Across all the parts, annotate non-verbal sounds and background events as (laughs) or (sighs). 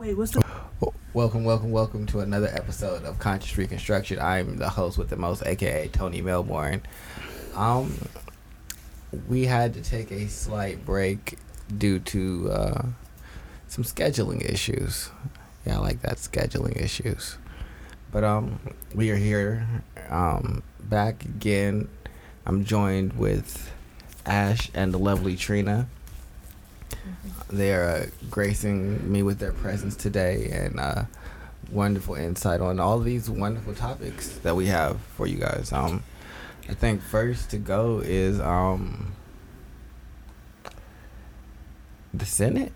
Wait, what's the? Welcome, welcome, welcome to another episode of Conscious Reconstruction. I'm the host with the most, aka Tony Melbourne. Um, we had to take a slight break due to uh, some scheduling issues. Yeah, I like that scheduling issues. But um, we are here, um, back again. I'm joined with Ash and the lovely Trina. They are uh, gracing me with their presence today and uh, wonderful insight on all these wonderful topics that we have for you guys. Um, I think first to go is um, the Senate.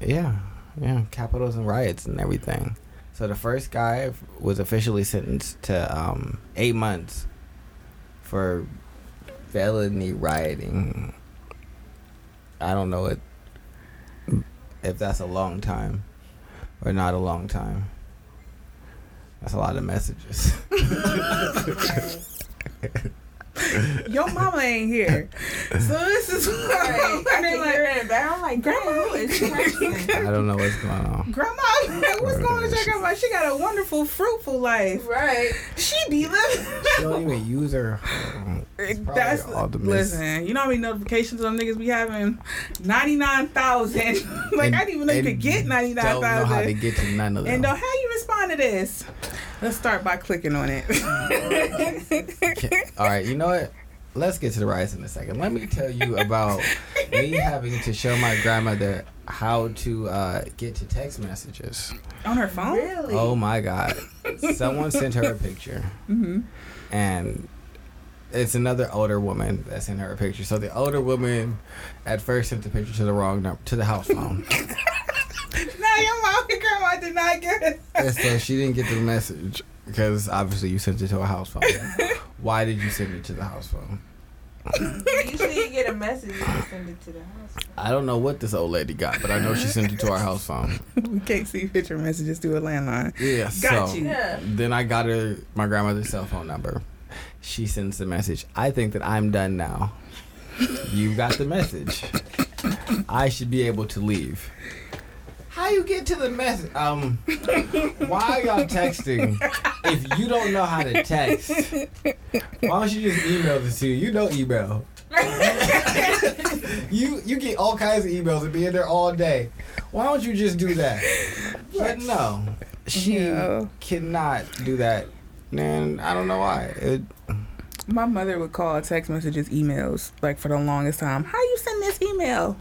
Yeah, yeah, capitals and riots and everything. So the first guy was officially sentenced to um, eight months for felony rioting. I don't know it if that's a long time or not a long time. That's a lot of messages. (laughs) (laughs) (laughs) Your mama ain't here, so this is what Right. I'm I wondering, can like, hear it in the back. I'm like, Grandma, who is she (laughs) texting? I don't know what's going on. Grandma, (laughs) what's going on? Check out She got a wonderful, fruitful life. right. She be living. She don't even use her. That's all the listen. You know how many notifications on niggas be having? Ninety nine thousand. like and- I didn't even know you could get ninety nine thousand. Don't know how to get to none of them. And uh, how you respond to this? Let's start by clicking on it. Okay, All right, you know what? Let's get to the riots in a second. Let me tell you about me having to show my grandmother how to uh, get to text messages. on her phone. Really? Oh my God. Someone sent her a picture. Mm-hmm. and it's another older woman that sent her a picture. So the older woman at first sent the picture to the wrong number, to the house phone, No, (laughs) your mom and grandma did not get it. and so she didn't get the message because obviously you sent it to a house phone. (laughs) Why did you send it to the house phone? Usually you get a message and you send it to the house. I don't know what this old lady got, but I know she sent it to our house phone. (laughs) we can't see picture messages through a landline. Yeah, Got so you. Yeah. then I got her my grandmother's cell phone number. She sends the message. I think that I'm done now. You got the message. I should be able to leave. How you get to the message? Um, (laughs) why are y'all texting if you don't know how to text? Why don't you just email this to you? You know email. (laughs) you you get all kinds of emails and be in there all day. Why don't you just do that? But no, she Yeah. cannot do that. Man, I don't know why. It, My mother would call text messages, emails, like for the longest time. How you send this email?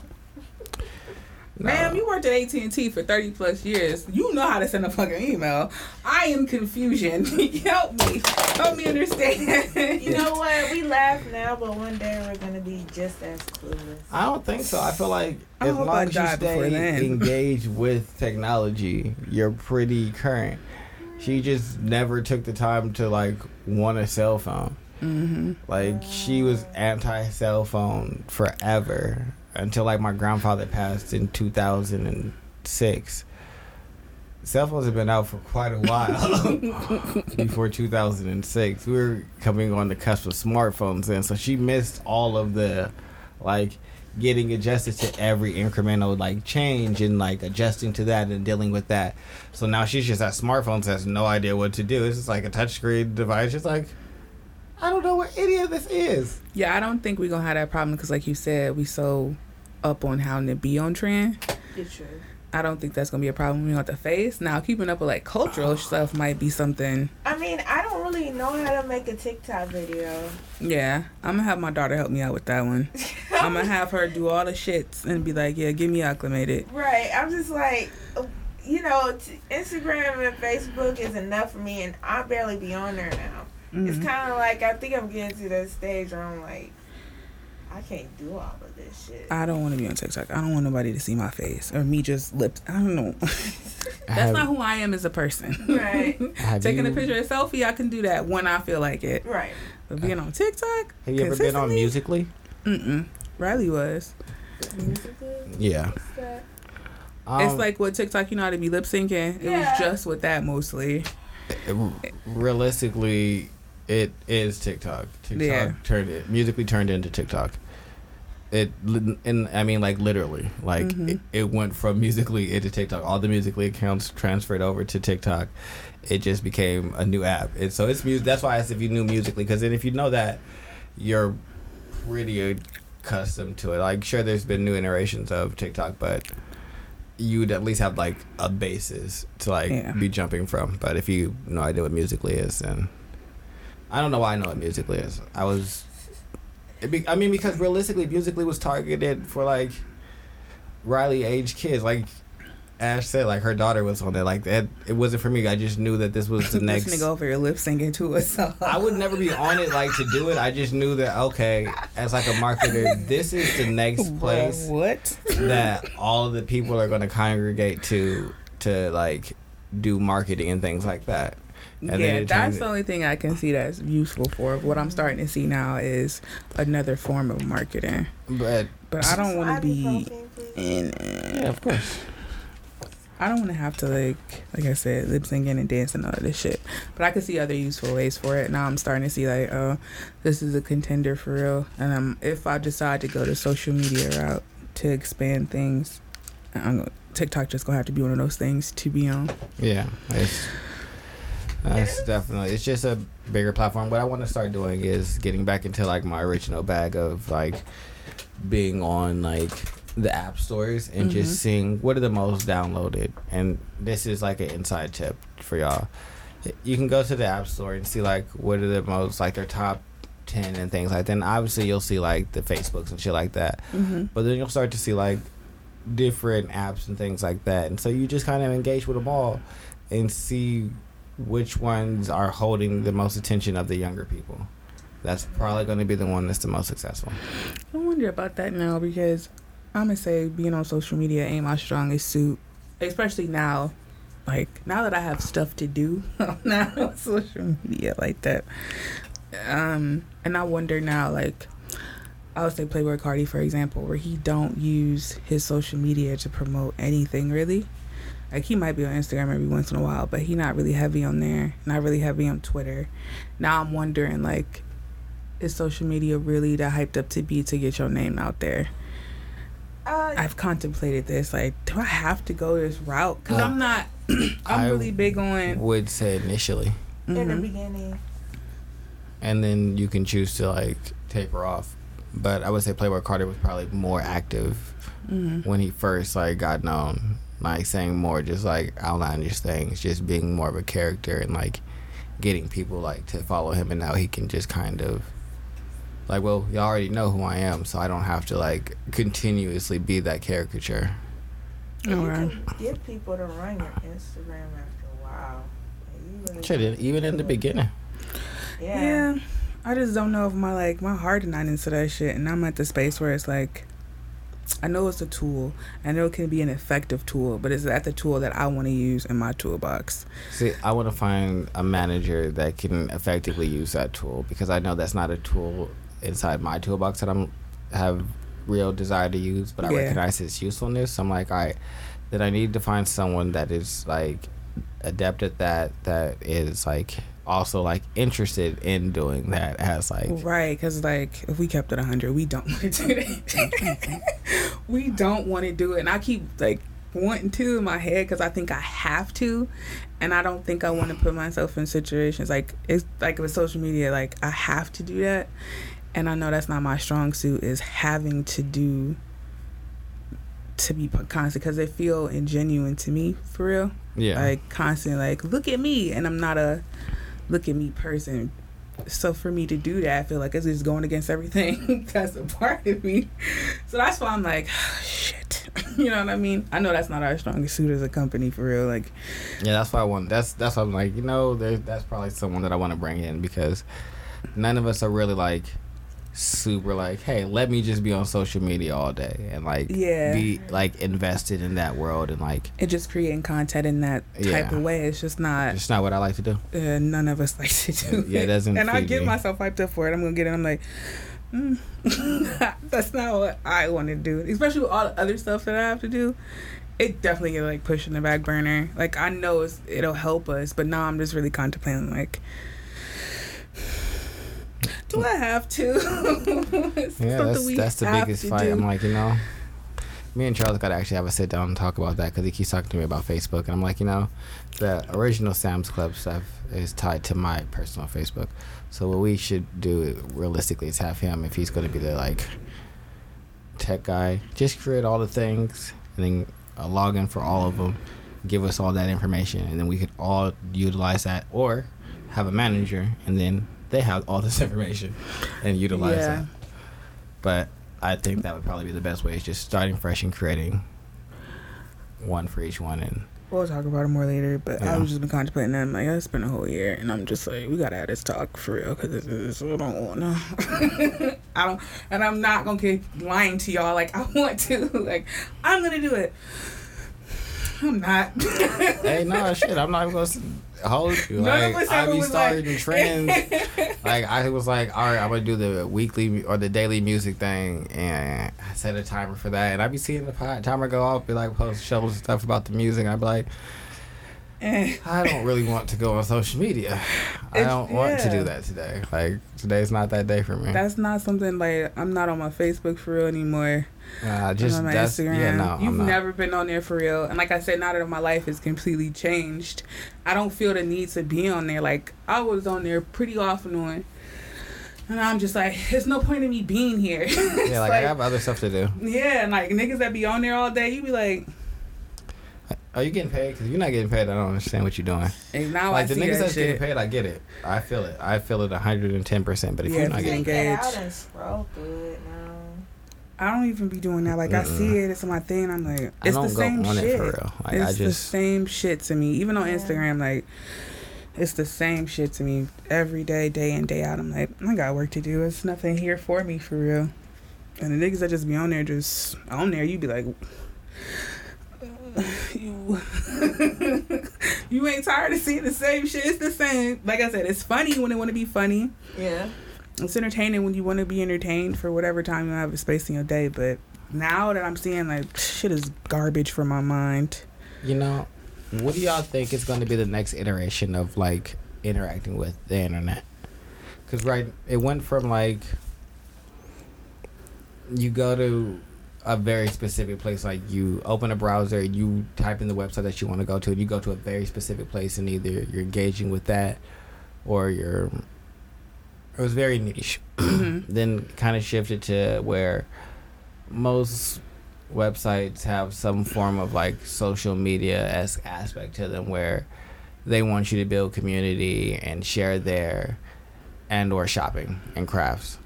No. Ma'am, you worked at AT and T for thirty plus years. You know how to send a fucking email. I am confusion. (laughs) Help me. Help me understand. You know what? We laugh now, but one day we're gonna be just as clueless. I don't think so. I feel like I as long I as you stay (laughs) engaged with technology, you're pretty current. She just never took the time to like want a cell phone. hmm Like she was anti cell phone forever until like my grandfather passed in 2006. Cell phones have been out for quite a while (laughs) before 2006. We were coming on the cusp of smartphones then, so she missed all of the like getting adjusted to every incremental like change and like adjusting to that and dealing with that. So now she's just at smartphones has no idea what to do. It's just like a touchscreen device. She's like, I don't know what any of this is. Yeah, I don't think we're gonna have that problem because, like you said, we so up on how to be on trend. It's true. I don't think that's gonna be a problem we have to face. Now, keeping up with like cultural stuff might be something. I mean, I don't really know how to make a TikTok video. Yeah, I'm gonna have my daughter help me out with that one. (laughs) I'm gonna have her do all the shits and be like, "Yeah, get me acclimated." Right. I'm just like, you know, t- Instagram and Facebook is enough for me, and I barely be on there now. It's Mhm. kind of like I think I'm getting to the stage where I'm like, I can't do all of this shit. I don't want to be on TikTok. I don't want nobody to see my face or me just lips. I don't know. (laughs) That's Have- not who I am as a person. Right. (laughs) Taking you, a picture, of a selfie, I can do that when I feel like it. right. But being on TikTok, Have you ever been on? Musical.ly? Mm-mm. Riley was. Musical.ly? Yeah. What's that? it's Um, like with TikTok, you know how to be lip syncing. It Yeah. was just with that mostly. realistically, it is TikTok. TikTok Yeah. turned it musical.ly turned into TikTok. It and I mean like literally like Mhm. it, it went from musical.ly into TikTok. All the musical.ly accounts transferred over to TikTok. It just became a new app. And so it's music. That's why I asked if you knew musical.ly because then if you know that, you're pretty accustomed to it. Like sure, there's been new iterations of TikTok, but you'd at least have like a basis to like Yeah. be jumping from. But if you no idea what musical.ly is, then I don't know why I know what musical.ly is. I was, be, I mean, because realistically, musical.ly was targeted for like Riley age kids. Like Ash said, like her daughter was on there. Like that, it wasn't for me. I just knew that this was the (laughs) next. This nigga over your lip syncing to a song. I would never be on it like to do it. I just knew that okay, as like a marketer, this is the next place What? that all of the people are going to congregate to to like do marketing and things like that. And yeah, that's the only thing I can see that's useful for. What I'm starting to see now is another form of marketing. But But I don't want to be in. yeah, of course. I don't want to have to like, like I said, lip syncing and dancing and all of this shit. But I could see other useful ways for it. Now I'm starting to see like, oh, this is a contender for real. And um, if I decide to go the social media route to expand things, I'm, gonna- TikTok just gonna have to be one of those things to be on. Yeah, that's definitely it's just a bigger platform. What I want to start doing is getting back into like my original bag of like being on like the app stores and Mhm. just seeing what are the most downloaded. And this is like an inside tip for y'all. You can go to the app store and see like what are the most like their top ten and things like that. And obviously you'll see like the Facebooks and shit like that. Mm-hmm. But then you'll start to see like different apps and things like that. And so you just kind of engage with them all and see which ones are holding the most attention of the younger people. That's probably going to be the one that's the most successful. I wonder about that now because I'm gonna say being on social media ain't my strongest suit, especially now. Like now that I have stuff to do, I'm (laughs) not on (laughs) social media like that. Um, and I wonder now, like I would say Playboi Carti for example, where he don't use his social media to promote anything really. Like he might be on Instagram every once in a while, but he not really heavy on there. Not really heavy on Twitter. Now I'm wondering like is social media really that hyped up to be to get your name out there? Uh, I've contemplated this. Like, do I have to go this route? Because Uh, I'm not. (clears throat) I'm (clears throat) I really big on. Would say initially. in the Mhm. beginning, And then you can choose to like taper off. But I would say Playboi Carti was probably more active Mhm. when he first like got known. Like saying more just like outlandish things, just being more of a character and like getting people like to follow him and now he can just kind of like well y'all already know who I am so I don't have to like continuously be that caricature. you Alright. can get people to run your Instagram after a while. Like, you really even in the beginning. Yeah. Yeah. I just don't know if my like my heart is not into that shit, and I'm at the space where it's like, I know it's a tool. I know it can be an effective tool, but is that the tool that I want to use in my toolbox? See, I want to find a manager that can effectively use that tool because I know that's not a tool inside my toolbox that I'm have real desire to use, but I Yeah. recognize its usefulness. So I'm like, all right, then I need to find someone that is like adept at that, that is like also like interested in doing that as like Right, because like if we kept it 100, we don't (laughs) want to do that. (laughs) we don't want to do it, and I keep like wanting to in my head because I think I have to, and I don't think I want to put myself in situations like it's like with social media, like I have to do that, and I know that's not my strong suit is having to do to be constant because they feel ingenuine to me for real yeah. like constant like look at me and i'm not a look at me person. So for me to do that i feel like it's just going against everything (laughs) that's a part of me. So that's why i'm like (sighs) shit. (laughs) You know what i mean? I know that's not our strongest suit as a company for real like Yeah, that's why I want. That's that's why I'm like, you know, there, that's probably someone that I want to bring in because none of us are really like super like, hey, let me just be on social media all day and like Yeah. be like invested in that world and like it just creating content in that type Yeah. of way it's just not it's not what I like to do. uh, none of us (laughs) like to do Yeah, it doesn't and i get me. myself hyped up for it i'm gonna get it i'm like mm. (laughs) that's not what i want to do especially with all the other stuff that i have to do it definitely get like pushed in the back burner like i know it's, it'll help us but now i'm just really contemplating like do Do I have to? (laughs) Yeah, that's that's the biggest fight. do. I'm like, you know, me and Charles got to actually have a sit down and talk about that because he keeps talking to me about Facebook, and I'm like, you know, the original Sam's Club stuff is tied to my personal Facebook. So what we should do realistically is have him if he's going to be the like tech guy, just create all the things and then uh, a login for all of them, give us all that information, and then we could all utilize that, or have a manager and then they have all this (laughs) information and utilize Yeah. that. But I think that would probably be the best way is just starting fresh and creating one for each one and We'll talk about it more later, but Yeah. I was just been contemplating that. I'm like, it's been a whole year, and I'm just like, we gotta have this talk for real, because this is, I don't want to. (laughs) I don't, and I'm not gonna keep lying to y'all like (laughs) I want to. Like, I'm gonna do it. I'm not. (laughs) hey no shit I'm not even gonna hold you None like I be starting like- trends (laughs) like I was like all right I'm gonna do the weekly or the daily music thing and I set a timer for that and I be seeing the timer go off be like post shows and stuff about the music and I be like. (laughs) I don't really want to go on social media I It's- don't want to do that today like today's not that day for me That's not something like I'm not on my Facebook for real anymore. uh, I'm just on my Instagram. yeah no You've I'm never been on there for real. And like I said, now that my life is completely changed, I don't feel the need to be on there. Like I was on there pretty off and on. And I'm just like, there's no point in me being here. (laughs) Yeah like, I have other stuff to do yeah, and like niggas that be on there all day, you be like, are you getting paid because you're not getting paid I don't understand what you're doing hey, now like I the see niggas that that's getting paid, I get it. I feel it. I feel it 110. percent But if Yeah, you're not if getting, you Take that engaged. out and scroll through it now. I don't even be doing that. Like I see it, it's my thing. I'm like, I it's don't the go same on shit. it for real. Like it's I the same shit to me. Even on Yeah. Instagram, like it's the same shit to me every day, day in, day out. I'm like, I got work to do. It's nothing here for me for real. And the niggas that just be on there, just on there, you'd be like, you, (laughs) you ain't tired of seeing the same shit. It's the same. Like I said, it's funny when it want to be funny. Yeah. It's entertaining when you want to be entertained for whatever time you have a space in your day. But now that I'm seeing like shit is garbage for my mind. you know, what do y'all think is going to be the next iteration of like interacting with the internet? Because right, it went from like you go to a very specific place, like you open a browser, you type in the website that you want to go to, and you go to a very specific place, and either you're engaging with that or you're. It was very niche. (clears throat) Mhm. then kind of shifted to where most websites have some form of like social media esque aspect to them where they want you to build community and share their and or shopping and crafts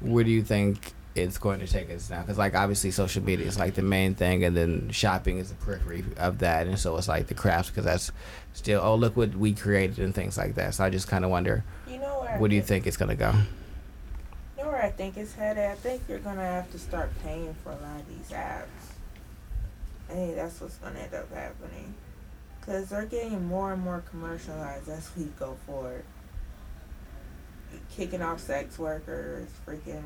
where do you think it's going to take us now because like obviously social media is like the main thing and then shopping is the periphery of that and so it's like the crafts because that's still oh look what we created and things like that so i just kind of wonder You know where? What do you think it's going to go You know where I think it's headed? I think you're gonna have to start paying for a lot of these apps. I think that's what's gonna end up happening. Cause they're getting more and more commercialized as we go forward. Kicking off sex workers, freaking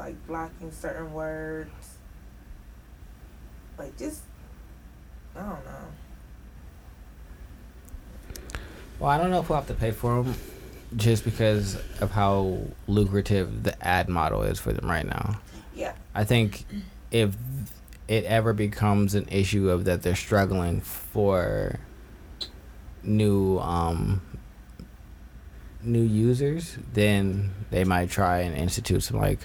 like blocking certain words. Like just I don't know. Well, I don't know if we'll have to pay for them just because of how lucrative the ad model is for them right now. Yeah. I think if it ever becomes an issue of that they're struggling for new um new users, then they might try and institute some like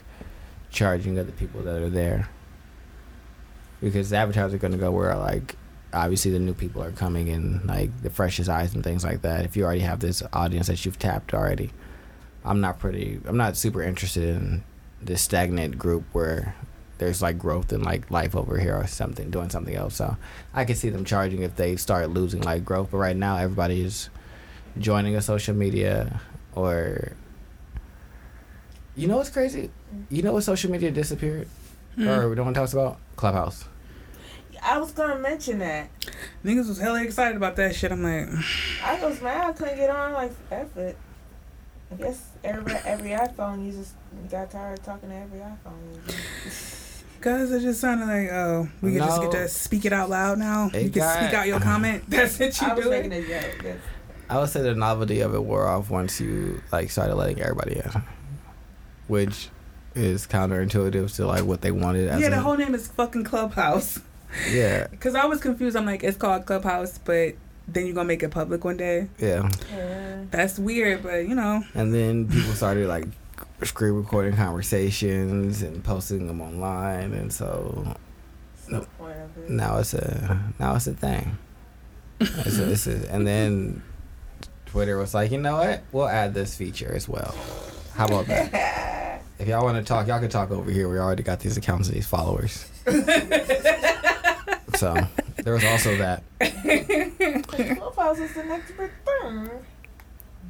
charging of the people that are there. Because the advertisers are gonna go where like obviously the new people are coming in like the freshest eyes and things like that. If you already have this audience that you've tapped already. I'm not pretty I'm not super interested in this stagnant group where there's like growth and like life over here or something doing something else. So I can see them charging if they start losing like growth. But right now everybody is joining a social media or you know what's crazy? You know what social media disappeared? Hmm. Or no one talks about? Clubhouse. I was gonna mention that. Niggas was hella excited about that shit. I'm like, I was mad I couldn't get on like F it. I guess every every iPhone uses got tired of talking to every iPhone user. (sighs) guys, it just sounded like, oh, we can just get to speak it out loud now. It you can got- speak out your comment. (laughs) That's what you I was making a joke. That's, I would say the novelty of it wore off once you like started letting everybody in. Which is counterintuitive to like what they wanted. As yeah, the a- whole name is fucking Clubhouse. yeah, (laughs) Cause I was confused. I'm like, it's called Clubhouse, but then you're gonna make it public one day. yeah. Yeah. That's weird, but you know. And then people started like screen recording conversations and posting them online, and so No. the point of it? now it's a now it's a thing. It's a, it's a, and then Twitter was like, you know what? We'll add this feature as well. How about that? (laughs) If y'all want to talk, y'all can talk over here. We already got these accounts and these followers. (laughs) so there was also that. Clubhouse is the next big thing.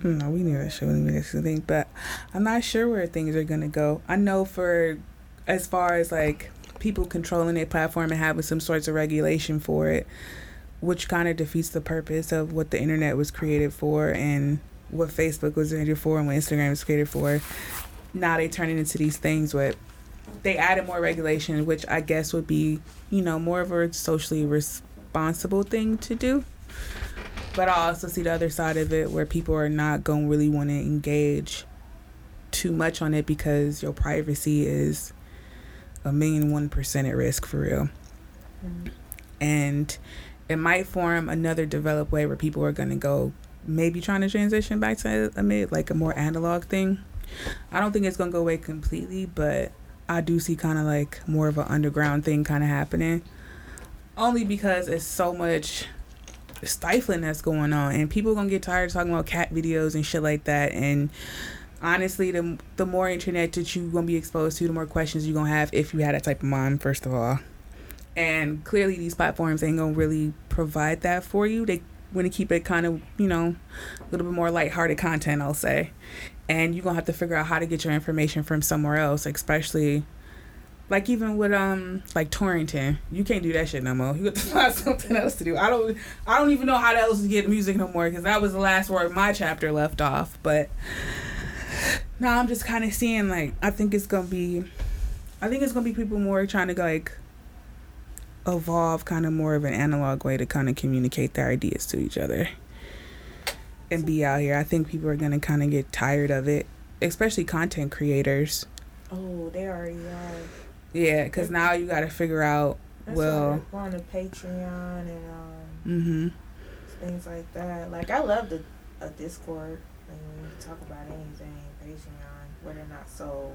No, we need to show them this thing, but I'm not sure where things are gonna go. I know for as far as like people controlling their platform and having some sorts of regulation for it, which kind of defeats the purpose of what the internet was created for and what Facebook was created for and what Instagram was created for. Now they turn it into these things with they added more regulation, which I guess would be, you know, more of a socially responsible thing to do. But I also see the other side of it where people are not going to really want to engage too much on it because your privacy is a million one percent at risk for real. Mm. And it might form another developed way where people are going to go maybe trying to transition back to a mid, like a more analog thing. I don't think it's to go away completely, but I do see kind of like more of an underground thing kind of happening. Only because it's so much stifling that's going on and people gonna get tired of talking about cat videos and shit like that and honestly the the more internet that you gonna be exposed to the more questions you are gonna have if you had that type of mind first of all and clearly these platforms ain't gonna really provide that for you they want to keep it kind of you know a little bit more lighthearted content i'll say and you're gonna have to figure out how to get your information from somewhere else especially like even with um like torrenting, you can't do that shit no more. (laughs) You got to find something else to do. I don't I don't even know how else to get music no more because that was the last word my chapter left off. But now I'm just kind of seeing like I think it's gonna be, I think it's gonna be people more trying to like evolve kind of more of an analog way to kind of communicate their ideas to each other and be out here. I think people are gonna kind of get tired of it, especially content creators. Oh, they already are. Yeah, because now you got to figure out. That's Well- going to Patreon and um, Mm-hmm. things like that. Like I love the a Discord. Like when you talk about anything, Patreon, where they're not so,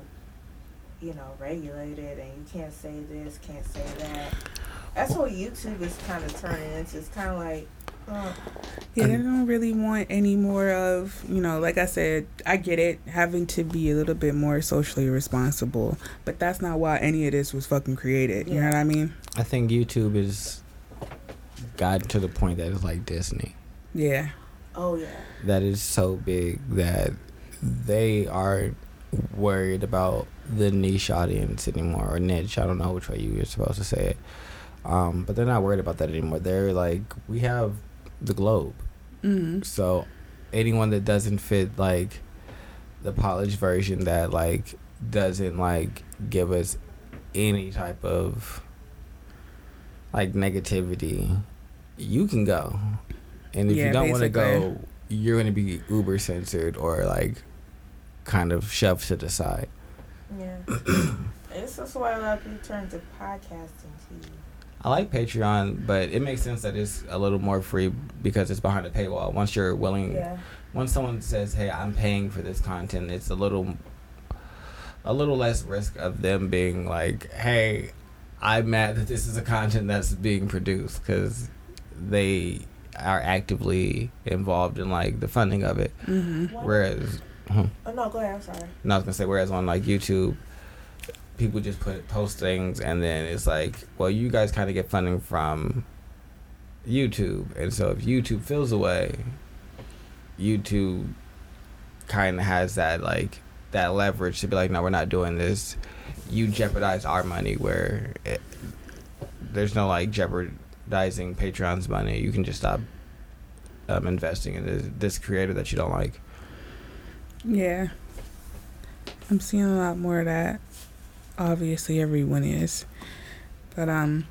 you know, regulated and you can't say this, can't say that. That's what YouTube is kind of turning into. It's kind of like, uh, Yeah, they don't really want any more of, you know, like I said, I get it, having to be a little bit more socially responsible, but that's not why any of this was fucking created. You know what I mean? I think YouTube is gotten to the point that it's like Disney. Yeah. oh yeah, That is so big that they are worried about the niche audience anymore or niche. I don't know which way you were supposed to say it. Um, but they're not worried about that anymore. They're like, we have the globe. Mm-hmm. So anyone that doesn't fit like the polished version that like doesn't like give us any type of like negativity, you can go. And if Yeah, you don't want to go, you're going to be uber censored or like kind of shoved to the side. yeah. it's just why a lot of people turn to podcasting too. I like Patreon, but it makes sense that it's a little more free because it's behind a paywall. Once you're willing Yeah, once someone says, "Hey, I'm paying for this content," it's a little, a little less risk of them being like, "Hey, I'm mad that this is a content that's being produced," because they are actively involved in like the funding of it. Mm-hmm. Whereas, Oh no, go ahead. I'm sorry. no, I was gonna say, whereas on like YouTube, people just put post things, and then it's like, well, you guys kind of get funding from YouTube, and so if YouTube feels away, YouTube kind of has that like that leverage to be like, no, we're not doing this. You jeopardize our money, where it, there's no like jeopardizing Patreon's money. You can just stop um, investing in this, this creator that you don't like. Yeah. I'm seeing a lot more of that. Obviously, everyone is. But, um,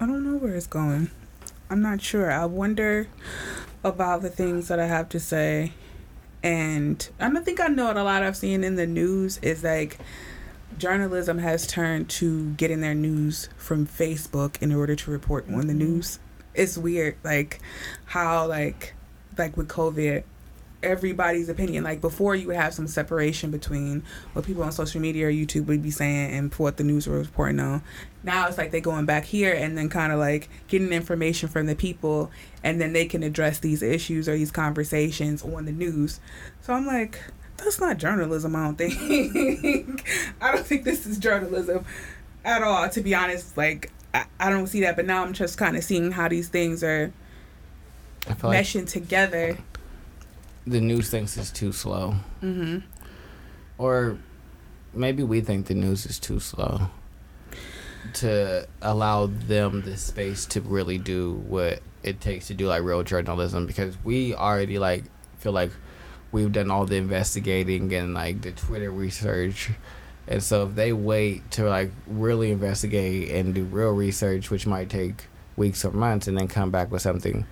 I don't know where it's going. I'm not sure. I wonder about the things that I have to say And I don't think I know what a lot I've seen in the news is like journalism has turned to getting their news from Facebook in order to report on the news. It's weird, like how like like with COVID, everybody's opinion. Like before, you would have some separation between what people on social media or YouTube would be saying and what the news was reporting on. Now it's like they're going back here and then kind of like getting information from the people, and then they can address these issues or these conversations on the news. So I'm like, that's not journalism. I don't think. (laughs) I don't think this is journalism at all. To be honest, like I, I don't see that. But now I'm just kind of seeing how these things are I feel like meshing together. The news thinks it's too slow, Mm-hmm. or maybe we think the news is too slow to allow them the space to really do what it takes to do like real journalism because we already like feel like we've done all the investigating and like the Twitter research. And so if they wait to like really investigate and do real research, which might take weeks or months, and then come back with something,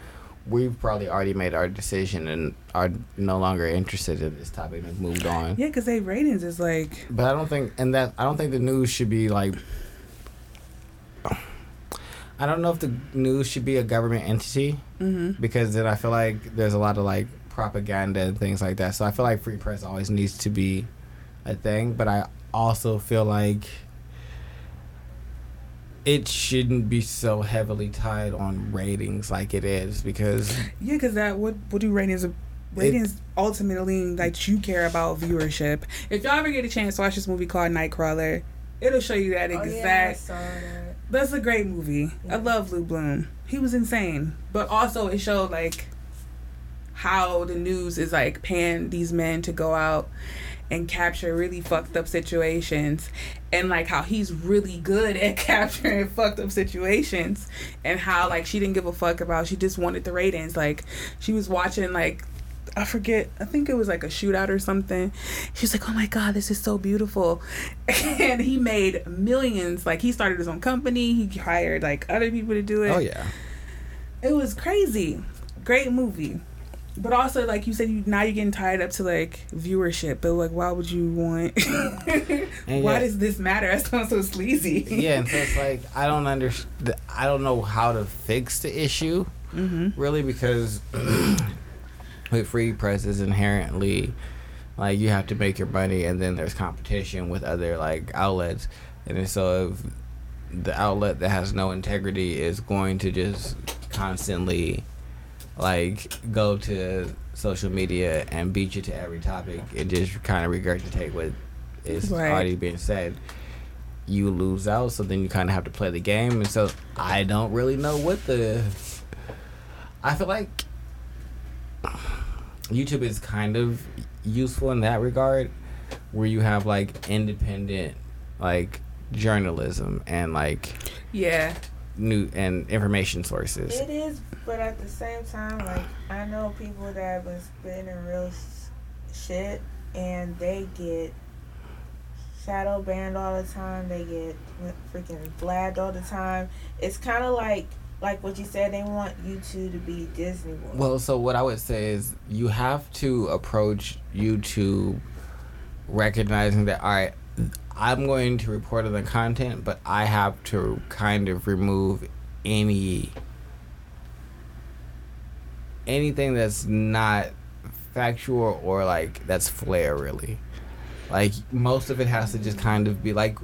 we've probably already made our decision and are no longer interested in this topic and moved on. Yeah, because they ratings is like But I don't think, and that I don't think the news should be like. I don't know if the news should be a government entity mm-hmm. because then I feel like there's a lot of like propaganda and things like that. So I feel like free press always needs to be a thing, but I also feel like it shouldn't be so heavily tied on ratings like it is because Yeah, because that what what do ratings ratings ultimately like you care about viewership. If y'all ever get a chance to watch this movie called Nightcrawler, it'll show you that Oh, exact. yeah, that. That's a great movie. I love Lou Bloom. He was insane, but also it showed like how the news is like paying these men to go out and capture really fucked up situations and like how he's really good at (laughs) capturing fucked up situations and how like she didn't give a fuck about she just wanted the ratings like she was watching like I forget. I think it was like a shootout or something. She was like, "Oh my god, this is so beautiful," (laughs) and he made millions. Like he started his own company. He hired like other people to do it. oh yeah, It was crazy. Great movie. But also, like you said, you now you're getting tied up to like viewership. But like, why would you want? (laughs) Why yeah. does this matter? That sounds so sleazy. yeah, and so it's like I don't understand. I don't know how to fix the issue. Mm-hmm. really because (clears throat) with free press is inherently like you have to make your money and then there's competition with other like outlets and so if the outlet that has no integrity is going to just constantly like go to social media and beat you to every topic and just kind of regurgitate what is Right. already being said you lose out so then you kind of have to play the game and so i don't really know what the I feel like YouTube is kind of useful in that regard, where you have like independent, like journalism and like Yeah. New and information sources. It is, but at the same time, like I know people that have been spitting real shit, and they get shadow banned all the time. They get freaking flagged all the time. It's kind of like like what you said. They want YouTube to be Disney World. Well, so what I would say is you have to approach YouTube recognizing that all right, I'm going to report on the content, but I have to kind of remove any anything that's not factual or like that's flair really. Like most of it has to just kind of be like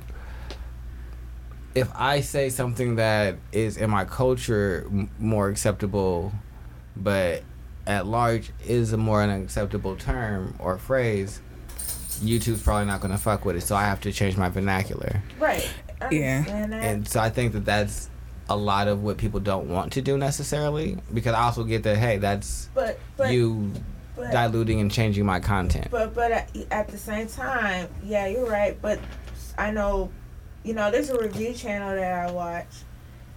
if I say something that is in my culture m- more acceptable, but at large is a more unacceptable term or phrase, YouTube's probably not going to fuck with it. So I have to change my vernacular. right. I Yeah. And so I think that that's a lot of what people don't want to do necessarily. Because I also get that, hey, that's but but you but, diluting and changing my content. But but at, at the same time, yeah, you're right. But I know, you know, there's a review channel that I watch.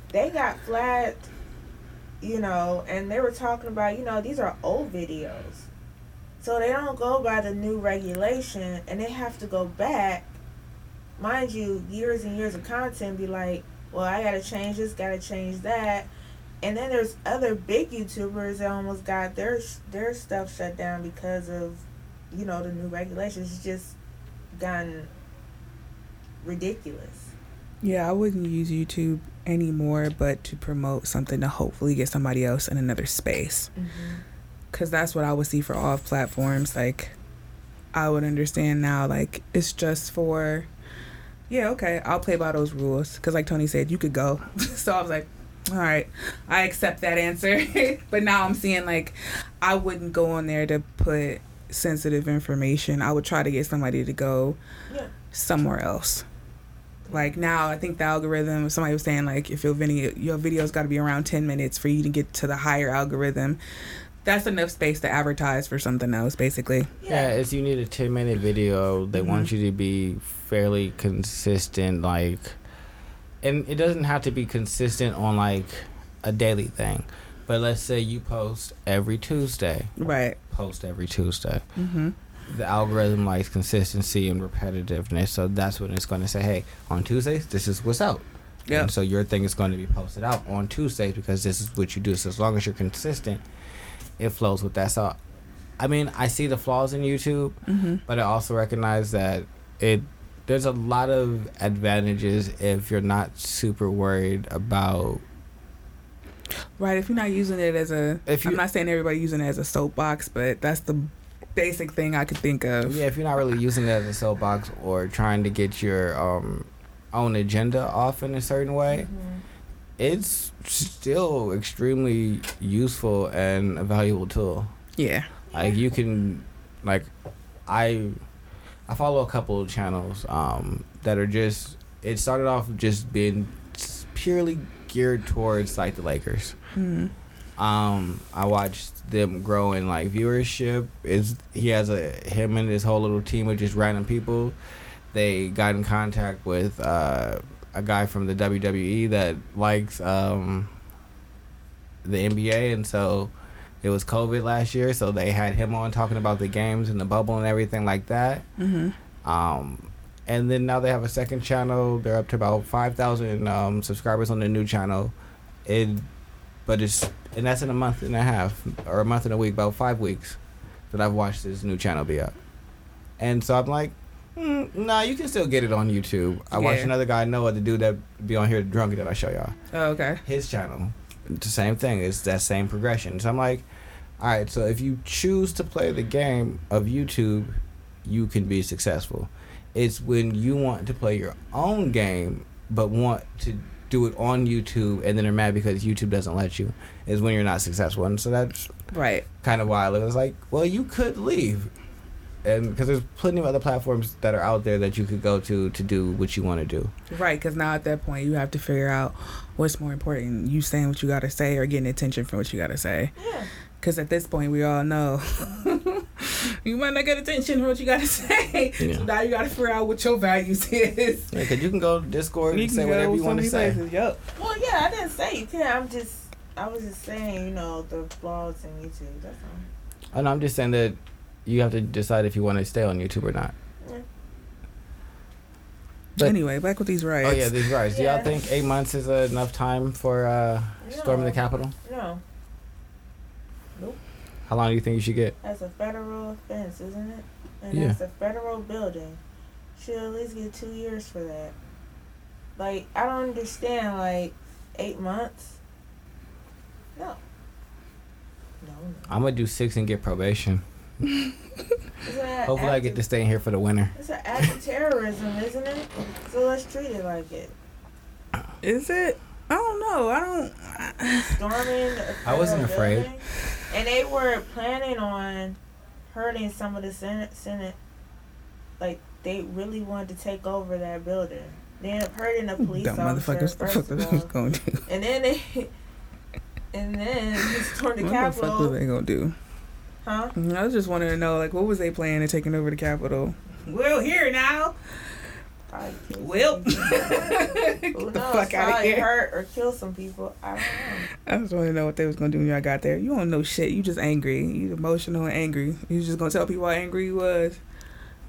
They got flagged, you know, and they were talking about, you know, these are old videos, so they don't go by the new regulation, and they have to go back, mind you, years and years of content. Be like, well, I gotta change this, gotta change that. And then there's other big YouTubers that almost got their their stuff shut down because of you know, the new regulations. It's just gotten ridiculous. Yeah, I wouldn't use YouTube anymore, but to promote something to hopefully get somebody else in another space. Mm-hmm. Cause that's what I would see for all platforms. Like, I would understand now. Like, it's just for, yeah, okay, I'll play by those rules. Cause like Tony said, you could go. (laughs) so I was like, all right, I accept that answer. (laughs) but now I'm seeing like, I wouldn't go on there to put sensitive information. I would try to get somebody to go Yeah. somewhere else. Like now, I think the algorithm. Somebody was saying like, if your video your video's got to be around ten minutes for you to get to the higher algorithm. That's enough space to advertise for something else, basically. Yeah, it's you need a ten minute video. They want Mhm. you to be fairly consistent, like, and it doesn't have to be consistent on like a daily thing. But let's say you post every Tuesday. Right. Post every Tuesday. Mm-hmm. The algorithm likes consistency and repetitiveness, so that's when it's going to say, "Hey, on Tuesdays, this is what's out." Yep. And so your thing is going to be posted out on Tuesdays because this is what you do. So as long as you're consistent, it flows with that. So, I mean, I see the flaws in YouTube, Mm-hmm. but I also recognize that it there's a lot of advantages if you're not super worried about. Right. If you're not using it as a, If I'm not saying everybody using it as a soapbox, but that's the basic thing I could think of. Yeah, if you're not really using it as a soapbox or trying to get your um, own agenda off in a certain way, Mhm. It's still extremely useful and a valuable tool. Yeah. Like you can, like, I, I follow a couple of channels um, that are just. It started off just being purely geared towards like the Lakers. Mm-hmm. Um, I watched them grow in like viewership. Is he has a him and his whole little team of just random people. They got in contact with uh, a guy from the WWE that likes um, the NBA, and so it was COVID last year, so they had him on talking about the games and the bubble and everything like that. Mm-hmm. Um, and then now they have a second channel. They're up to about five thousand um, subscribers on the new channel. It, but it's and that's in a month and a half or a month and a week, about five weeks that I've watched this new channel be up. And so I'm like, mm, nah, you can still get it on YouTube. I watched another guy, Noah, the dude that be on here drunk that I show y'all. Oh, okay. His channel, the same thing. It's that same progression. So I'm like, all right. So if you choose to play the game of YouTube, you can be successful. It's when you want to play your own game, but want to do it on YouTube, and then are mad because YouTube doesn't let you. Is when you're not successful, and so that's Right. kind of why I. It's like, well, you could leave, and because there's plenty of other platforms that are out there that you could go to to do what you want to do. Right. Because now at that point, you have to figure out what's more important: you saying what you got to say, or getting attention from what you got to say. Yeah. Because at this point, we all know (laughs) you might not get attention from what you got to (laughs) say. Yeah. So now you got to figure out what your values is. Yeah, because you can go to Discord and say whatever you want to say. Yep. Well, yeah, I didn't say you can't. I'm just, I was just saying, you know, the flaws in YouTube. That's all. And I'm just saying that you have to decide if you want to stay on YouTube or not. Yeah. But- anyway, back with these riots. Oh yeah, these riots. Do y'all think eight months is uh, enough time for uh, storming the Capitol? No, Nope. How long do you think you should get? that's a federal offense, isn't it? And Yeah. that's a federal building. Should at least get two years for that. Like, I don't understand. Like, eight months. No. No. no. I'm gonna do six and get probation. Isn't that Hopefully, I get to stay in here for the winter. It's an act of terrorism, isn't it? So let's treat it like it. Is it? I don't know. I don't. Storming. a I wasn't afraid. and they were planning on hurting some of the Senate. Senate, like they really wanted to take over that building. They ended up hurting a police Dumb officer motherfuckers. The first fuck of they all, was gonna do? and then they, (laughs) and then he stormed the Capitol. What the fuck was they gonna do? Huh? Mm, I was just wanting to know, like, what was they planning to taking over the Capitol? Well, here now. Probably Well, people. (laughs) Who the knows? fuck out of Probably here. hurt or kill some people. I don't know. I just want to know what they was gonna do when y'all got there. You don't know shit. You just angry. You emotional and angry. You just gonna tell people how angry you was,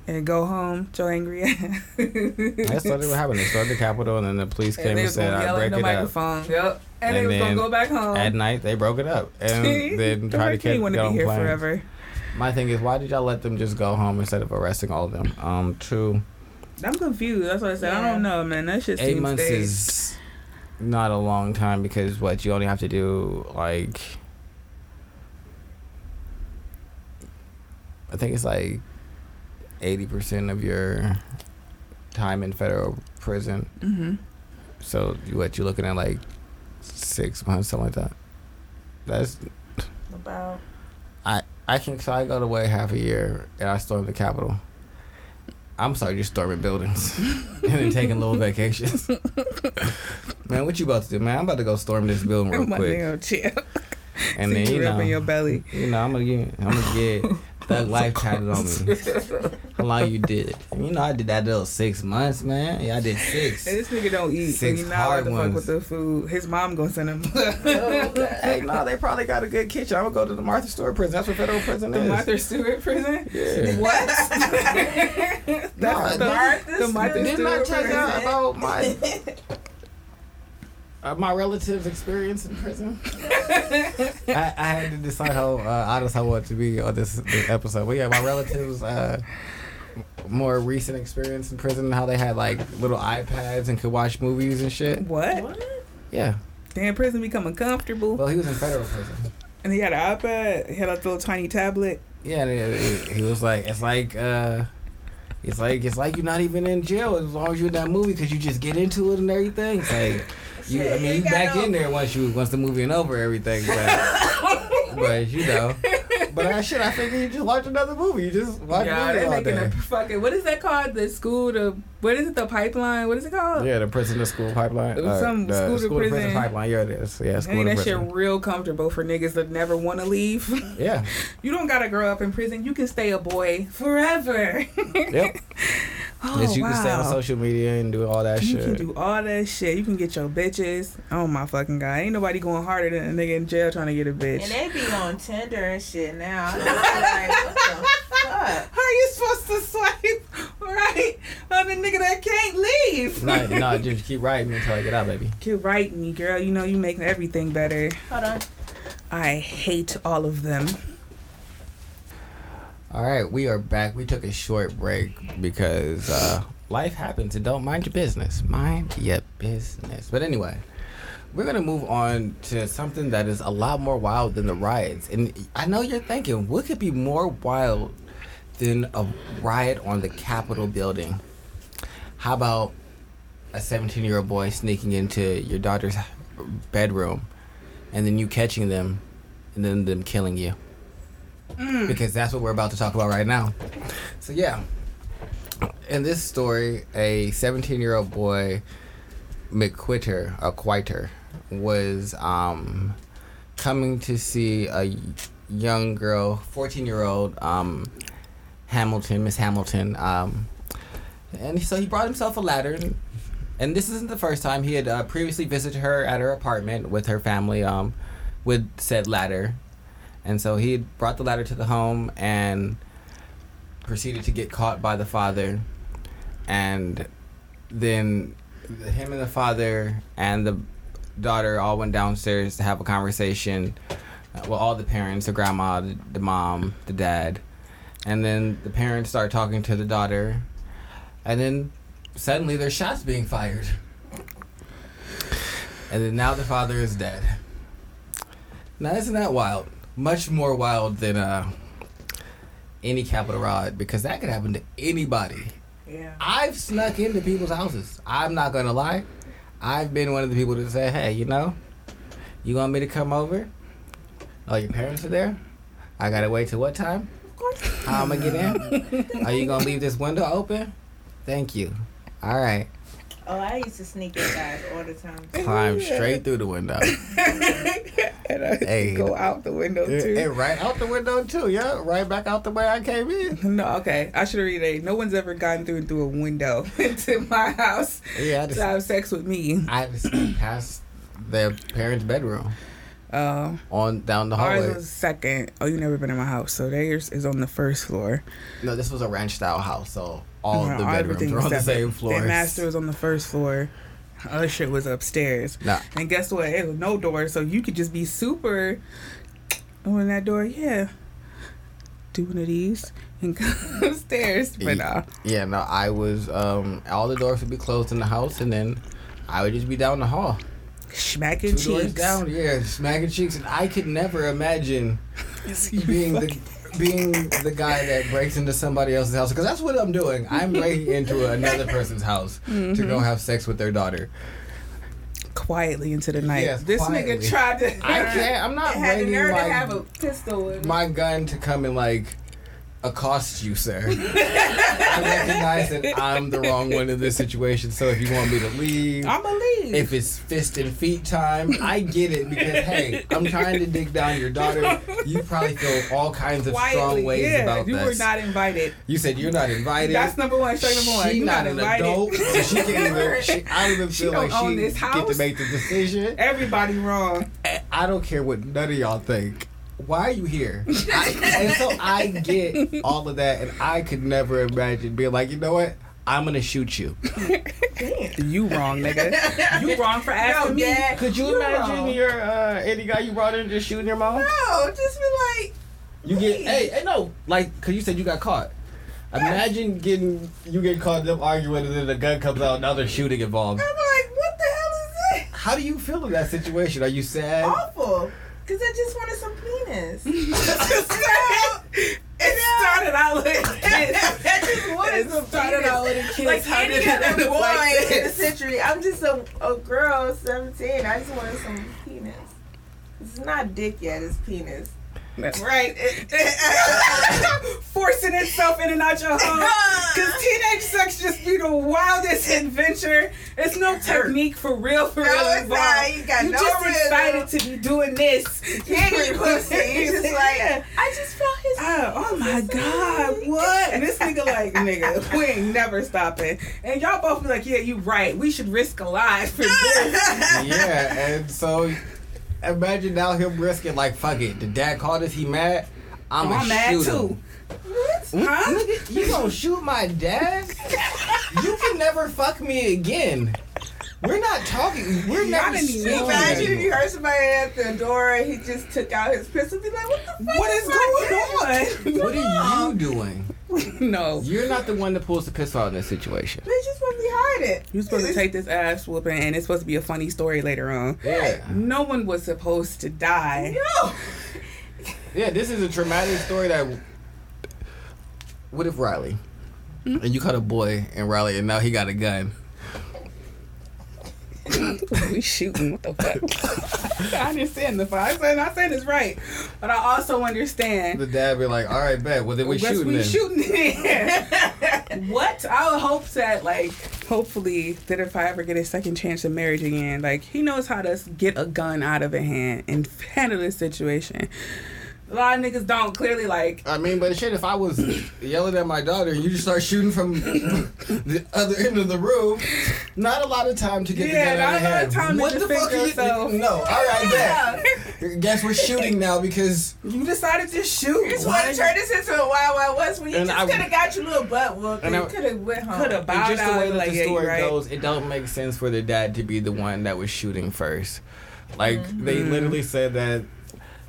and go home. So angry. (laughs) ass. That's what happened. They stormed the Capitol, and then the police came they and said, "I break in the it up." microphone. Yep. And, they And was gonna then go back home. At night, they broke it up, and then the tried to Hurricane get want to on be here planes. forever. My thing is, why did y'all let them just go home instead of arresting all of them? Um, two, I'm confused. That's what I said. I don't know, man. That shit eight seems months staged. is not a long time because what you only have to do like I think it's like eighty percent of your time in federal prison. Mm-hmm. So what you looking at like six months, something like that. That's About I I can so I go away half a year and I storm the Capitol. I'm sorry, just storming buildings (laughs) and then taking little vacations. (laughs) man, what you about to do, man? I'm about to go storm this building (laughs) real I'm about to quick, go chill. and then you you know, in your belly. you know, I'm gonna get, I'm gonna get thug life tatted on me. How long you did it? You know, I did that little six months, man. Yeah, I did six. Hey, this nigga don't eat, so Six you not allowed hard to fuck ones. with the food. His mom gonna send him. (laughs) Oh, hey, no, they probably got a good kitchen. I'm gonna go to the Martha Stewart prison. That's what federal prison the is. Martha Stewart prison. Yeah. What? (laughs) (laughs) That's No, the, Martha the Martha Stewart Didn't I Stewart tell y'all prison. about my uh, my relatives' experience in prison? (laughs) I, I had to decide how uh, honest I want to be on this, this episode. But yeah, my relatives' uh, more recent experience in prison, how they had like little iPads and could watch movies and shit. What? what? Yeah. Damn, prison becoming comfortable. Well, he was in federal prison. And he had an iPad. He had a little tiny tablet. Yeah, he, he was like, it's like, uh, it's like, it's like you're not even in jail as long as you're in that movie because you just get into it and everything. It's like, you, I mean, you back no- in there once you once the movie and over everything, but (laughs) but you know, but uh, I should I figure you just watch another movie. You just watch yeah, movies they all making day. a fucking what is that called? The school to what is it? The pipeline? What is it called? Yeah, the prison to school pipeline. It was uh, some the school to prison. pipeline. Yeah, it is. Yeah, school Ain't to that shit real comfortable for niggas that never want to leave? Yeah. (laughs) you don't gotta grow up in prison. You can stay a boy forever. Yep. (laughs) oh, Yes, you wow. can stay on social media and do all that You shit. You can do all that shit. You can get your bitches. Oh my fucking god! Ain't nobody going harder than a nigga in jail trying to get a bitch. And they be on Tinder and shit now. I just be like, what the fuck? How are you supposed to swipe right on the nigga that can't leave? no, no, (laughs) just keep writing until I get out, baby. Keep writing me, girl. You know you making everything better. Hold on. I hate all of them. All right, we are back. We took a short break because uh, life happens and don't mind your business. Mind your business. But anyway, we're gonna move on to something that is a lot more wild than the riots. And I know you're thinking, what could be more wild than a riot on the Capitol building? How about a 17 year old boy sneaking into your daughter's bedroom and then you catching them and then them killing you? Because that's what we're about to talk about right now. So yeah, in this story, a 17-year-old boy, McQuitter, a Quiter, was um, coming to see a young girl, 14-year-old um, Hamilton, Miss Hamilton, um, and so he brought himself a ladder. And this isn't the first time he had uh, previously visited her at her apartment with her family, um, with said ladder. And so he brought the ladder to the home and proceeded to get caught by the father. And then him and the father and the daughter all went downstairs to have a conversation. Uh, well, all the parents, the grandma, the, the mom, the dad. And then the parents start talking to the daughter. And then suddenly there's shots being fired. And then now the father is dead. Now, isn't that wild? Much more wild than uh, any capital riot because that could happen to anybody. Yeah. I've snuck into people's houses. I'm not gonna lie. I've been one of the people that say, "Hey, you know, you want me to come over? Oh, your parents are there. I gotta wait till what time? How I'm gonna get in? (laughs) Are you gonna leave this window open? Thank you. All right. Oh, I used to sneak in guys all the time. Climb straight through the window. (laughs) and I Hey. go out the window too. and right out the window too. Yeah, right back out the way I came in. (laughs) No, okay. I should read it. No one's ever gotten through through a window (laughs) into my house Yeah, I to have sex with me. I just (clears throat) past their parents' bedroom Um, on down the ours hallway. was second. Oh, you never been in my house, so theirs is on the first floor. No, this was a ranch style house, so all No, the bedrooms were on the same floor. Their master was on the first floor. Shit was upstairs. Nah, And guess what? It was no door, so you could just be super. In that door, yeah. do one of these and go (laughs) upstairs. But uh, Yeah, no, I was. Um, all the doors would be closed in the house, and then I would just be down the hall, smacking two cheeks. down. Yeah, smacking cheeks, and I could never imagine (laughs) being the being the guy that breaks into somebody else's house because that's what I'm doing. I'm breaking into another person's house to Mm-hmm. go have sex with their daughter. quietly into the night. Yes, this quietly. nigga tried to. I can't. I'm not It (laughs) had the nerve to my, have a pistol my gun to come and like accost you, sir. (laughs) I recognize that I'm the wrong one in this situation. So if you want me to leave, I'm a leave. if it's fist and feet time, I get it because hey, I'm trying to dig down your daughter. You probably feel all kinds of quietly, strong ways yeah, about you this. You were not invited. you said you're not invited. That's number one. Straight number one. She You're not, not, an invited. adult, so she can't even. She, I don't even (laughs) feel don't like she this get to make the decision. Everybody wrong. I don't care what none of y'all think. Why are you here? I, and so I get all of that, and I could never imagine being like, you know what? I'm gonna shoot you. Damn. You wrong, nigga. You wrong for asking No, me. Dad. Could you You're imagine wrong. your uh, any guy you brought in just shooting your mom? No, just be like, You get hey, hey no, like cause you said you got caught. Imagine getting you get caught them arguing and then the gun comes out, and now there's shooting involved. I'm like, what the hell is this? How do you feel in that situation? Are you sad? Awful. Cause I just wanted some penis. (laughs) (laughs) It started out with kids. (laughs) I just wanted It some started penis. out with kids. like How any did other boy like in the century. I'm just a, a girl, 17. I just wanted some penis. It's not dick yet, it's penis. Right. (laughs) (laughs) Forcing itself in and out your home. (laughs) Because teenage sex just be the wildest adventure. It's no technique for real, for No, real it's involved. not. You got You no just rhythm. excited to be doing this. You ain't getting pussy. You just like, Yeah. I just felt his Oh, oh my god, what? And this nigga like, nigga, we ain't never stopping. And y'all both be like, yeah, you right. We should risk a life for this. yeah, and so imagine now him risking like fuck it. The dad called us, he mad. I'm oh, I'm mad shoot too. him. What? Mm-hmm. Huh? You gonna shoot my dad? you can never fuck me again. We're not talking. We're Not never anymore. speaking Imagine if you anymore. heard somebody at the door and he just took out his pistol. Be like, what the fuck? What is going on? What are you doing? (laughs) no. You're not the one that pulls the pistol out in this situation. They just want to be hiding. You're supposed to take this ass whooping, and it's supposed to be a funny story later on. Yeah. No one was supposed to die. No. Yeah, this is a traumatic story that. What if Riley? Hmm? And you caught a boy and Riley, and now he got a gun. (laughs) we shooting. What the fuck? (laughs) I understand the fight. I'm saying, I'm saying it's right, but I also understand. The dad be like, "All right, bet. Well, then we Guess shooting we then." shooting (laughs) what? I would hope that, like, hopefully, that if I ever get a second chance of marriage again, like, he knows how to get a gun out of a hand and handle this situation. A lot of niggas don't clearly like. I mean, but shit, if I was yelling at my daughter and you just start shooting from (laughs) the other end of the room, not a lot of time to get Yeah, the gun out not a lot of hand. time to the defend fuck are you? yourself. No, all right, Yeah. bet. Guess we're shooting now because You decided to shoot. You just want to turn this into a Wild Wild West when you And just could have got your little butt whooped And and could have went home. Could have and bowed just the out way that like, the yeah, story right. goes, it don't make sense for the dad to be the one that was shooting first. Like they Mm-hmm. literally said that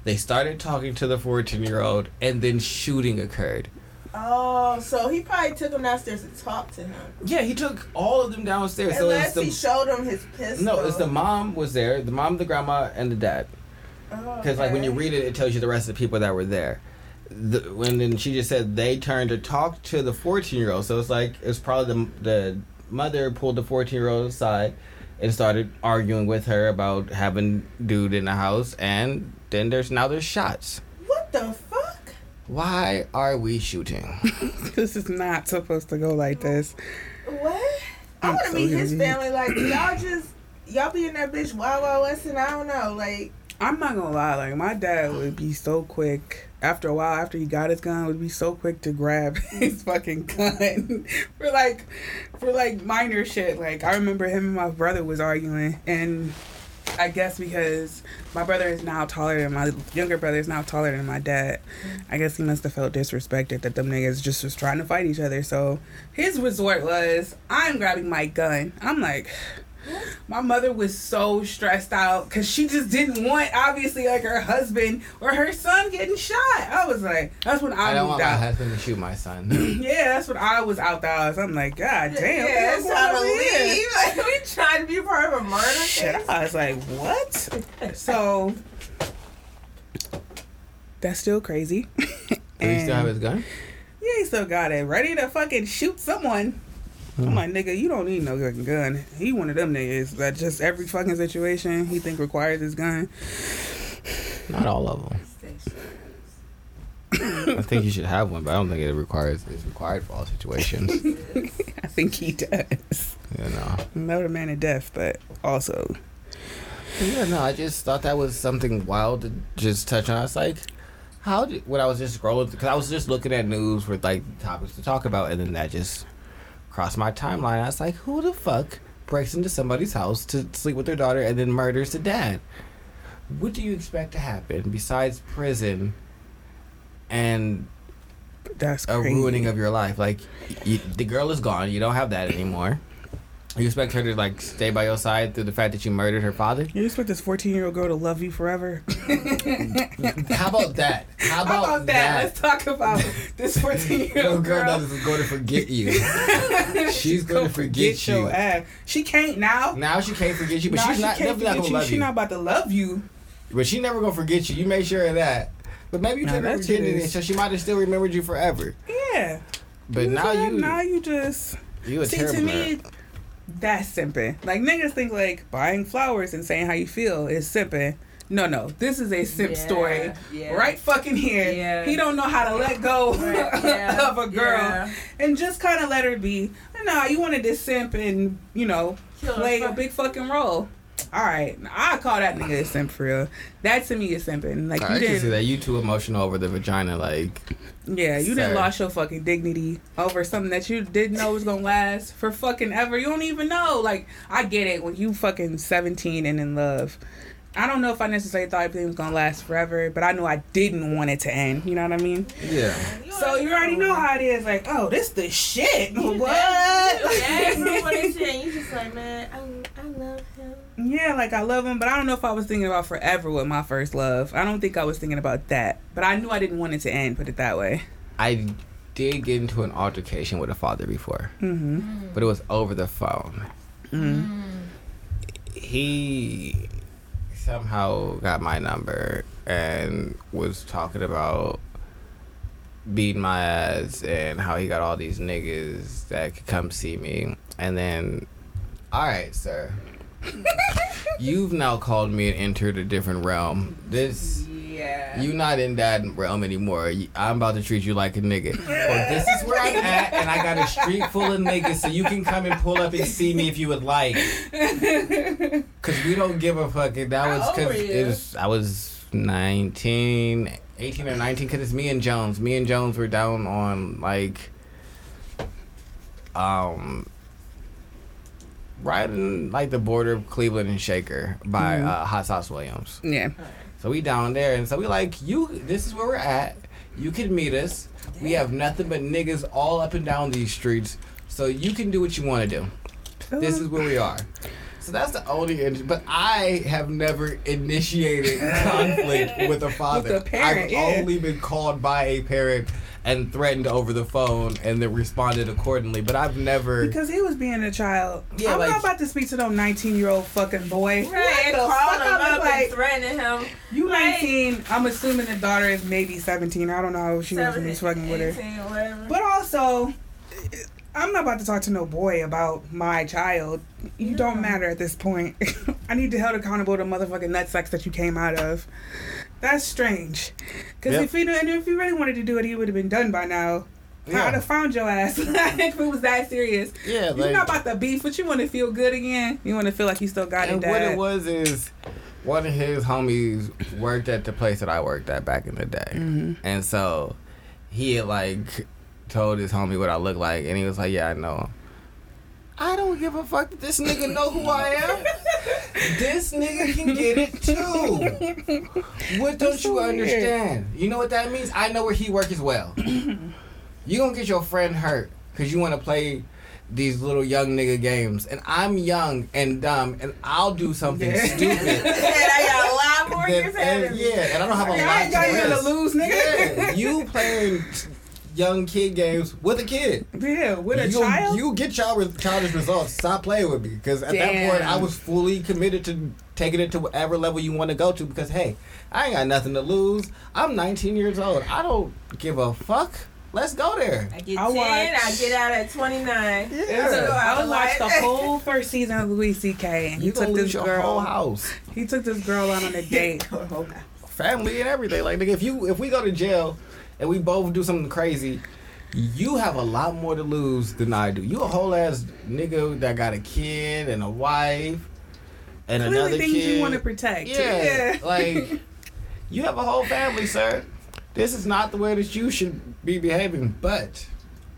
they started talking to the 14 year old and then shooting occurred. Oh, so he probably took him downstairs to talk to him. Yeah, he took all of them downstairs. So Unless it's the he showed him his pistol. no, it's the mom was there, the mom, the grandma, and the dad. Oh, Because like when you read it, it tells you the rest of the people that were there. The, when then she just said they turned to talk to the 14 year old. So it's like it's probably the the mother pulled the 14 year old aside and started arguing with her about having dude in the house, and then there's now there's shots. What the fuck? Why are we shooting? (laughs) this is not supposed to go like this. What? I I'm want to so meet his family. Like y'all (clears throat) just y'all be in that bitch Wild Wild West, and I don't know. Like I'm not gonna lie, like my dad would be so quick after a while after he got his gun would be so quick to grab (laughs) his fucking gun (laughs) for like for like minor shit. Like I remember him and my brother was arguing and I guess because my brother is now taller than my younger brother is now taller than my dad. Mm-hmm. I guess he must have felt disrespected that them niggas just was trying to fight each other. So his resort was I'm grabbing my gun. I'm like My mother was so stressed out because she just didn't want, obviously, like her husband or her son getting shot. I was like, that's when I, I don't moved want my out. husband to shoot my son. (laughs) yeah, that's when I was out the house. I'm like, God damn, yeah, what's it's going time to on leave. Like, (laughs) we trying to be part of a murder Shit, case. I was like, what? (laughs) so that's still crazy. Does he still have his gun? Yeah, he still got it. Ready to fucking shoot someone. I'm Hmm. like, nigga, you don't need no fucking gun. He one of them niggas that just every fucking situation he think requires his gun. Not all of them. I think you should have one, but I don't think it requires it's required for all situations. (laughs) I think he does. you know. Not a man of death, but also. Yeah, no, I just thought that was something wild to just touch on. I was like, how did when I was just scrolling because I was just looking at news with like topics to talk about, and then that just crossed my timeline. I was like, who the fuck breaks into somebody's house to sleep with their daughter and then murders the dad? What do you expect to happen besides prison and That's a crazy. ruining of your life? Like, you, the girl is gone. You don't have that anymore. You expect her to like stay by your side through the fact that you murdered her father? You expect this 14 year old girl to love you forever? (laughs) How about that? How How about, about that? that? Let's talk about this (laughs) fourteen-year-old girl girl. that is going to forget you. (laughs) She's going to forget your you. ass. She can't now. Now she can't forget you, but Nah, she's she not can't definitely not forget gonna you. love She you. not about to love you. But she never gonna forget you. You made sure of that. But maybe you Nah, took her that's what it virginity, so she might have still remembered you forever. Yeah. But You now you, now you just you a see terrible to man. me that's simping. Like niggas think like buying flowers and saying how you feel is simping. No, no, this is a simp Yeah, story. yeah. Right fucking here. Yeah. He don't know how to let go (laughs) Right, (laughs) of a girl and just kind of let her be. Nah, you wanted to simp and you know Kill play a big fucking role. All right, I call that nigga a simp for real. That to me is simping. Like I you can didn't. see that you too emotional over the vagina. Like Yeah, you Sir. didn't lost your fucking dignity over something that you didn't know was gonna last for fucking ever. You don't even know. Like, I get it when you fucking seventeen and in love. I don't know if I necessarily thought everything was gonna last forever, but I knew I didn't want it to end. You know what I mean? yeah, So you already know how it is. Like, oh, this the shit. You (laughs) what? Yeah, you know what it is. (laughs) You just like, man, I, I love him. Yeah, like I love him, but I don't know if I was thinking about forever with my first love. I don't think I was thinking about that, but I knew I didn't want it to end. Put it that way. I did get into an altercation with a father before, Mm-hmm. but it was over the phone. Mm-hmm. he somehow got my number and was talking about beating my ass and how he got all these niggas that could come see me. And then, all right, sir, (laughs) you've now called me and entered a different realm. This. Yeah. You're not in that realm anymore. I'm about to treat you like a nigga. Well, this is where I'm at, and I got a street full of niggas, so you can come and pull up and see me if you would like. (laughs) Cause we don't give a fuck. That How was cause it was I was 19, 18 or 19. Cause it's me and Jones. Me and Jones were down on like, um, right in like the border of Cleveland and Shaker by Mhm. uh, Hot Sauce Williams. Yeah. So we down there, and so we like you. This is where we're at. You can meet us. We have nothing but niggas all up and down these streets. So you can do what you want to do. This is where we are. So that's the only. But I have never initiated (laughs) conflict with a father. a parent, I've yeah. only been called by a parent and threatened over the phone, and then responded accordingly. But I've never. Because he was being a child. Yeah, I'm like- not about to speak to no 19 year old fucking boy. Right, What and the calling fuck? him I'm up like, and threatening him. you Right. 19. I'm assuming the daughter is maybe 17. I don't know how she was when he was fucking with her. whatever. But also, I'm not about to talk to no boy about my child. You don't matter at this point. (laughs) I need to held accountable to motherfucking nutsack that you came out of. That's strange. Because Yep. if he and if he really wanted to do it, he would have been done by now. Yeah. I'd have found your ass (laughs) if it was that serious. Yeah, like, You're not about the beef, but you want to feel good again. You want to feel like you still got And it. what it was is one of his homies worked at the place that I worked at back in the day. Mm-hmm. And so he had like told his homie what I look like and he was like, Yeah, I know him. I don't give a fuck that this nigga know who I am. this nigga can get it too. What don't so you weird. understand? You know what that means? I know where he work as well. (clears throat) you gonna get your friend hurt because you want to play these little young nigga games, and I'm young and dumb, and I'll do something Yeah. stupid. (laughs) and I got a lot more ahead and, of me. yeah, and I don't have a I lot ain't got to lose, nigga. Yeah, you playing (laughs) young kid games with a kid. Yeah, with a you, child. You get child childish results. Stop playing with me because at that point I was fully committed to taking it to whatever level you want to go to. Because hey, I ain't got nothing to lose. I'm 19 years old. I don't give a fuck. Let's go there. I get I 10, I get out at 29. Yeah. So I was watched the (laughs) whole first season of Louis C.K. and he You took this your girl. whole house, He took this girl out on a (laughs) date. Oh family, and everything. Like nigga, if you if we go to jail and we both do something crazy. You have a lot more to lose than I do. You a whole ass nigga that got a kid and a wife and Clearly another things kid. you want to protect. Yeah, like you have a whole family, sir. This is not the way that you should be behaving. But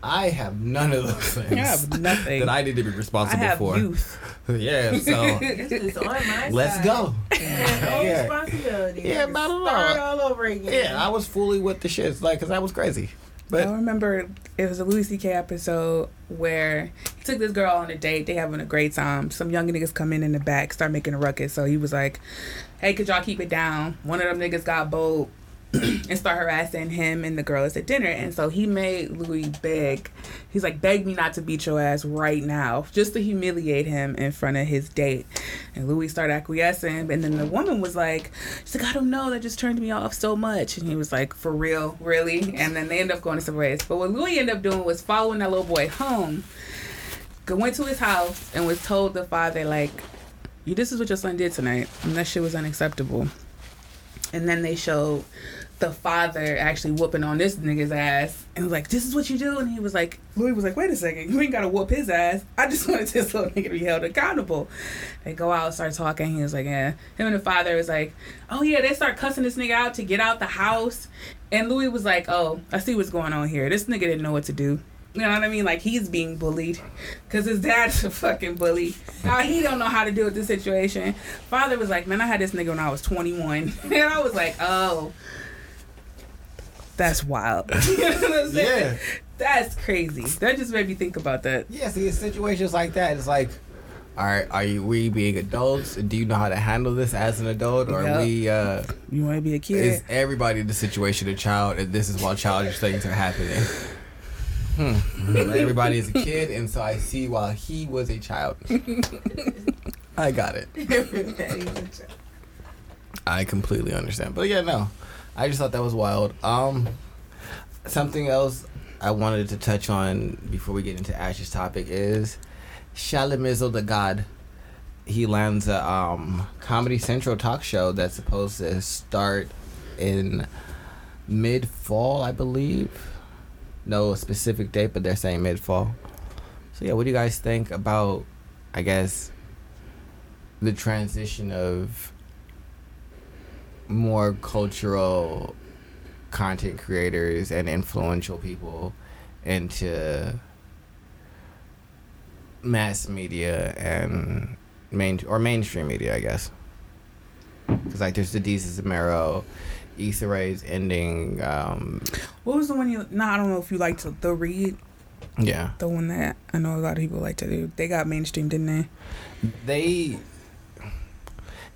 I have none of those things. You have nothing. that I need to be responsible I responsible have for. youth. (laughs) Yeah, (laughs) so This is on my let's side. go. No Yeah. responsibility. Yeah, not at all. Start all over again. Yeah, I was fully with the shits, like, cause I was crazy. But I But remember it was a Louis C.K. episode where he took this girl on a date. They having a great time. Some young niggas come in in the back, start making a ruckus. So he was like, "Hey, could y'all keep it down?" One of them niggas got bold (clears throat) and start harassing him and the girls at dinner. And so he made Louis beg. He's like, "Beg me not to beat your ass right now, just to humiliate him in front of his date." And Louis started acquiescing. And then the woman was like, "She's like, I don't know. That just turned me off so much." And he was like, "For real, really?" And then they end up going to some ways. But what Louis ended up doing was following that little boy home. Went to his house and was told the father like, "You, this is what your son did tonight, and that shit was unacceptable." And then they showed the father actually whooping on this nigga's ass and was like, This is what you do? And he was like, Louis was like, Wait a second, you ain't gotta whoop his ass. I just (laughs) wanted this little nigga to be held accountable. They go out, start talking. He was like, Yeah. Him and the father was like, Oh, yeah, they start cussing this nigga out to get out the house. And Louis was like, Oh, I see what's going on here. This nigga didn't know what to do. You know what I mean? Like he's being bullied because his dad's a fucking bully. Now he don't know how to deal with the situation. Father was like, "Man, I had this nigga when I was 21," (laughs) and I was like, "Oh, that's wild." (laughs) you know what I'm saying? yeah, That's crazy. That just made me think about that. yeah. See, in situations like that, it's like, all right, are you we being adults? Do you know how to handle this as an adult, or Yep. are we? uh You want to be a kid? Is everybody in the situation a child, and this is why childish things are happening? Hmm. (laughs) Everybody is a kid, and so I see why he was a child. (laughs) I got it. I completely understand. But yeah, no. I just thought that was wild. Um something else I wanted to touch on before we get into Ash's topic is Charlamagne the God. He lands a um Comedy Central talk show that's supposed to start in mid fall, I believe. No specific date, but they're saying mid fall. So yeah, what do you guys think about I guess the transition of more cultural content creators and influential people into mass media and main or mainstream media, I guess. Because like there's the Desus and Mero, Issa Rae's ending. Um, what was the one you? No, I don't know if you liked the read. yeah, The one that I know a lot of people like to do. They got mainstream, didn't they? they.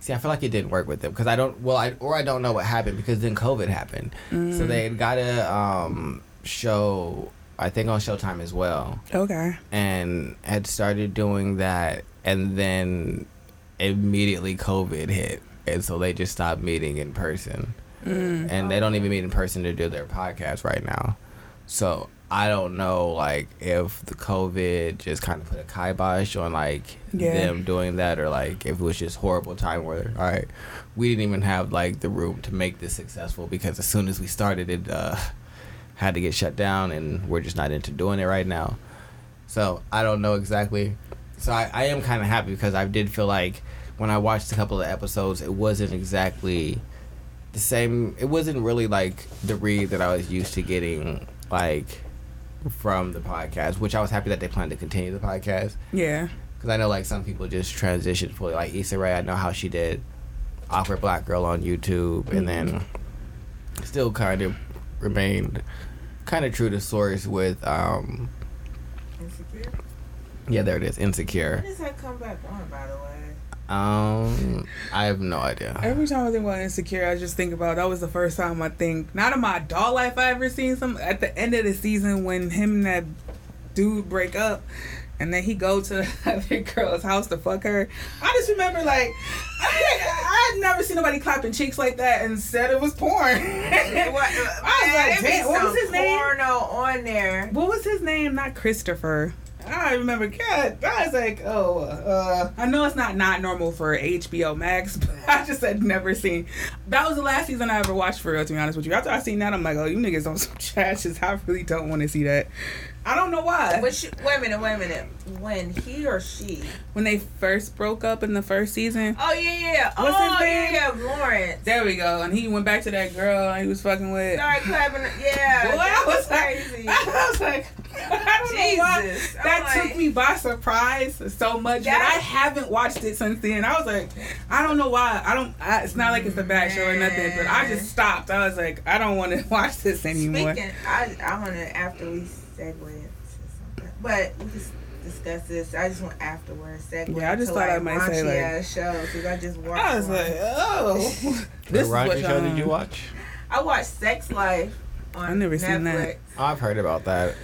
See, I feel like it didn't work with them because I don't. Well, I or I don't know what happened because then COVID happened. Mm. So they got a um, show, I think on Showtime as well, Okay. and had started doing that, and then immediately COVID hit, and so they just stopped meeting in person, Mm. and they don't even meet in person to do their podcast right now. So I don't know, like if the COVID just kind of put a kibosh on like Yeah. them doing that, or like if it was just horrible time where all right, we didn't even have like the room to make this successful because as soon as we started it, uh, had to get shut down, and we're just not into doing it right now. So I don't know exactly. So I, I am kind of happy because I did feel like when I watched a couple of episodes, it wasn't exactly the same. It wasn't really like the read that I was used to getting, like from the podcast. Which I was happy that they plan to continue the podcast Yeah. because I know like some people just transitioned fully. Like Issa Rae, I know how she did awkward black girl on YouTube, and then still kind of remained kind of true to source with um Insecure. Yeah, there it is. When Insecure. does that come back on, by the way? Um, I have no idea. Every time I think about Insecure, I just think about that was the first time I think, not in my adult life I ever seen some, at the end of the season when him and that dude break up. And then he go to (laughs) the other girl's house to fuck her. I just remember like I, (laughs) I had never seen nobody clapping cheeks like that and said it was porn. What, (laughs) I was man, like, damn, what was some his name? Porno on there. What was his name? Not Christopher. I remember. God, I was like, oh, uh, I know it's not not normal for HBO Max, (laughs) but I just had never seen. That was the last season I ever watched for real. To be honest with you, after I seen that, I'm like, oh, you niggas on some (laughs) trash. I really don't want to see that. I don't know why. But she, wait a minute, wait a minute. When he or she? when they first broke up in the first season, Oh yeah, yeah. What's oh his name? yeah, yeah, Lawrence. there we go, and he went back to that girl he was fucking with. Started clapping. Yeah, (laughs) Boy, that I was like, crazy. (laughs) I was like, (laughs) I don't know why. Jesus, That like- took me by surprise so much. But That- I haven't watched it since then. I was like, I don't know why. I don't. I, it's not like it's a bad show or nothing. But I just stopped. I was like, I don't want to watch this anymore. Speaking, I I want to after we segue into something, but we just discuss this. I just want afterwards segue. Yeah, I just to, thought I like, might say, raunchy like- ass shows because I just watched. I was one. like, oh, (laughs) What this is raunchy what show did you watch? I watched Sex Life on I've never Netflix. seen that. I've heard about that.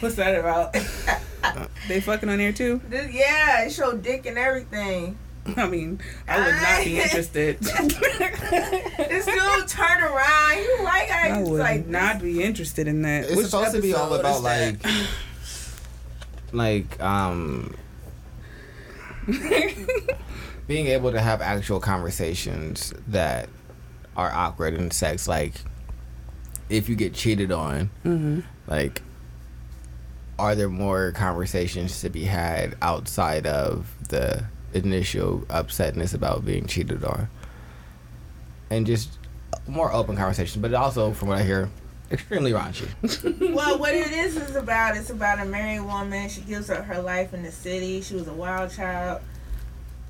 What's that about? (laughs) they fucking on there too. This- yeah, it showed dick and everything. (laughs) I mean, I would not be interested. This dude turned around. You like I, I would like not be interested in that. It's Which supposed to be all about like, like um, (laughs) being able to have actual conversations that are awkward in sex. Like, if you get cheated on, Mhm. like, are there more conversations to be had outside of the initial upsetness about being cheated on? And just more open conversation, but also, from what I hear, extremely raunchy. (laughs) well, what it is is about it's about a married woman. She gives up her life in the city. She was a wild child.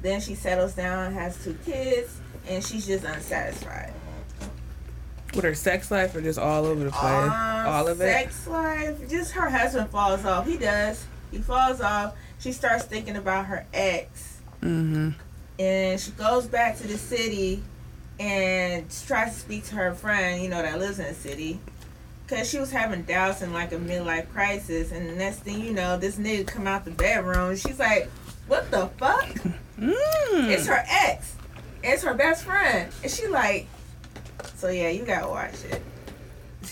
Then she settles down, has two kids, and she's just unsatisfied. With her sex life or just all over the place? Um, all of it? Sex life. Just her husband falls off. He does. He falls off. She starts thinking about her ex, Mm-hmm. and she goes back to the city and tries to speak to her friend, you know, that lives in the city. Cause she was having doubts and like a midlife crisis, and the next thing you know, this nigga come out the bedroom. She's like, "What the fuck? Mm. It's her ex. It's her best friend." And she like, "So yeah, you gotta watch it."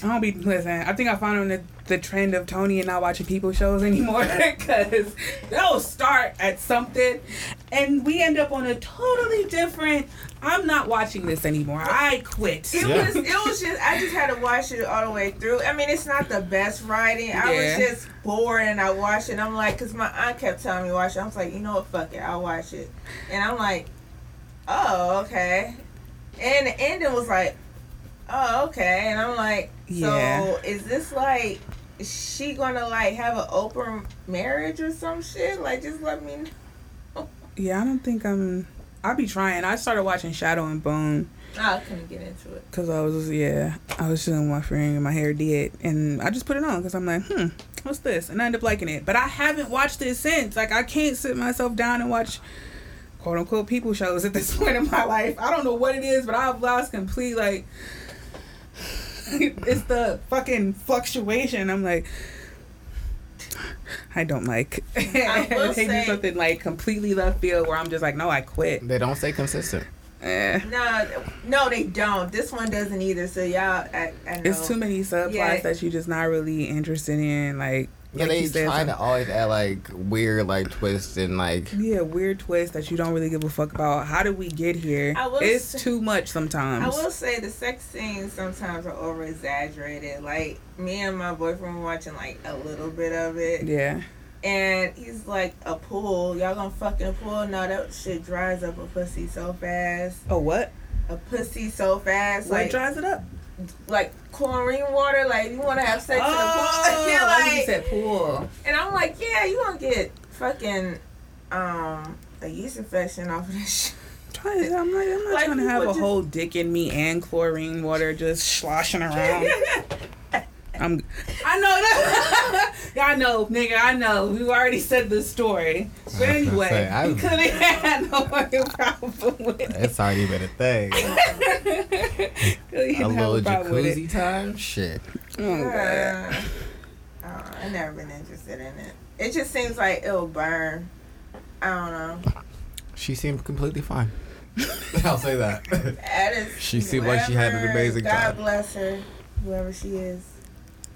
I don't be listen. I think I found on the, the trend of Tony and not watching people shows anymore (laughs) because they'll start at something, and we end up on a totally different. I'm not watching this anymore. I quit. It Yeah. was it was just I just had to watch it all the way through. I mean, it's not the best writing. I Yeah. was just bored and I watched it. I'm like, cause my aunt kept telling me to watch it. I was like, you know what, fuck it, I'll watch it. And I'm like, oh okay. And the ending was like, oh okay. And I'm like, so Yeah. is this like? Is she gonna like have an open marriage or some shit? Like, just let me know. Yeah, I don't think I'm. I'll be trying. I started watching Shadow and Bone I couldn't get into it. because I was yeah I was my friend and my hair did and I just put it on because I'm like hmm what's this and I end up liking it but I haven't watched it since like I can't sit myself down and watch quote unquote people shows at this (laughs) point in my life I don't know what it is but I've lost complete like (laughs) it's the fucking fluctuation I'm like I don't like (laughs) I will they do say- something like completely left field where I'm just like no I quit They don't stay consistent. eh. No, no, they don't. This one doesn't either. So y'all, I, I know. It's too many subplots Yeah. that you're just not really interested in. Like, Yeah, like they you said, try to always add like weird like twists and like yeah, weird twists that you don't really give a fuck about. How did we get here? I will It's say- too much sometimes. I will say the sex scenes sometimes are over exaggerated. Like me and my boyfriend were watching like a little bit of it, yeah, and he's like, "A pool? Y'all gonna fuck in a pool? No, that shit dries up a pussy so fast. Oh, what? A pussy so fast, What like dries it up? Like chlorine water. Like you want to have sex oh, in a pool? (laughs) Yeah, I you said pool. and I'm like, yeah, you gonna get fucking um a yeast infection off of this shit. Try it. I'm not. I'm not Like, trying to have a just- whole dick in me and chlorine water just sloshing around. (laughs) I'm. I know that. (laughs) I know, nigga. I know. We already said this story. But I was gonna anyway, say, I- he couldn't (laughs) had no fucking problem with it. It's already been a thing. (laughs) Really a didn't have little problem with it. jacuzzi time? Shit. Oh, God. Uh, uh, I never been interested in it. It just seems like it'll burn. I don't know. She seemed completely fine. I'll say that. That is. She seemed like she had an whoever- amazing God time. bless her, whoever she is.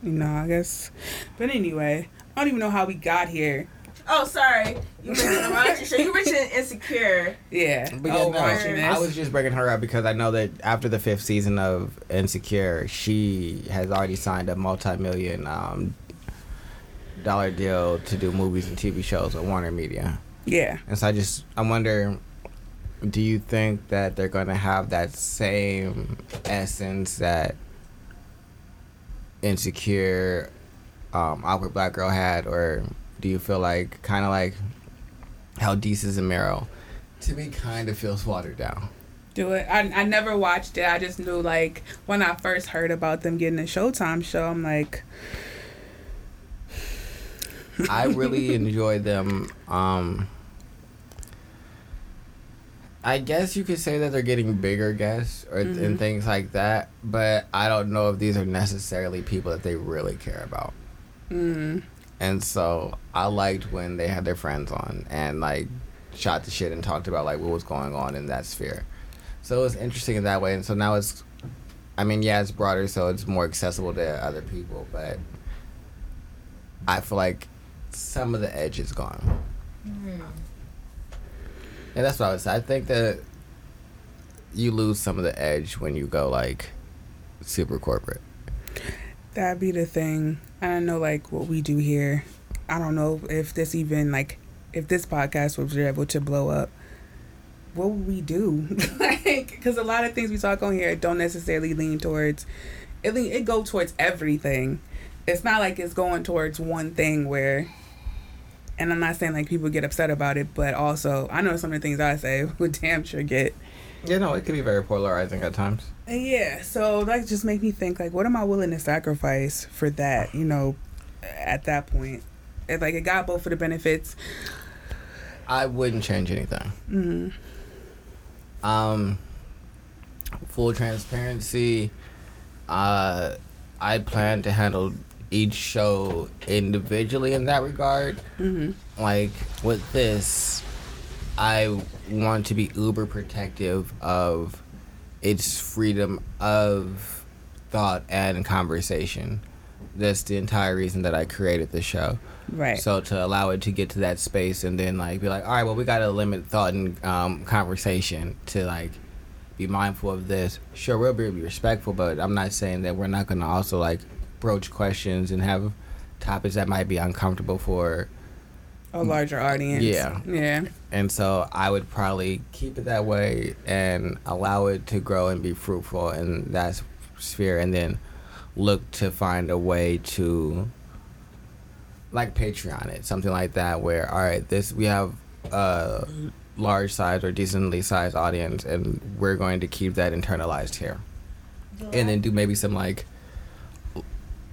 You know, I guess. But anyway, I don't even know how we got here. Oh, sorry. You mentioned the show. You mentioned (laughs) Insecure. Yeah. But yeah, oh, no, I was just breaking her up because I know that after the fifth season of Insecure, she has already signed a multi-million um, dollar deal to do movies and TV shows with Warner Media. Yeah. And so I just I wonder, do you think that they're gonna have that same essence that Insecure, um, Awkward Black Girl had, or do you feel like kind of like how Desus and Mero, to me, kind of feels watered down? Do it. I, I never watched it. I just knew, like, when I first heard about them getting a Showtime show, I'm like, (sighs) I really enjoyed them. Um, I guess you could say that they're getting bigger guests or Mhm. and things like that, but I don't know if these are necessarily people that they really care about. mm, And so I liked when they had their friends on and like shot the shit and talked about like what was going on in that sphere. So it was interesting in that way. And so now it's, I mean, yeah, it's broader, so it's more accessible to other people, but I feel like some of the edge is gone. And that's what I would say. I think that you lose some of the edge when you go like super corporate. that'd be the thing. I don't know, like, what we do here. I don't know if this even, like, if this podcast was able to blow up, what would we do? (laughs) like, because a lot of things we talk on here don't necessarily lean towards, it, it go towards everything. It's not like it's going towards one thing where, and I'm not saying like people get upset about it, but also I know some of the things I say (laughs) would damn sure get You know, it can be very polarizing at times. Yeah, so that just make me think like, what am I willing to sacrifice for that? You know, at that point, it, like it got both of the benefits. I wouldn't change anything. hmm Um, full transparency. Uh, I plan to handle each show individually in that regard. hmm Like with this, I want to be uber protective of its freedom of thought and conversation. That's the entire reason that I created the show. Right. So to allow it to get to that space and then like be like, all right, well we got to limit thought and um, conversation to like be mindful of this. Sure, we'll be respectful, but I'm not saying that we're not gonna also like broach questions and have topics that might be uncomfortable for. a larger audience. Yeah. Yeah. And so I would probably keep it that way and allow it to grow and be fruitful in that sphere, and then look to find a way to like Patreon it, something like that, where all right, this we have a large size or decently sized audience, and we're going to keep that internalized here, and then do maybe some like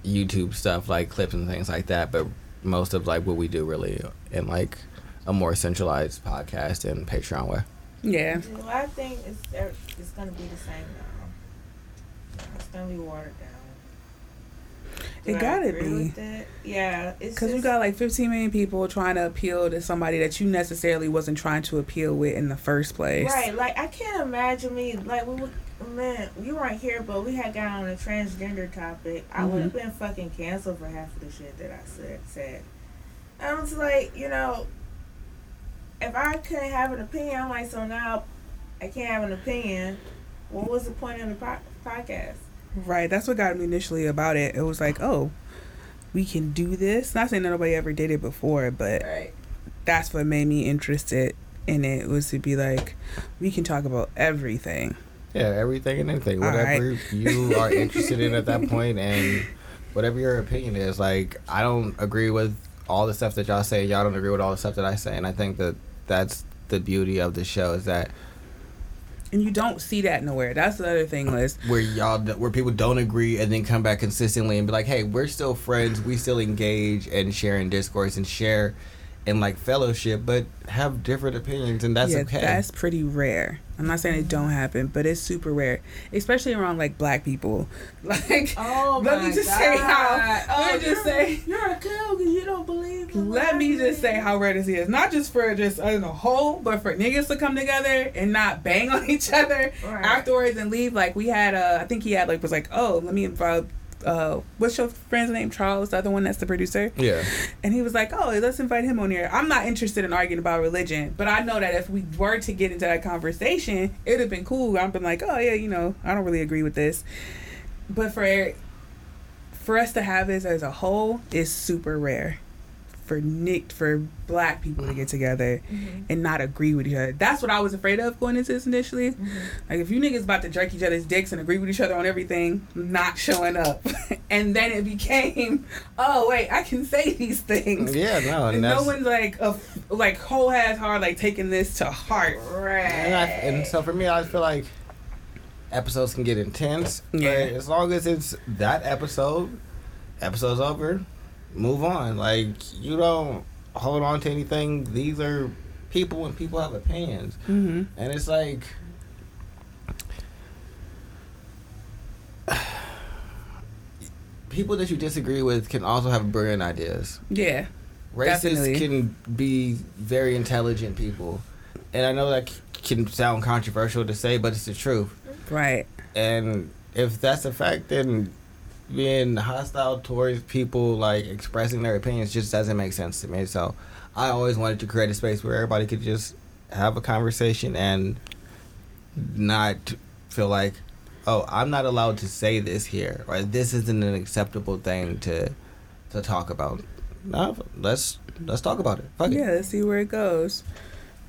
YouTube stuff, like clips and things like that. But most of like what we do really in like a more centralized podcast and Patreon way. Yeah. Well, I think it's er, it's gonna be the same now. It's gonna be watered down. Do It I gotta agree be. with it? Yeah, Because you got like 15 million people trying to appeal to somebody that you necessarily wasn't trying to appeal with in the first place. Right, like I can't imagine me like we would man, you weren't here but we had got on a transgender topic. I would Mm-hmm. have been fucking canceled for half of the shit that I said said. I was like, you know, if I couldn't have an opinion, I'm like, so now I can't have an opinion. What was the point of the po- podcast? Right. That's what got me initially about it. It was like, oh, we can do this. Not saying that nobody ever did it before, but Right. that's what made me interested in it was to be like, we can talk about everything. Yeah, everything and anything, whatever you are (laughs) interested in at that point, and whatever your opinion is. Like, I don't agree with all the stuff that y'all say. Y'all don't agree with all the stuff that I say, and I think that that's the beauty of the show is that and you don't see that nowhere. That's the other thing was where y'all where people don't agree and then come back consistently and be like, "Hey, we're still friends. We still engage and share in discourse and share in like fellowship, but have different opinions, and that's yeah, okay." That's pretty rare. I'm not saying it don't happen, but it's super rare, especially around like black people. (laughs) Like, Oh let my me just God. say how. Oh, let me just say. You're a cool because you don't believe Let me just say how rare this is. Not just for just as a whole, but for niggas to come together and not bang (laughs) on each other Right. afterwards and leave. Like we had, uh, I think he had like was like, oh, let me invite. Uh, what's your friend's name? Charles, the other one that's the producer. yeah, And he was like, "Oh, let's invite him on here." I'm not interested in arguing about religion, but I know that if we were to get into that conversation, it'd have been cool. I've been like, "Oh yeah, you know, I don't really agree with this," but for for us to have this as a whole is super rare. For Nick, for black people to get together Mhm. and not agree with each other. That's what I was afraid of going into this initially. Mhm. Like if you niggas about to jerk each other's dicks and agree with each other on everything, not showing up, (laughs) and then it became, oh wait, I can say these things. yeah, no, and no one's like a like whole ass hard like taking this to heart. Right. and, I, and so for me, I feel like episodes can get intense. Yeah. But as long as it's that episode, episode's over, move on. Like you don't hold on to anything. These are people, and people have opinions. Mm-hmm. And it's like people that you disagree with can also have brilliant ideas. Yeah, Racists Definitely. can be very intelligent people. And I know that can sound controversial to say, but it's the truth. right. And if that's a fact, then being hostile towards people like expressing their opinions just doesn't make sense to me. So I always wanted to create a space where everybody could just have a conversation and not feel like, oh, I'm not allowed to say this here, or this isn't an acceptable thing to to talk about. No, let's let's talk about it. Fuck Yeah, it. let's see where it goes.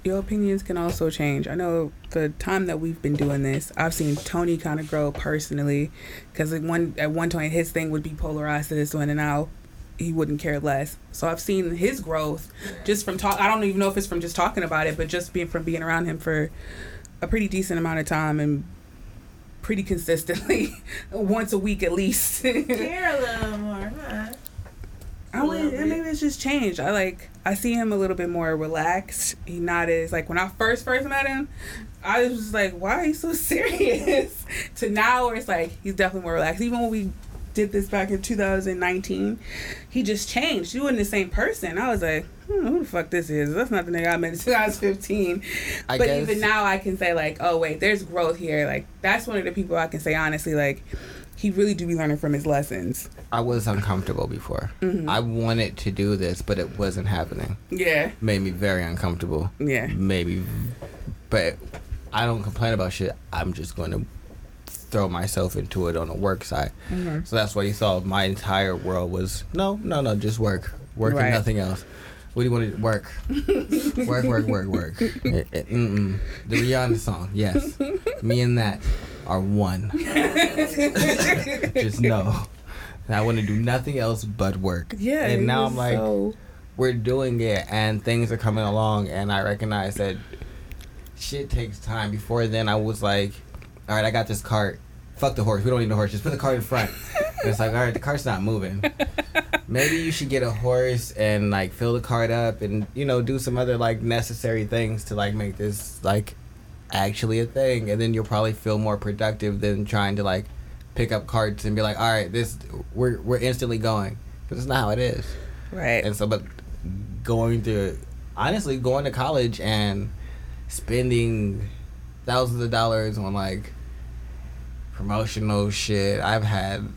Your opinions can also change. I know the time that we've been doing this, I've seen Tony kind of grow personally, because at one at one point his thing would be polarized to this one, and now he wouldn't care less. So I've seen his growth just from talk. I don't even know if it's from just talking about it, but just being from being around him for a pretty decent amount of time and pretty consistently, (laughs) once a week at least. Care a little more, huh? I little and maybe it's just changed. I like I see him a little bit more relaxed. He not as like when I first first met him, I was just like, why are you so (laughs) serious? to now where it's like he's definitely more relaxed. Even when we did this back in 2019, he just changed. He wasn't the same person. I was like, hmm, who the fuck this is? That's not the nigga I met in 2015. I but guess- even now, I can say like, oh wait, there's growth here. Like that's one of the people I can say honestly, like he really do be learning from his lessons. I was uncomfortable before. Mhm. I wanted to do this, but it wasn't happening. Yeah, Made me very uncomfortable. yeah. Maybe, but I don't complain about shit. I'm just going to throw myself into it on the work side. Mhm. So that's why you saw my entire world was no, no, no, just work, work Right. and nothing else. What do you want to (laughs) work? work, work, work, work. Mm-mm. The Rihanna song, yes. Me and that are one. (laughs) just know. And I want to do nothing else but work. Yeah. And now I'm like, so- we're doing it and things are coming along and I recognize that shit takes time. Before then I was like, all right, I got this cart. Fuck the horse. We don't need the horse. Just put the cart in front. and it's like, all right, the cart's not moving. (laughs) Maybe you should get a horse and like fill the cart up and you know do some other like necessary things to like make this like actually a thing and then you'll probably feel more productive than trying to like pick up carts and be like, all right, this we're we're instantly going because it's not how it is. right. And so, but going to, honestly, going to college and spending thousands of dollars on like promotional shit. I've had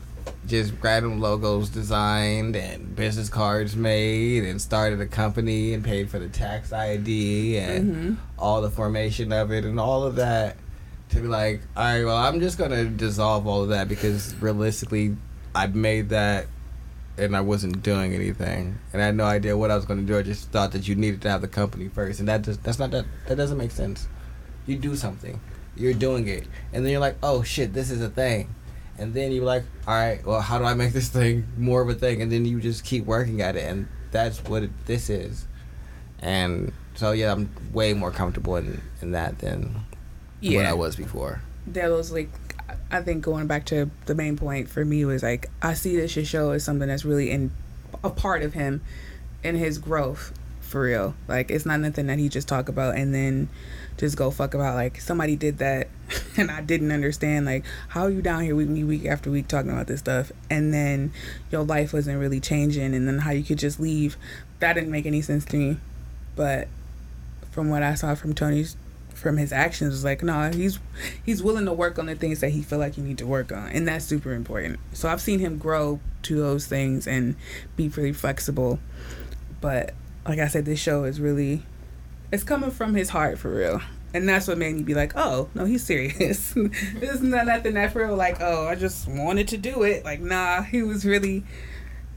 just random logos designed and business cards made and started a company and paid for the tax ID and Mhm. all the formation of it and all of that to be like, all right, well, I'm just gonna dissolve all of that because realistically, I made that and I wasn't doing anything, and I had no idea what I was gonna do. I just thought that you needed to have the company first, and that just that's not that that doesn't make sense. You do something, you're doing it, and then you're like, oh shit, this is a thing. And then you're like, all right, well, how do I make this thing more of a thing? And then you just keep working at it, and that's what it, this is. And so yeah, I'm way more comfortable in in that than what I was before. that was like I think going back to the main point for me was like I see this show as something that's really in a part of him and his growth for real. Like it's not nothing that he just talk about and then just go fuck about like somebody did that (laughs) and I didn't understand like how are you down here me week after week talking about this stuff and then your life wasn't really changing and then how you could just leave that didn't make any sense to me. But from what I saw from Tony's from his actions was like no he's he's willing to work on the things that he feel like you need to work on and that's super important. So i've seen him grow to those things and be pretty flexible. But like i said this show is really it's coming from his heart for real and that's what made me be like oh no he's serious (laughs) this is not nothing that for real like oh i just wanted to do it like nah he was really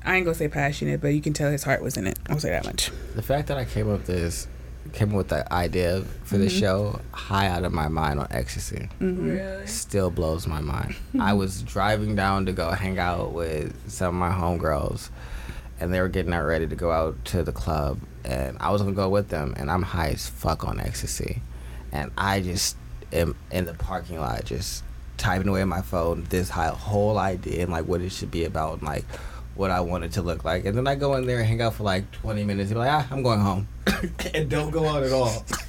i ain't gonna say passionate but you can tell his heart was in it i'll say that much The fact that I came up with this, came up with the idea for the Mhm. show high out of my mind on ecstasy. mm-hmm. Really? Still blows my mind. (laughs) I was driving down to go hang out with some of my homegirls, and they were getting out ready to go out to the club, and I was gonna go with them, and I'm high as fuck on ecstasy, and I just am in the parking lot just typing away my phone this whole idea and like what it should be about, and like what I want it to look like, and then I go in there and hang out for like 20 minutes, and be like, ah, I'm going home, (coughs) and don't go out at all. (laughs)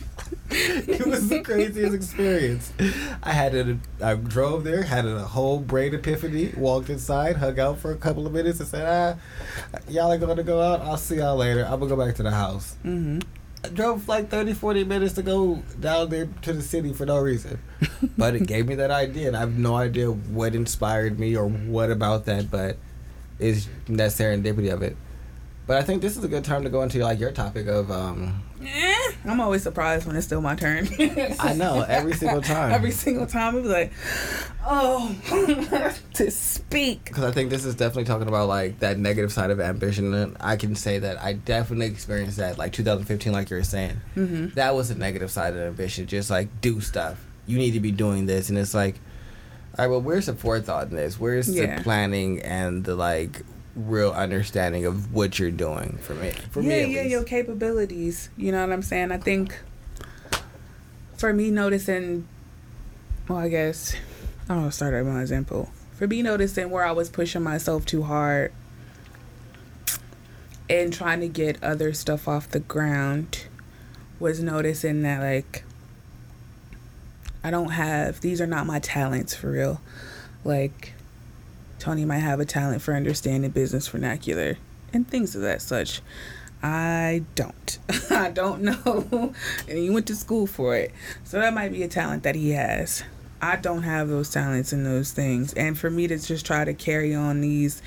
(laughs) it was the craziest experience. I had it. I drove there, had a whole brain epiphany. Walked inside, hung out for a couple of minutes, and said, "Ah, y'all are going to go out. I'll see y'all later. I'm gonna go back to the house." Mm-hmm. I drove like 30, 40 minutes to go down there to the city for no reason, (laughs) but it gave me that idea, and I have no idea what inspired me or what about that, but it's that serendipity of it. But I think this is a good time to go into like your topic of um, Eh, I'm always surprised when it's still my turn. I know, every single time. (laughs) Every single time, it was like, oh, (laughs) to speak. because I think this is definitely talking about like that negative side of ambition, and I can say that I definitely experienced that, like 2015, like you were saying. Mm-hmm. That was a negative side of ambition, just like do stuff. You need to be doing this, and it's like, all right, well, where's the forethought in this? Where's Yeah. the planning and the like real understanding of what you're doing? For me, for yeah, me, yeah, least. your capabilities. You know what I'm saying? I think for me noticing, well, I guess I'll start at my example. For me noticing where I was pushing myself too hard and trying to get other stuff off the ground was noticing that like I don't have these are not my talents for real. Like Tony might have a talent for understanding business vernacular and things of that such. I don't. (laughs) I don't know. and he went to school for it. So that might be a talent that he has. I don't have those talents and those things. And for me to just try to carry on these,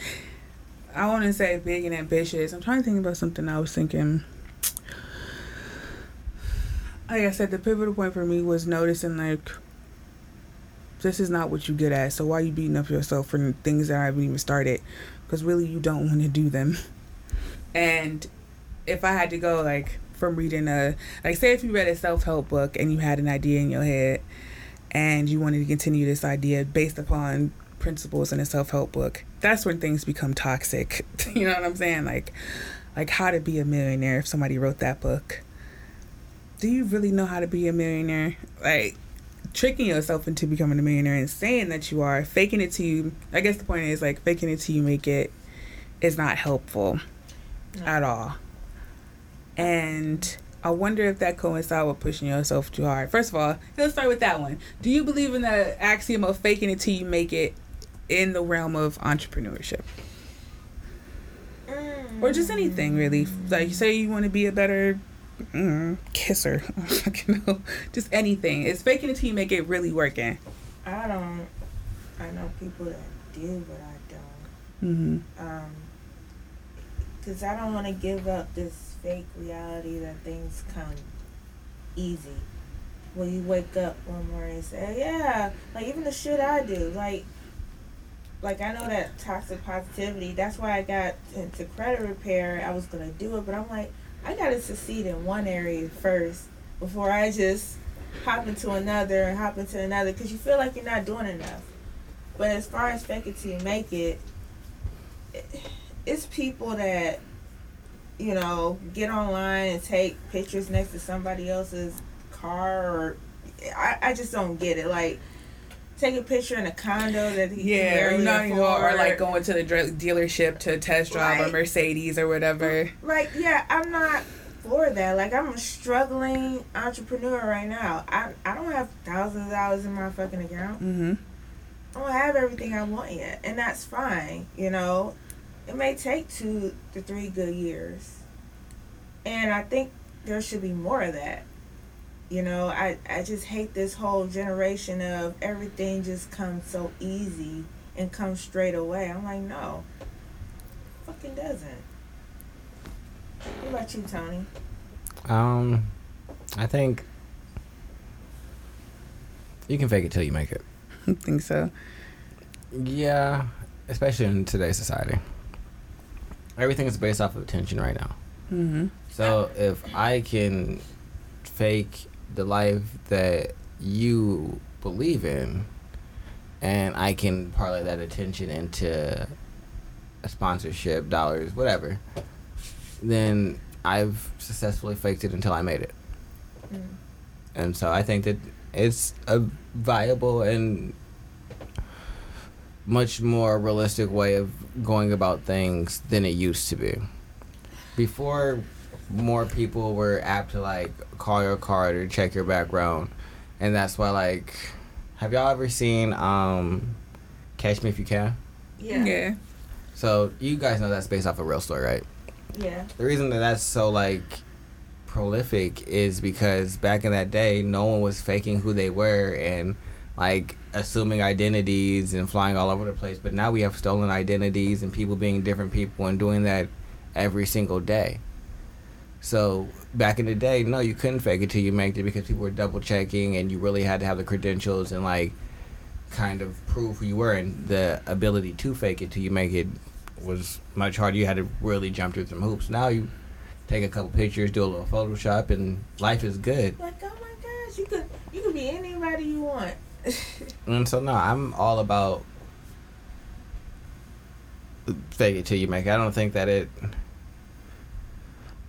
I want to say big and ambitious. I'm trying to think about something I was thinking. Like I said, the pivotal point for me was noticing, like, this is not what you good at. So why are you beating up yourself for things that I haven't even started? Because really, you don't want to do them. And if I had to go like from reading a like say if you read a self help book and you had an idea in your head and you wanted to continue this idea based upon principles in a self help book, that's when things become toxic. (laughs) you know what I'm saying? Like like how to be a millionaire if somebody wrote that book. Do you really know how to be a millionaire? Like tricking yourself into becoming a millionaire and saying that you are, faking it to you I guess the point is like faking it till you make it is not helpful No. at all. And I wonder if that coincides with pushing yourself too hard. First of all, let's start with that one. Do you believe in the axiom of faking it till you make it in the realm of entrepreneurship? Or just anything really? Like say you want to be a better mm, kisser. you know, just anything. It's faking it till you make it really working. I don't. I know people that do, but I don't. Mm-hmm. Um, cause I don't want to give up this fake reality that things come easy. When you wake up one morning and say, "Yeah," like even the shit I do, like, like I know that toxic positivity. That's why I got into credit repair. I was gonna do it, but I'm like, I gotta succeed in one area first before I just hop into another and hop into another. Cause you feel like you're not doing enough. But as far as fake it till you make it, it's people that you know get online and take pictures next to somebody else's car or I, I just don't get it. Like, take a picture in a condo that he Yeah, can or, barely not, know, or like going to the dealership to test drive a Mercedes or whatever. Like, yeah, I'm not for that. Like, I'm a struggling entrepreneur right now. I I don't have thousands of dollars in my fucking account. Mm-hmm. I don't have everything I want yet, and that's fine. You know, it may take two to three good years, and I think there should be more of that. You know, I I just hate this whole generation of everything just comes so easy and comes straight away. I'm like, no, fucking doesn't. What about you, Tony? Um, I think you can fake it till you make it. (laughs) I think so. Yeah, especially in today's society. Everything is based off of attention right now. Mm-hmm. So if I can fake the life that you believe in, and I can parlay that attention into a sponsorship, dollars, whatever, then I've successfully faked it until I made it. Mm. And so I think that it's a viable and much more realistic way of going about things than it used to be. Before, more people were apt to like call your card or check your background, and that's why like, have y'all ever seen um, Catch Me If You Can? Yeah. Yeah. So you guys know that's based off a real story, right? Yeah. The reason that that's so like prolific is because back in that day, no one was faking who they were and like assuming identities and flying all over the place. But now we have stolen identities and people being different people and doing that every single day. So back in the day, no, you couldn't fake it till you make it because people were double checking and you really had to have the credentials and like kind of prove who you were and the ability to fake it till you make it was much harder. You had to really jump through some hoops. Now you take a couple pictures, do a little Photoshop, and life is good. Like, oh my gosh, you could you could be anybody you want. (laughs) And so no, I'm all about fake it till you make it. I don't think that it.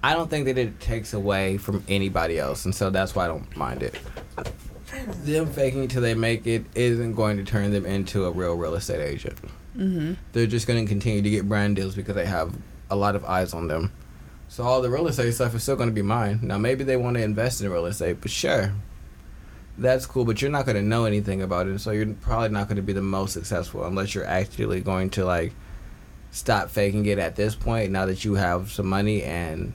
I don't think that it takes away from anybody else, and so that's why I don't mind it. Them faking it till they make it isn't going to turn them into a real real estate agent. Mm-hmm. They're just going to continue to get brand deals because they have a lot of eyes on them. So all the real estate stuff is still going to be mine. Now maybe they want to invest in real estate, but sure, that's cool. But you're not going to know anything about it, so you're probably not going to be the most successful unless you're actually going to like stop faking it at this point. Now that you have some money and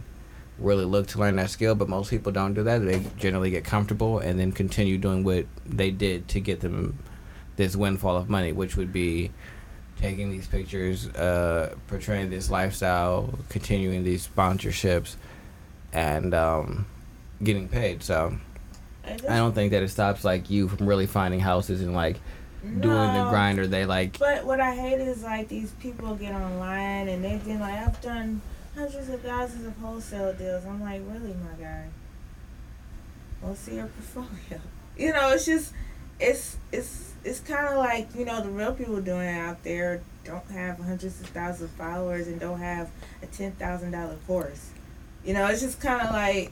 really look to learn that skill, but most people don't do that. They generally get comfortable and then continue doing what they did to get them this windfall of money, which would be taking these pictures, uh, portraying this lifestyle, continuing these sponsorships, and um, getting paid. So I don't think that it stops like you from really finding houses and like doing the No. grind, or they like But what I hate is like these people get online and they've been like, I've done hundreds of thousands of wholesale deals. I'm like, really, my guy? Well, see your portfolio. (laughs) You know, it's just, it's it's it's kind of like you know the real people doing it out there don't have hundreds of thousands of followers and don't have a ten thousand dollar course. You know, it's just kind of like,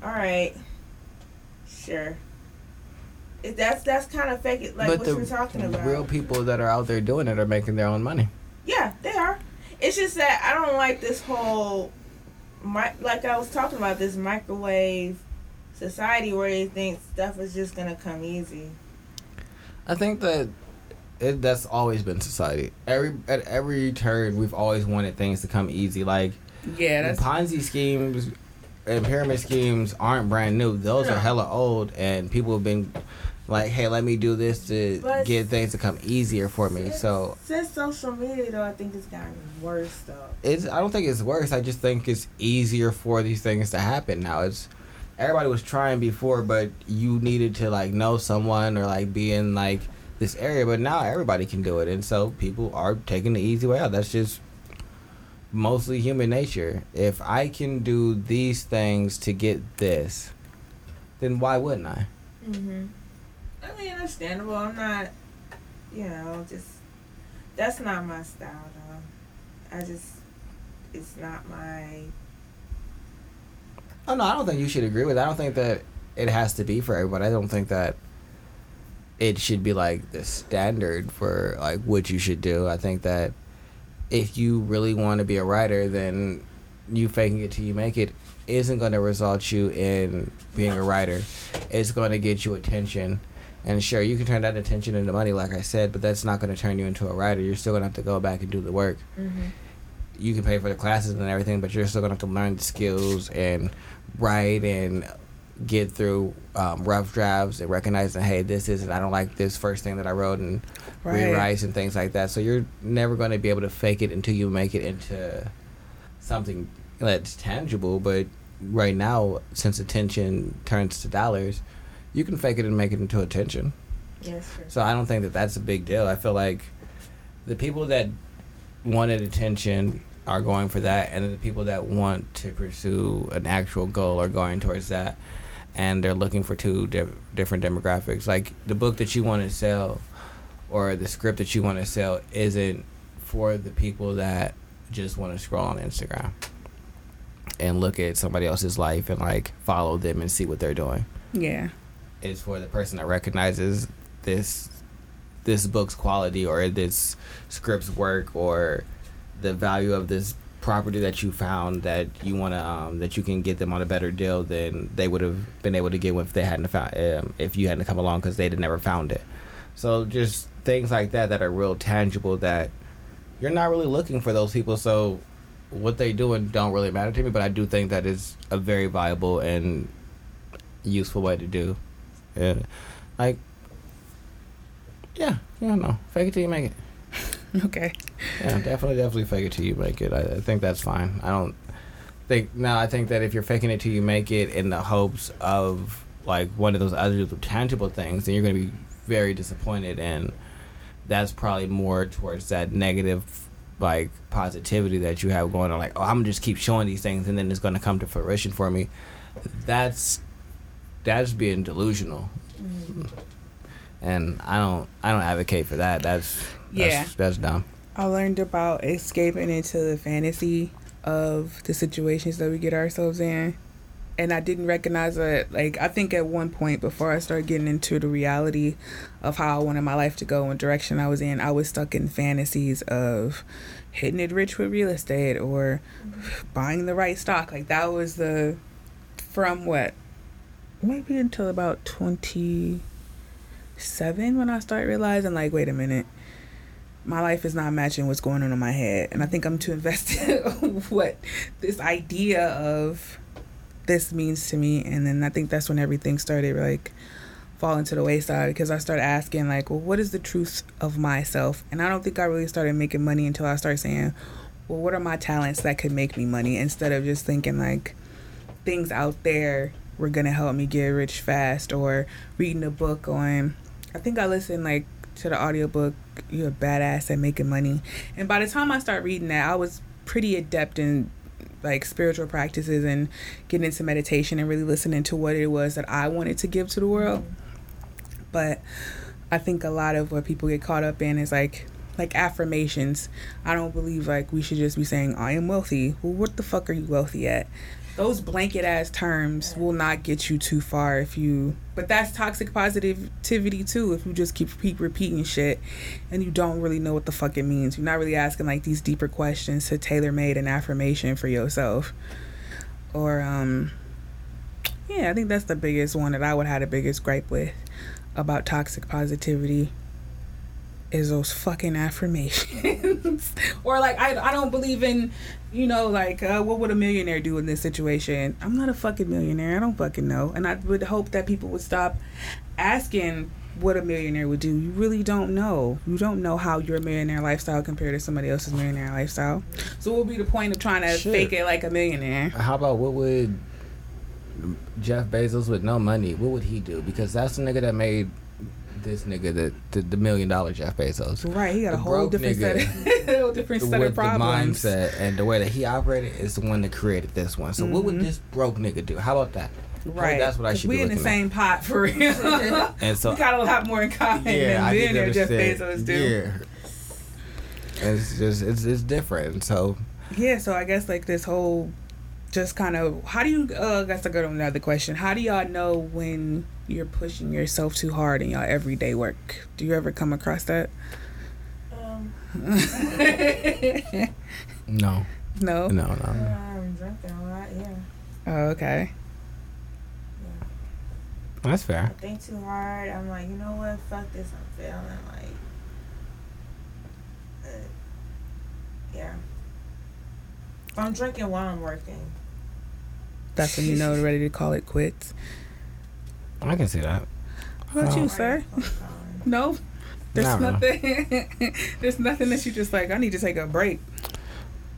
all right, sure. It, that's that's kind of fake. It like but what the you're talking about. real people that are out there doing it are making their own money. Yeah, they are. It's just that I don't like this whole, mi- like I was talking about this microwave society where they think stuff is just gonna come easy. I think that it, that's always been society. Every at every turn, we've always wanted things to come easy. Like Yeah, that's Ponzi schemes and pyramid schemes aren't brand new. Those No. are hella old, and people have been like, "Hey, let me do this to But- get things to come easier for me." Since- So since social media though, I think it's gotten worse though. it's. I don't think it's worse. I just think it's easier for these things to happen now. It's everybody was trying before, but you needed to like know someone or like be in like this area. But now everybody can do it, and so people are taking the easy way out. That's just mostly human nature. If I can do these things to get this, then why wouldn't I? Mhm. I mean, understandable. I'm not, you know, just that's not my style though. I just, it's not my. Oh no, I don't think you should agree with. That. I don't think that it has to be for everybody. I don't think that it should be like the standard for like what you should do. I think that if you really want to be a writer, then you faking it till you make it isn't going to result you in being a writer. It's going to get you attention. And sure, you can turn that attention into money, like I said, but that's not going to turn you into a writer. You're still going to have to go back and do the work. Mm-hmm. You can pay for the classes and everything, but you're still going to have to learn the skills and write and get through um, rough drafts and recognize that, hey, this isn't, I don't like this first thing that I wrote and Right. rewrites and things like that. So you're never going to be able to fake it until you make it into something that's tangible. But right now, since attention turns to dollars, you can fake it and make it into attention. Yes, sir. So I don't think that that's a big deal. I feel like the people that wanted attention are going for that, and the people that want to pursue an actual goal are going towards that. And they're looking for two di- different demographics. Like the book that you want to sell, or the script that you want to sell, isn't for the people that just want to scroll on Instagram and look at somebody else's life and like follow them and see what they're doing Yeah. Is for the person that recognizes this this book's quality or this script's work or the value of this property that you found that you want to um, that you can get them on a better deal than they would have been able to get if they hadn't found um, if you hadn't come along because they'd never found it. So just things like that that are real tangible that you're not really looking for those people. So what they doing don't really matter to me but i do think that is a very viable and useful way to do yeah. Like yeah yeah no. Fake it till you make it. (laughs) Okay. yeah definitely definitely fake it till you make it. I, I think that's fine. I don't think now i think that if you're faking it till you make it in the hopes of like one of those other tangible things then you're going to be very disappointed and that's probably more towards that negative like positivity that you have going on like oh i'm gonna just keep showing these things and then it's going to come to fruition for me. That's that's being delusional Mm-hmm. and i don't i don't advocate for that that's that's, Yeah. that's dumb I learned about escaping into the fantasy of the situations that we get ourselves in. And I didn't recognize it. Like, I think at one point before I started getting into the reality of how I wanted my life to go and direction I was in, I was stuck in fantasies of hitting it rich with real estate or buying the right stock. Like, that was the, from what? Maybe until about 27 when I start realizing, like, wait a minute my life is not matching what's going on in my head. And i think i'm too invested (laughs) in what this idea of this means to me. And then i think that's when everything started like falling to the wayside because i started asking like well what is the truth of myself? And i don't think i really started making money until i started saying well what are my talents that could make me money? Instead of just thinking like things out there were gonna help me get rich fast or reading a book on i think i listened like to the audiobook you're a badass at making money. And by the time i start reading that i was pretty adept in like spiritual practices and getting into meditation and really listening to what it was that i wanted to give to the world. But i think a lot of what people get caught up in is like like affirmations. I don't believe like we should just be saying i am wealthy. Well what the fuck are you wealthy at those blanket ass terms will not get you too far if you but that's toxic positivity too if you just keep, keep repeating shit and you don't really know what the fuck it means. You're not really asking like these deeper questions to tailor made an affirmation for yourself. Or um yeah i think that's the biggest one that i would have the biggest gripe with about toxic positivity is those fucking affirmations. (laughs) Or like I, I don't believe in you know like uh, what would a millionaire do in this situation? I'm not a fucking millionaire. I don't fucking know. And i would hope that people would stop asking what a millionaire would do. You really don't know. You don't know how your millionaire lifestyle compared to somebody else's millionaire lifestyle. So what would be the point of trying to Shit. fake it like a millionaire? How about what would Jeff Bezos with no money? What would he do? Because that's the nigga that made this nigga the the, the million dollar Jeff Bezos. right he got a (laughs) whole different set of whole different set With of the mindset and the way that he operated is the one that created this one. So what would Mhm. this broke nigga do? How about that? right that's what I should we be in the at. same pot for real (laughs) And so we got a lot more in common than I need millionaire to Jeff. Bezos do. Yeah. It's just it's it's different. So Yeah, so I guess like this whole just kind of how do you? Uh, that's a good another question. How do y'all know when you're pushing yourself too hard in y'all everyday work? Do you ever come across that? Um, (laughs) No, no. no, no. I'm drinking a lot. Yeah. Oh, okay. That's I fair. think too hard. I'm like, you know what? Fuck this. I'm feeling like. Uh, yeah. If I'm drinking while I'm working. That's when you know (laughs) ready to call it quits. I can see that. How about you, sir? (laughs) No. There's Not nothing. (laughs) there's nothing that you just like. I need to take a break.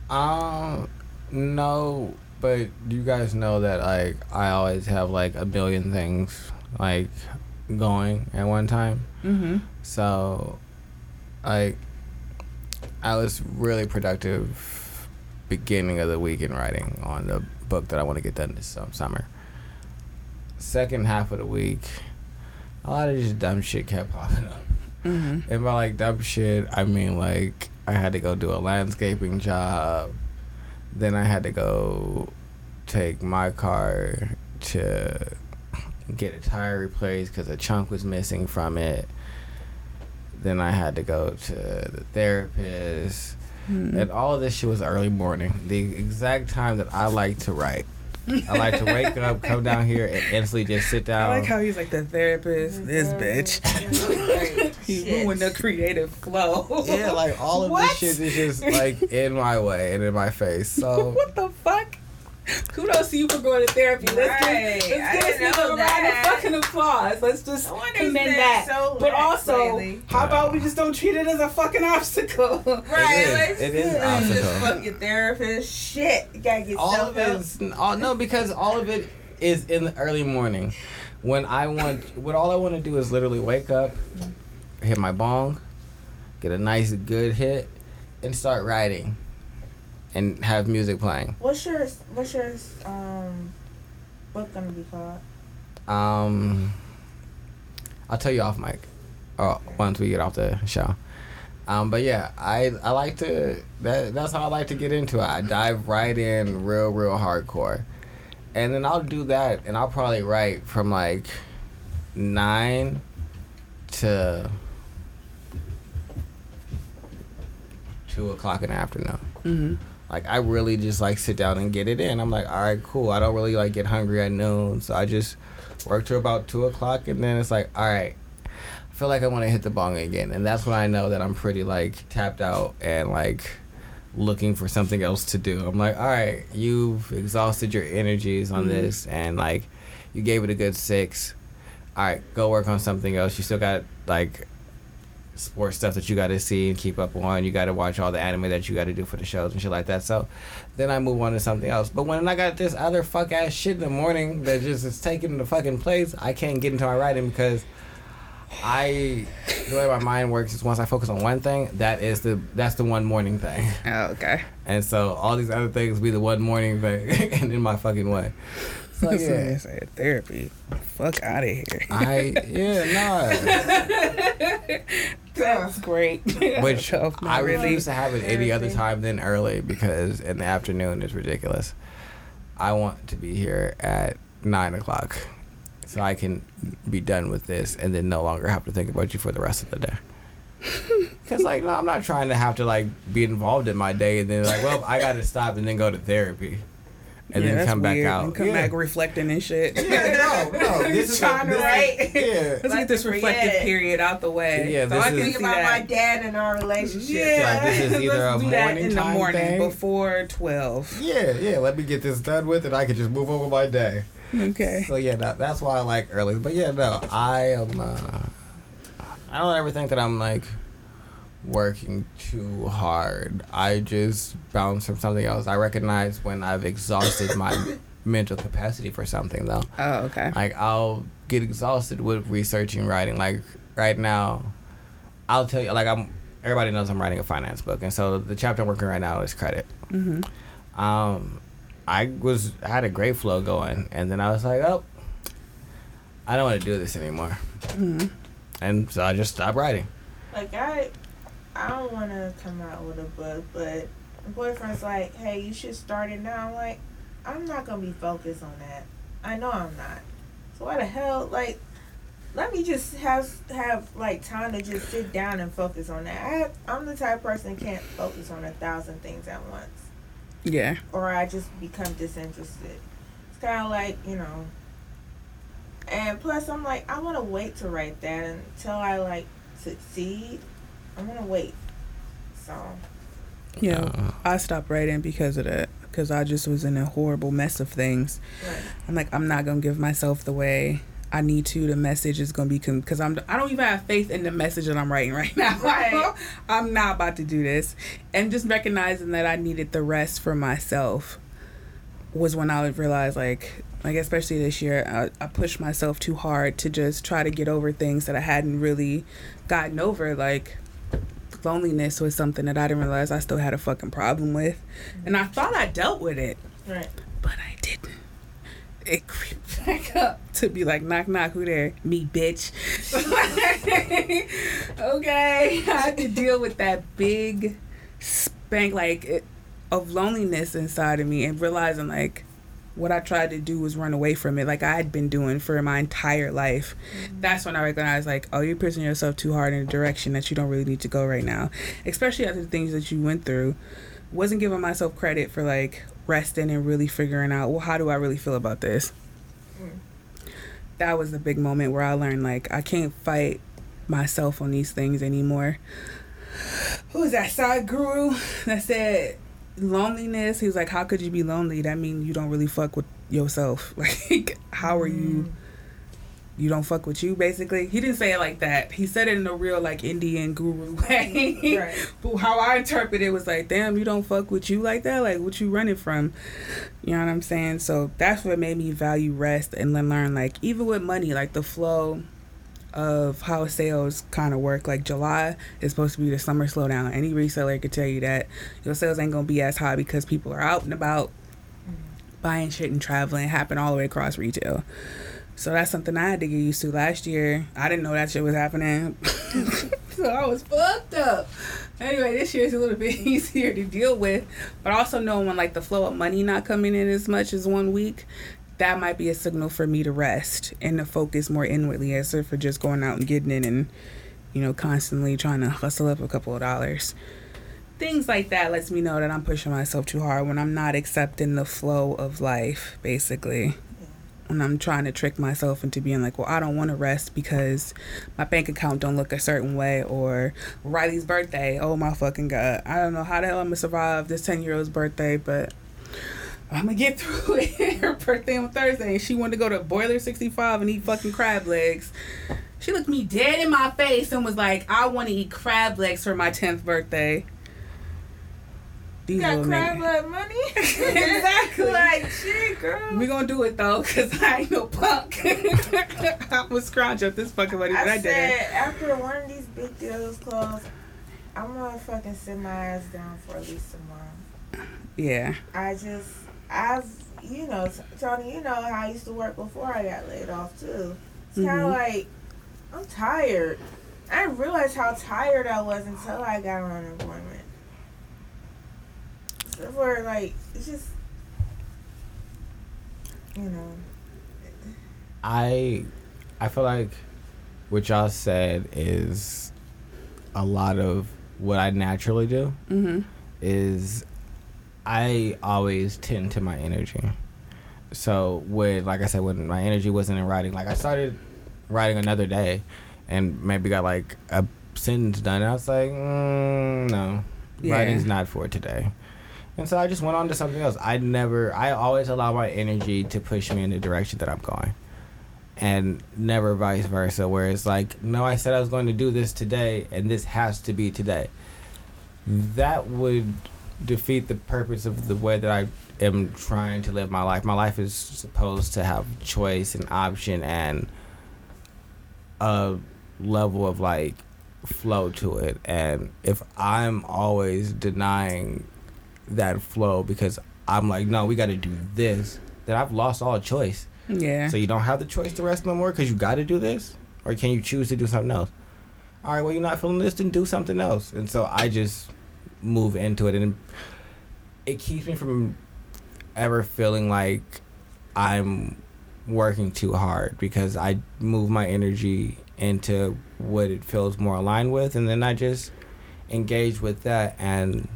Um, no, but you guys know that like I always have like a billion things like going at one time. Mm-hmm. So, like, I was really productive beginning of the week in writing on the book that I want to get done this um, summer. Second half of the week, a lot of just dumb shit kept popping up. Mm-hmm. And by like dumb shit, I mean like I had to go do a landscaping job. Then I had to go take my car to get a tire replaced because a chunk was missing from it. Then I had to go to the therapist. Mm-hmm. And all of this shit was early morning, the exact time that I like to write. I like to wake up, come down here, and instantly just sit down. I like how he's like the therapist. Oh this bitch. (laughs) he Shit. ruined the creative flow. yeah, like all of What? this shit is just like in my way and in my face. So (laughs) what the fuck? Kudos to you for going to therapy. Let's Right. give, let's give didn't this know nigga a round that. of fucking applause. Let's just No wonder commend he's that. so but also, lately. how about we just don't treat it as a fucking obstacle? (laughs) Right, It is. let's It is just obstacle. fuck your therapist. Shit, you gotta get all of help. it is all, no because all of it is in the early morning when I want what all I want to do is literally wake up, hit my bong, get a nice good hit, and start writing, and have music playing. What's your What's your um book gonna be called? Um, I'll tell you off mic, or once we get off the show. Um, but yeah, I I like to that that's how I like to get into it. I dive right in, real real hardcore, and then I'll do that, and I'll probably write from like nine to two o'clock in the afternoon. Mm-hmm. Like I really just like sit down and get it in. I'm like, all right, cool. I don't really like get hungry at noon, so I just work till about two o'clock, and then it's like, all right, I feel like I want to hit the bong again, and that's when I know that I'm pretty like tapped out and like looking for something else to do. I'm like, all right, you've exhausted your energies on Mhm. this, and like you gave it a good six. All right, go work on something else. You still got like sports stuff that you got to see and keep up on. You got to watch all the anime that you got to do for the shows and shit like that. So then I move on to something else. But when I got this other fuck ass shit in the morning that just is taking the fucking place, I can't get into my writing because I the way my mind works is once I focus on one thing, that is the that's the one morning thing. Oh, okay. And so all these other things be the one morning thing (laughs) and in my fucking way. So So yeah, yeah. therapy. Fuck out of here. I yeah, (laughs) That's great. no. Which (laughs) So, I really. used to have it any other time than early because in the afternoon is ridiculous. I want to be here at nine o'clock so I can be done with this and then no longer have to think about you for the rest of the day. (laughs) Cause like no, I'm not trying to have to like be involved in my day and then like well I got to stop and then go to therapy and Yeah, then that's come back out. And come yeah. back reflecting and shit. Yeah, no, no. (laughs) This is Trying to this is- write. Yeah. Let's get this reflective create. period out the way. Yeah, so I can Think see about my dad and our relationship. Yeah, Like, this is either let's a do that morning in the time morning thing. before twelve. Yeah, yeah. Let me get this done with, and I can just move over my day. Okay. So yeah, that, that's why I like early. But yeah, no, I am. Uh, I don't ever think that I'm like working too hard. I just bounce from something else. I recognize when I've exhausted my (coughs) mental capacity for something, though. Oh, okay. Like I'll get exhausted with researching, writing. Like right now, I'll tell you. Like I'm. Everybody knows I'm writing a finance book, and so the chapter I'm working right now is credit. hmm Um, I was I had a great flow going, and then I was like, oh, I don't want to do this anymore, hmm and so I just stopped writing. Like I, I don't want to come out with a book, but my boyfriend's like, "Hey, you should start it now." I'm like, I'm not gonna be focused on that. I know I'm not. So why the hell, like, let me just have have like time to just sit down and focus on that. I have, I'm the type of person that can't focus on a thousand things at once, Yeah. or I just become disinterested. It's kind of like you know. And plus, I'm like, I want to wait to write that until I like succeed. I'm gonna wait. So Yeah. Uh, I stopped writing because of that. Because I just was in a horrible mess of things. right. I'm like, I'm not gonna give myself the way I need to. The message is gonna be because I'm. I don't even have faith in the message that I'm writing right (laughs) now. Right. I'm not about to do this, and just recognizing that I needed the rest for myself was when I would realize, like, like especially this year, I, I pushed myself too hard to just try to get over things that I hadn't really gotten over. Like, loneliness was something that I didn't realize I still had a fucking problem with, and I thought I dealt with it Right. but I didn't. It creeped (laughs) back up (laughs) to be like, knock, knock, who there? Me, bitch. (laughs) okay. I had to deal with that big spank, like, it, of loneliness inside of me and realizing, like, what I tried to do was run away from it, like I had been doing for my entire life. That's when I recognized, like, oh, you're pushing yourself too hard in a direction that you don't really need to go right now, especially after the things that you went through. Wasn't giving myself credit for like resting and really figuring out, well, how do I really feel about this? Mm. That was the big moment where I learned, like, I can't fight myself on these things anymore. Who was that Sadhguru that said loneliness? He was like, How could you be lonely? That means you don't really fuck with yourself. (laughs) Like, how are you? Mm-hmm. You don't fuck with you, basically. He didn't say it like that. He said it in a real, like, Indian guru (laughs) way. Right. But how I interpret it was like, damn, you don't fuck with you like that? Like, what you running from? You know what I'm saying? So that's what made me value rest and then learn, like, even with money, like the flow of how sales kind of work. Like, July is supposed to be the summer slowdown. Any reseller could tell you that your sales ain't to be as high because people are out and about mm-hmm. buying shit and traveling, happen all the way across retail. So that's something I had to get used to last year. I didn't know that shit was happening. (laughs) so I was fucked up. Anyway, this year is a little (laughs) bit easier to deal with. But also knowing when like the flow of money not coming in as much as one week, that might be a signal for me to rest and to focus more inwardly as if for just going out and getting it and, you know, constantly trying to hustle up a couple of dollars. Things like that lets me know that I'm pushing myself too hard when I'm not accepting the flow of life, basically when I'm trying to trick myself into being like, well, I don't want to rest because my bank account don't look a certain way, or Riley's birthday. Oh my fucking god! I don't know how the hell I'm gonna survive this ten year old's birthday, but I'm gonna get through it. Her birthday on Thursday, and she wanted to go to Boiler 65 and eat fucking crab legs. She looked me dead in my face and was like, "I want to eat crab legs for my tenth birthday." These You got crab leg money? (laughs) Exactly. like, shit, girl. We gonna do it though, cause I ain't no punk. (laughs) I was scrounge up this fucking money, but I, I did said it. after one of these big deals close, I'm gonna fucking sit my ass down for at least a month. Yeah, I just, I've, you know, Tony, you know how I used to work before I got laid off too. It's kind Mhm. of like I'm tired. I didn't realize how tired I was until I got on unemployment. So for like, it's just, you know, I I feel like what y'all said is a lot of what I naturally do mm-hmm. is I always tend to my energy. So when like I said when my energy wasn't in writing, like I started writing another day and maybe got like a sentence done and I was like, mm, no. Yeah. Writing's not for today. And so I just went on to something else. I never I always allow my energy to push me in the direction that I'm going and never vice versa where it's like no i said i was going to do this today and this has to be today that would defeat the purpose of the way that i am trying to live my life my life is supposed to have choice and option and a level of like flow to it and if i'm always denying that flow because i'm like no we got to do this then i've lost all choice yeah. so you don't have the choice to rest no more because you got to do this, or can you choose to do something else? All right, well you're not feeling this, then do something else. And so I just move into it, and it keeps me from ever feeling like I'm working too hard because I move my energy into what it feels more aligned with, and then I just engage with that, and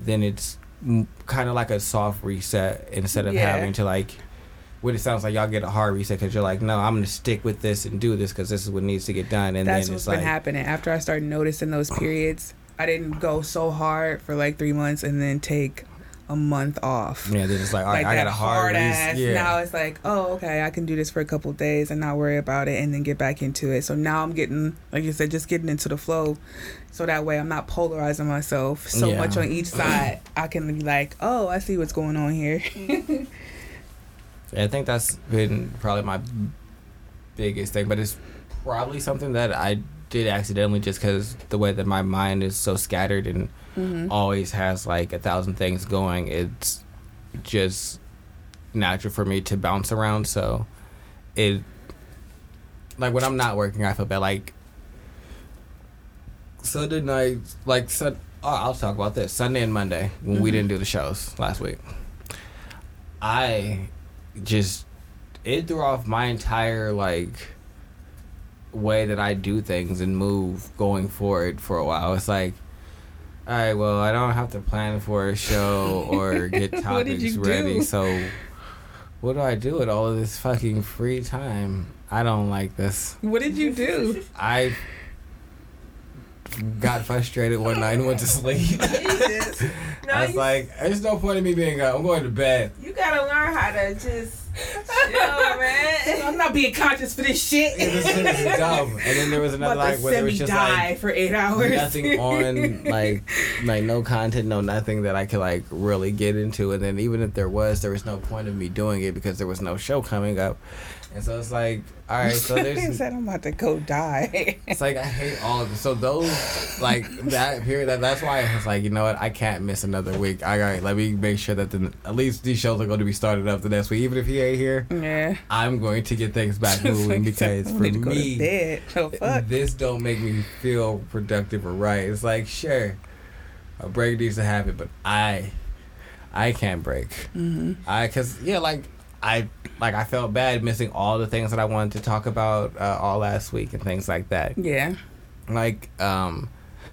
then it's kind of like a soft reset instead of Yeah. having to like. What it sounds like y'all get a hard reset because you're like, no, I'm gonna stick with this and do this because this is what needs to get done, and That's then what's it's been like, happening. After I started noticing those (clears throat) periods, I didn't go so hard for like three months and then take a month off. yeah, then it's like, all right, like I got a hard, res- ass. yeah. Now it's like, oh, okay, I can do this for a couple days and not worry about it, and then get back into it. So now I'm getting, like you said, just getting into the flow, so that way I'm not polarizing myself so Yeah. much on each (clears throat) side. I can be like, oh, I see what's going on here. (laughs) I think that's been probably my biggest thing, but it's probably something that I did accidentally just because the way that my mind is so scattered and hmm always has like a thousand things going. It's just natural for me to bounce around. So it, like when I'm not working, I feel bad. Like Sunday night, like Sun. Oh, I'll talk about this Sunday and Monday when we Mhm. didn't do the shows last week. I just it threw off my entire like way that I do things and move going forward for a while. It's like, all right, well, I don't have to plan for a show or (laughs) get topics ready. do? So, what do I do with all of this fucking free time? I don't like this. What did you do? I got frustrated one night and went to sleep. (laughs) (laughs) I was like, there's no point in me being up. I'm going to bed. you gotta learn how to just chill, man. (laughs) I'm not being conscious for this shit. Yeah, this shit is dumb. And then there was another About to like where there was me just die like for eight hours. nothing on (laughs) like like no content, no nothing that I could like really get into. And then even if there was, there was no point of me doing it because there was no show coming up. And so it's like, all right, so (laughs) he said I'm about to go die. it's like I hate all of it. So those like that period that that's why I was like, you know what, I can't miss another week. All right, let me make sure that the, at least these shows are going to be started up the next week. Even if he ain't here, yeah. I'm going to get things back (laughs) moving because for (laughs) need to go to me. Oh fuck. this don't make me feel productive or right. It's like sure, a break needs to happen, but I, I can't break. hmm I cause yeah, like I like I felt bad missing all the things that I wanted to talk about uh, all last week and things like that. Yeah. Like um,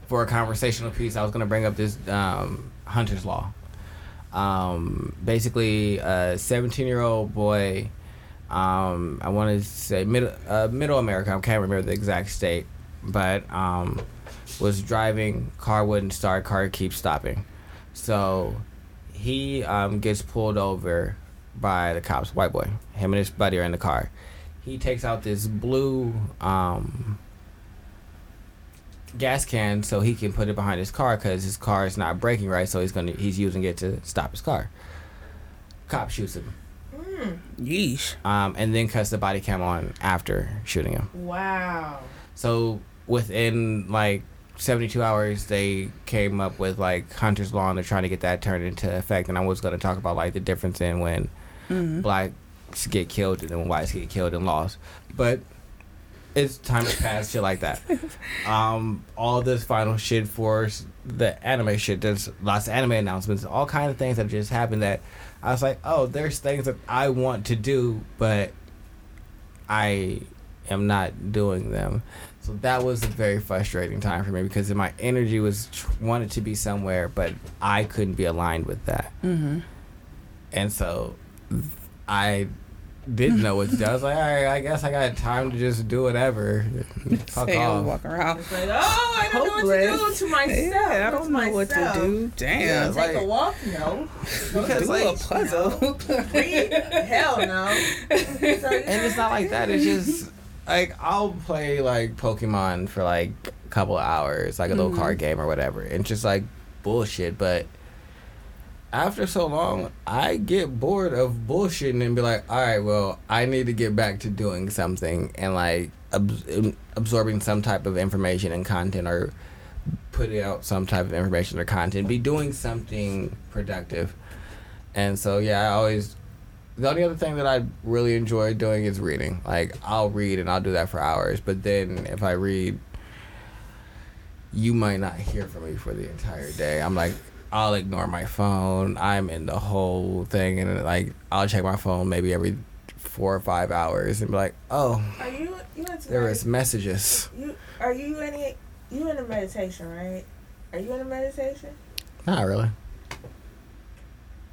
for a conversational piece, I was gonna bring up this um, Hunter's Law. Um, basically, a 17 year old boy. Um, I want to say middle uh, middle America. I can't remember the exact state, but um, was driving. Car wouldn't start. Car keeps stopping. So he um, gets pulled over by the cops. White boy. Him and his buddy are in the car. He takes out this blue um, gas can so he can put it behind his car because his car is not braking right. So he's gonna he's using it to stop his car. Cop shoots him, Mm, Yeesh. um, and then cuts the body cam on after shooting him. wow. So within like 72 hours, they came up with like Hunter's Law and they're trying to get that turned into effect. And I was going to talk about like the difference in when hmm blacks get killed and then whites get killed and lost. But it's time to pass shit like that. (laughs) Um, all this final shit for the anime shit. There's lots of anime announcements, all kind of things that just happened that I was like, oh, there's things that I want to do, but I am not doing them. So that was a very frustrating time for me because my energy was tr- wanted to be somewhere, but I couldn't be aligned with that. hmm And so I didn't know what to do. I was like, all right, I guess I got time to just do whatever. (laughs) Fuck Say off. walk around. It's like, oh, I don't know what to Hopeless. do to myself. Yeah, I don't know what to do. Damn. Yeah, Take like- a walk? No. (laughs) Because, do like, a puzzle. Read? Hell no. (laughs) And it's not like that. It's just like I'll play like Pokemon for like a couple of hours, like a little Mhm. card game or whatever, and just like bullshit. But after so long, I get bored of bullshitting and be like, all right, well, I need to get back to doing something and like ab- absorbing some type of information and content or putting out some type of information or content, be doing something productive. And so, yeah, I always the only other thing that I really enjoy doing is reading. Like I'll read and I'll do that for hours, but then if I read, you might not hear from me for the entire day. I'm like, I'll ignore my phone. I'm in the whole thing, and like I'll check my phone maybe every four or five hours, and be like, oh, Are you you into there med- messages. you are you any you in into meditation, right? Are you in into meditation? Not really.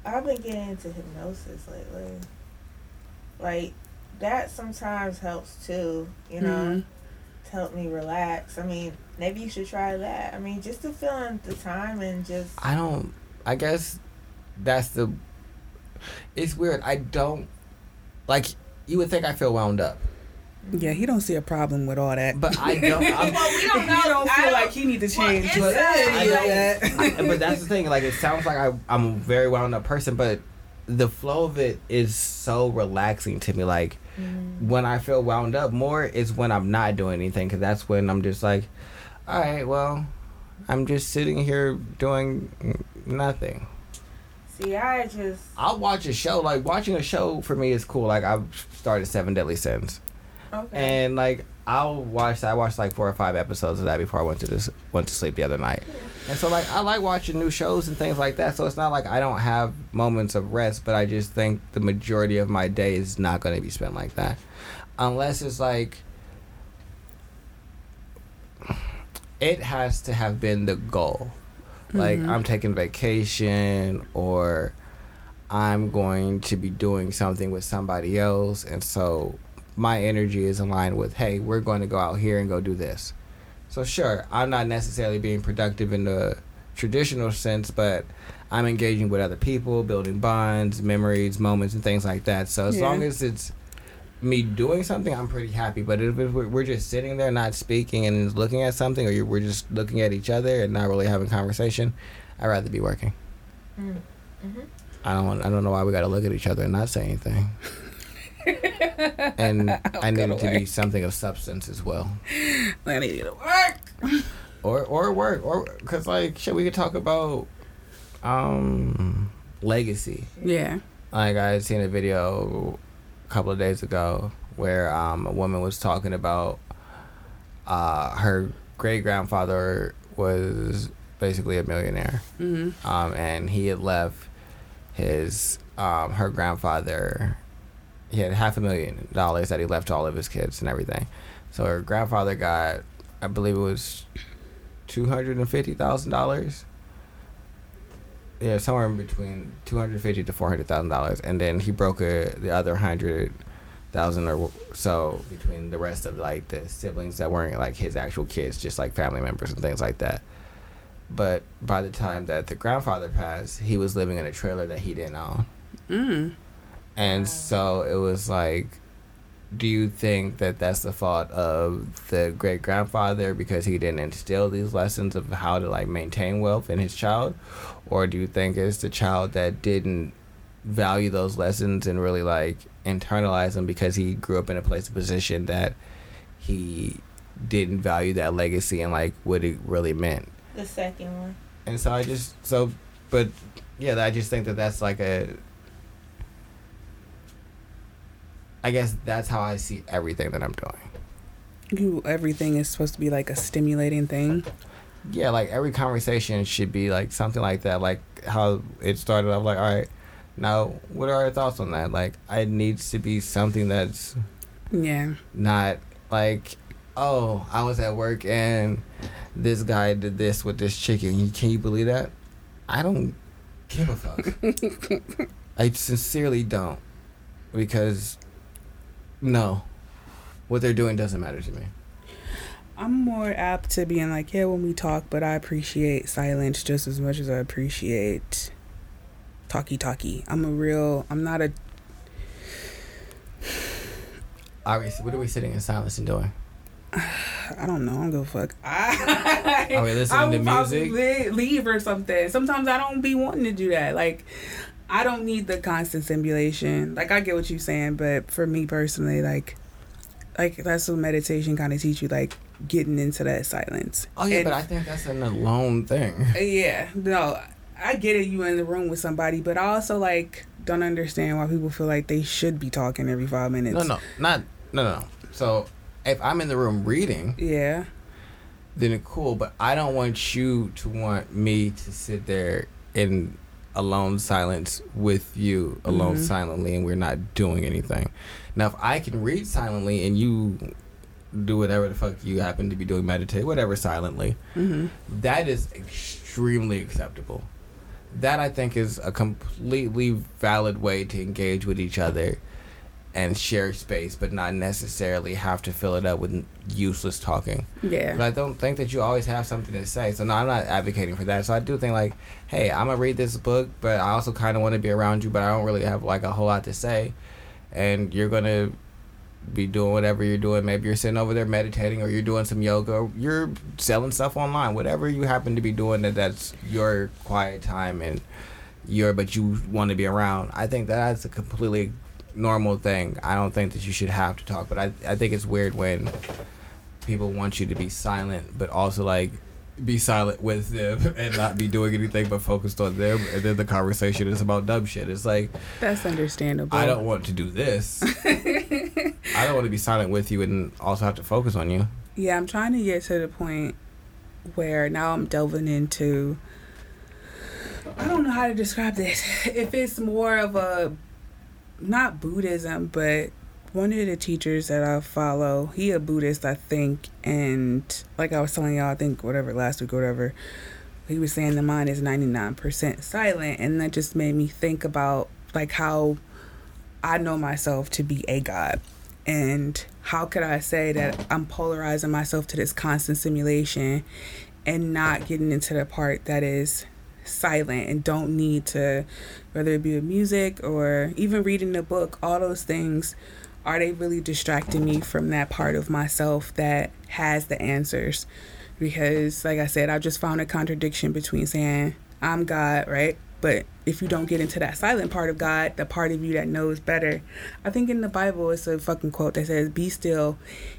I've been getting into hypnosis lately. Like that sometimes helps too, you know, Mhm. To help me relax. I mean, maybe you should try that. I mean, just to fill in the time and just I don't. I guess that's the. It's weird. I don't like. You would think I feel wound up, Yeah, he don't see a problem with all that. but I don't. (laughs) I'm, Well, we don't he don't I feel don't- like he need to change. it's but a- I know that. I- but that's the thing. Like it sounds like I, I'm a very wound up person, but the flow of it is so relaxing to me. Like Mm. when I feel wound up more is when I'm not doing anything, because that's when I'm just like, all right, well, I'm just sitting here doing nothing. See, I just I'll watch a show. Like watching a show for me is cool. Like I've started Seven Deadly Sins, okay. and like I'll watch. I watched like four or five episodes of that before I went to this went to sleep the other night. And so like I like watching new shows and things like that. So it's not like I don't have moments of rest, but I just think the majority of my day is not going to be spent like that, unless it's like. It has to have been the goal. Like Mhm. I'm taking vacation or I'm going to be doing something with somebody else and so my energy is aligned with hey, we're going to go out here and go do this. So sure, I'm not necessarily being productive in the traditional sense, but I'm engaging with other people, building bonds, memories, moments and things like that. So as Yeah. long as it's me doing something, I'm pretty happy. But if we're just sitting there, not speaking, and looking at something, or we're just looking at each other and not really having conversation, I'd rather be working. Mm. hmm I don't. want- I don't know why we got to look at each other and not say anything. (laughs) and (laughs) I need it to be something of substance as well, I need to work. or or work, or because like shit, we could talk about um legacy. Yeah. Like I had seen a video a couple of days ago where um, a woman was talking about uh, her great grandfather was basically a millionaire, hmm um, and he had left his um, her grandfather. He had half a million dollars that he left to all of his kids and everything. So her grandfather got, I believe it was two hundred and fifty thousand dollars. Yeah, somewhere in between two hundred fifty to four hundred thousand dollars, and then he broke a, the other hundred thousand or so between the rest of like the siblings that weren't like his actual kids, just like family members and things like that. But by the time that the grandfather passed, he was living in a trailer that he didn't own. Mm. And so it was like, do you think that that's the fault of the great grandfather because he didn't instill these lessons of how to like maintain wealth in his child? Or do you think it's the child that didn't value those lessons and really like internalize them because he grew up in a place of position that he didn't value that legacy and like what it really meant? The second one. And so I just so, but yeah, I just think that that's like a. I guess that's how I see everything that I'm doing. You everything is supposed to be like a stimulating thing. Yeah, like every conversation should be like something like that. Like how it started off. Like, all right, now what are our thoughts on that? Like, it needs to be something that's Yeah. not like, oh, I was at work and this guy did this with this chicken. Can you believe that? I don't give a fuck. (laughs) I sincerely don't. Because, no. What they're doing doesn't matter to me. I'm more apt to being like, yeah, when we talk, but I appreciate silence just as much as I appreciate talkie talkie. I'm a real. I'm not a. (sighs) Are we, what are we sitting in silence and doing? (sighs) I don't know. I don't give a fuck. I, (laughs) Are we listening I to would probably music? leave or something. Sometimes I don't be wanting to do that. Like, I don't need the constant stimulation. Like, I get what you're saying, but for me personally, like, like that's what meditation kind of teach you, like getting into that silence. Oh, yeah, And- but I think that's an alone thing. Uh, yeah, no, I get it. You in the room with somebody, but I also like don't understand why people feel like they should be talking every five minutes. No, no, not, no, no. So, if I'm in the room reading, Yeah, then it's cool, but I don't want you to want me to sit there in alone silence with you alone Mhm. silently and we're not doing anything. Now if I can read silently and you do whatever the fuck you happen to be doing, meditate, whatever silently, Mm-hmm. that is extremely acceptable. That I think is a completely valid way to engage with each other and share space, but not necessarily have to fill it up with useless talking. Yeah. But I don't think that you always have something to say. So no, I'm not advocating for that. So I do think like, hey, I'm gonna read this book, but I also kind of want to be around you, but I don't really have like a whole lot to say, and you're gonna be doing whatever you're doing. Maybe you're sitting over there meditating, or you're doing some yoga, or you're selling stuff online. Whatever you happen to be doing, that that's your quiet time and your, but you want to be around. I think that that's a completely normal thing. I don't think that you should have to talk, but I I think it's weird when people want you to be silent, but also like be silent with them (laughs) and not be doing anything but focused on them. And then the conversation is about dumb shit. It's like That's understandable. I don't want to do this. (laughs) I don't want to be silent with you and also have to focus on you. Yeah, I'm trying to get to the point where now I'm delving into. I don't know how to describe this. (laughs) If it's more of a, not Buddhism, but one of the teachers that I follow, he a Buddhist, I think, and like I was telling y'all, I think whatever last week or whatever, he was saying the mind is 99% silent, and that just made me think about like how I know myself to be a god. And how could I say that I'm polarizing myself to this constant simulation and not getting into the part that is silent and don't need to, whether it be with music or even reading a book, all those things, are they really distracting me from that part of myself that has the answers? Because, like I said, I just found a contradiction between saying, I'm God, right? But if you don't get into that silent part of God, the part of you that knows better, I think in the Bible it's a fucking quote that says, Be still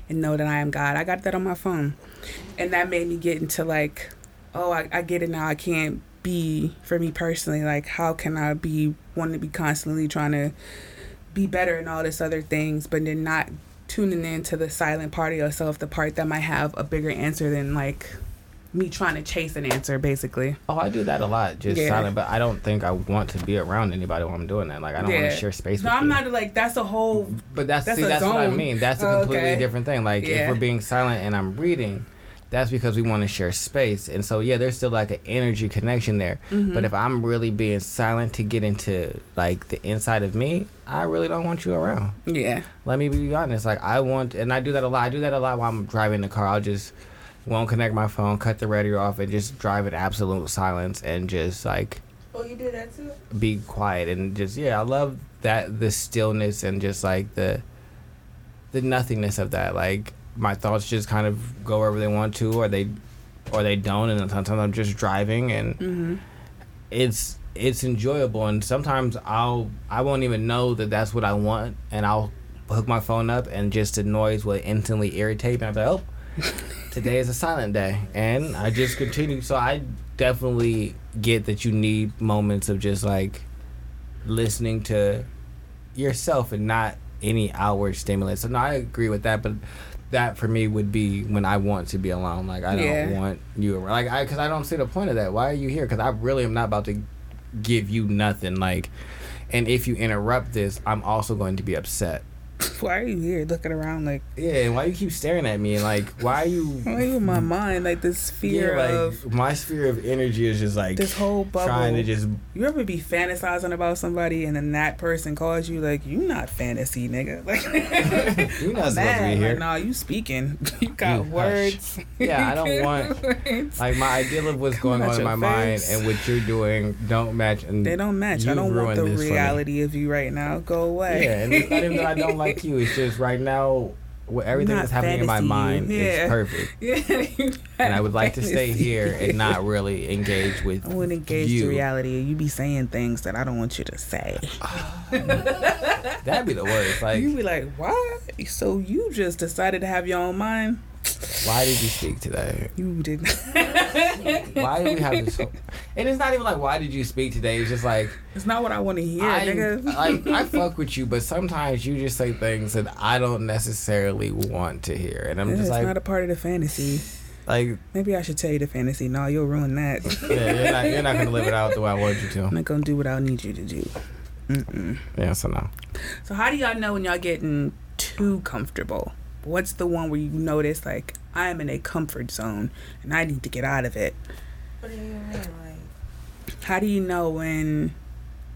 and know that I am God. I got that on my phone. And that made me get into like, oh, I, I get it now. I can't be, for me personally, like, how can I be wanting to be constantly trying to be better and all this other things, but then not tuning into the silent part of yourself, the part that might have a bigger answer than like me trying to chase an answer, basically. Oh, I do that a lot, just Yeah. silent. But I don't think I want to be around anybody while I'm doing that. Like I don't want to share space No, I'm you. not like that's a whole. But that's That's see, that's what I mean. That's a Oh, completely okay. different thing. Like if we're being silent and I'm reading, that's because we want to share space. And so yeah, there's still like an energy connection there. Mm-hmm. But if I'm really being silent to get into like the inside of me, I really don't want you around. Yeah, Let me be honest. Like I want, and I do that a lot. I do that a lot while I'm driving the car. I'll just won't connect my phone, cut the radio off, and just drive in absolute silence and just like Oh, you do that too? be quiet and just yeah. I love that the stillness and just like the the nothingness of that. Like my thoughts just kind of go wherever they want to, or they or they don't, and sometimes I'm just driving and mm-hmm. it's it's enjoyable and sometimes i'll i won't even know that that's what i want and i'll hook my phone up and just the noise will instantly irritate me i'm like oh (laughs) today is a silent day and i just continue so i definitely get that you need moments of just like listening to yourself and not any outward stimulus so no i agree with that but that for me would be when I want to be alone. Like I don't Yeah. want you around. Like I, because I don't see the point of that. Why are you here? Because I really am not about to give you nothing. Like, and if you interrupt this, I'm also going to be upset. (laughs) Why are you here looking around like? Yeah, and why you keep staring at me? And like, why are you? (laughs) Why are you in my mind like this fear yeah, like of my sphere of energy is just like this whole bubble? trying to just. You ever be fantasizing about somebody and then that person calls you like you not fantasy nigga (laughs) like You're not supposed to be here. Like, nah, you speaking. You got You hush. words. Yeah, I don't want- Like my ideal of what's Come going on in my mind and what you're doing don't match. And they don't match. I don't want the this for me. reality of you right now. Go away. Yeah, and it's not even that I don't like you. It's just right now, what everything Not that's happening in my mind Yeah. is perfect. (laughs) yeah. And I would like to stay here and not (laughs) really engage with I wouldn't engage you. the reality. You be saying things that I don't want you to say. That'd be the worst. (laughs) Like, you be like, "What? So you just decided to have your own mind? Why did you speak today? You didn't." (laughs) Why did we have this? And it's not even like, why did you speak today? It's just like, It's not what I want to hear, I, nigga. like, I (laughs) fuck with you, but sometimes you just say things that I don't necessarily want to hear. And I'm Yeah, just it's like, not a part of the fantasy. Like, Maybe I should tell you the fantasy. No, you'll ruin that. (laughs) yeah, you're not, you're not gonna live it out the way I want you to. I'm not gonna do what I need you to do. Mm-mm. Yeah, so no. So how do y'all know when y'all getting too comfortable? What's the one where you notice like I am in a comfort zone and I need to get out of it? What do you mean? Like, How do you know when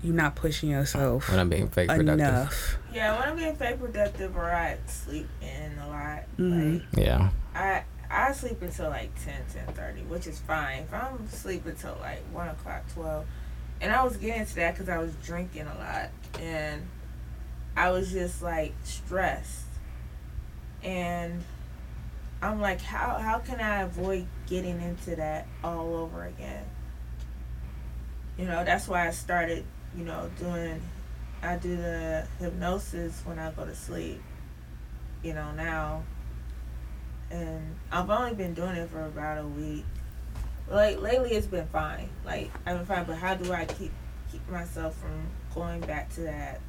you're not pushing yourself When I'm being fake productive. enough? yeah, when I'm being fake productive or I sleep in a lot, Mhm. like Yeah. I I sleep until like 10, 10 30, which is fine. If I'm sleeping until like 1 o'clock, 12, and I was getting to that because I was drinking a lot, and I was just like stressed. And I'm like, how, how can I avoid getting into that all over again? You know, that's why I started, you know, doing, I do the hypnosis when I go to sleep, you know, now and I've only been doing it for about a week. Like lately, it's been fine. Like I've been fine, but how do I keep keep myself from going back to that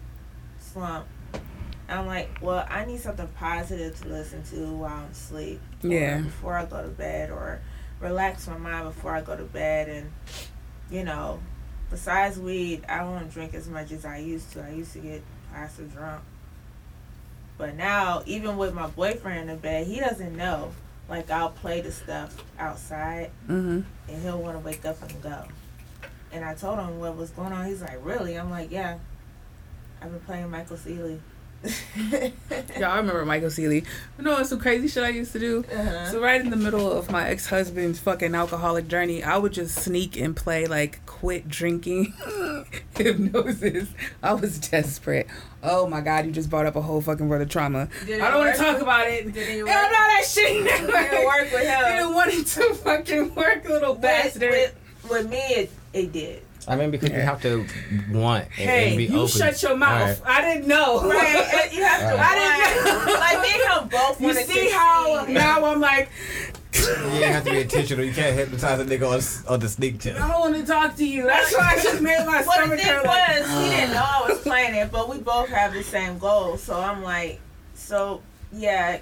slump? I'm like, well, I need something positive to listen to while I'm asleep. Yeah. Before I go to bed, or relax my mind before I go to bed, and you know, besides weed, I don't drink as much as I used to. I used to get passive drunk. But now, even with my boyfriend in bed, he doesn't know. Like I'll play the stuff outside, Mm-hmm. and he'll want to wake up and go. And I told him what was going on. He's like, "Really?" I'm like, "Yeah, I've been playing Michael Sealey." Yeah, I remember Michael Sealey. You know, some crazy shit I used to do. Uh-huh. So right in the middle of my ex husband's fucking alcoholic journey, I would just sneak and play like quit drinking (laughs) hypnosis. I was desperate. Oh my god, you just brought up a whole fucking world of trauma. Did I don't want to talk about it. Did it Hell work? no, that shit never Didn't work with (laughs) him. Didn't want it to (laughs) fucking work, little With, bastard. with, with me, it, it did. I mean, because you have to want and, hey, and be you open. shut your mouth. Right. I didn't know. Right? and you have to. Right. I didn't know. Like me and both You see how now I'm like, You have to be intentional. You can't hypnotize a nigga on, on the sneak tip. I don't want to talk to you. That's why I just made my (laughs) Well, the thing hurt. Like, was, he didn't know I was playing it, but we both have the same goal. So I'm like, so yeah,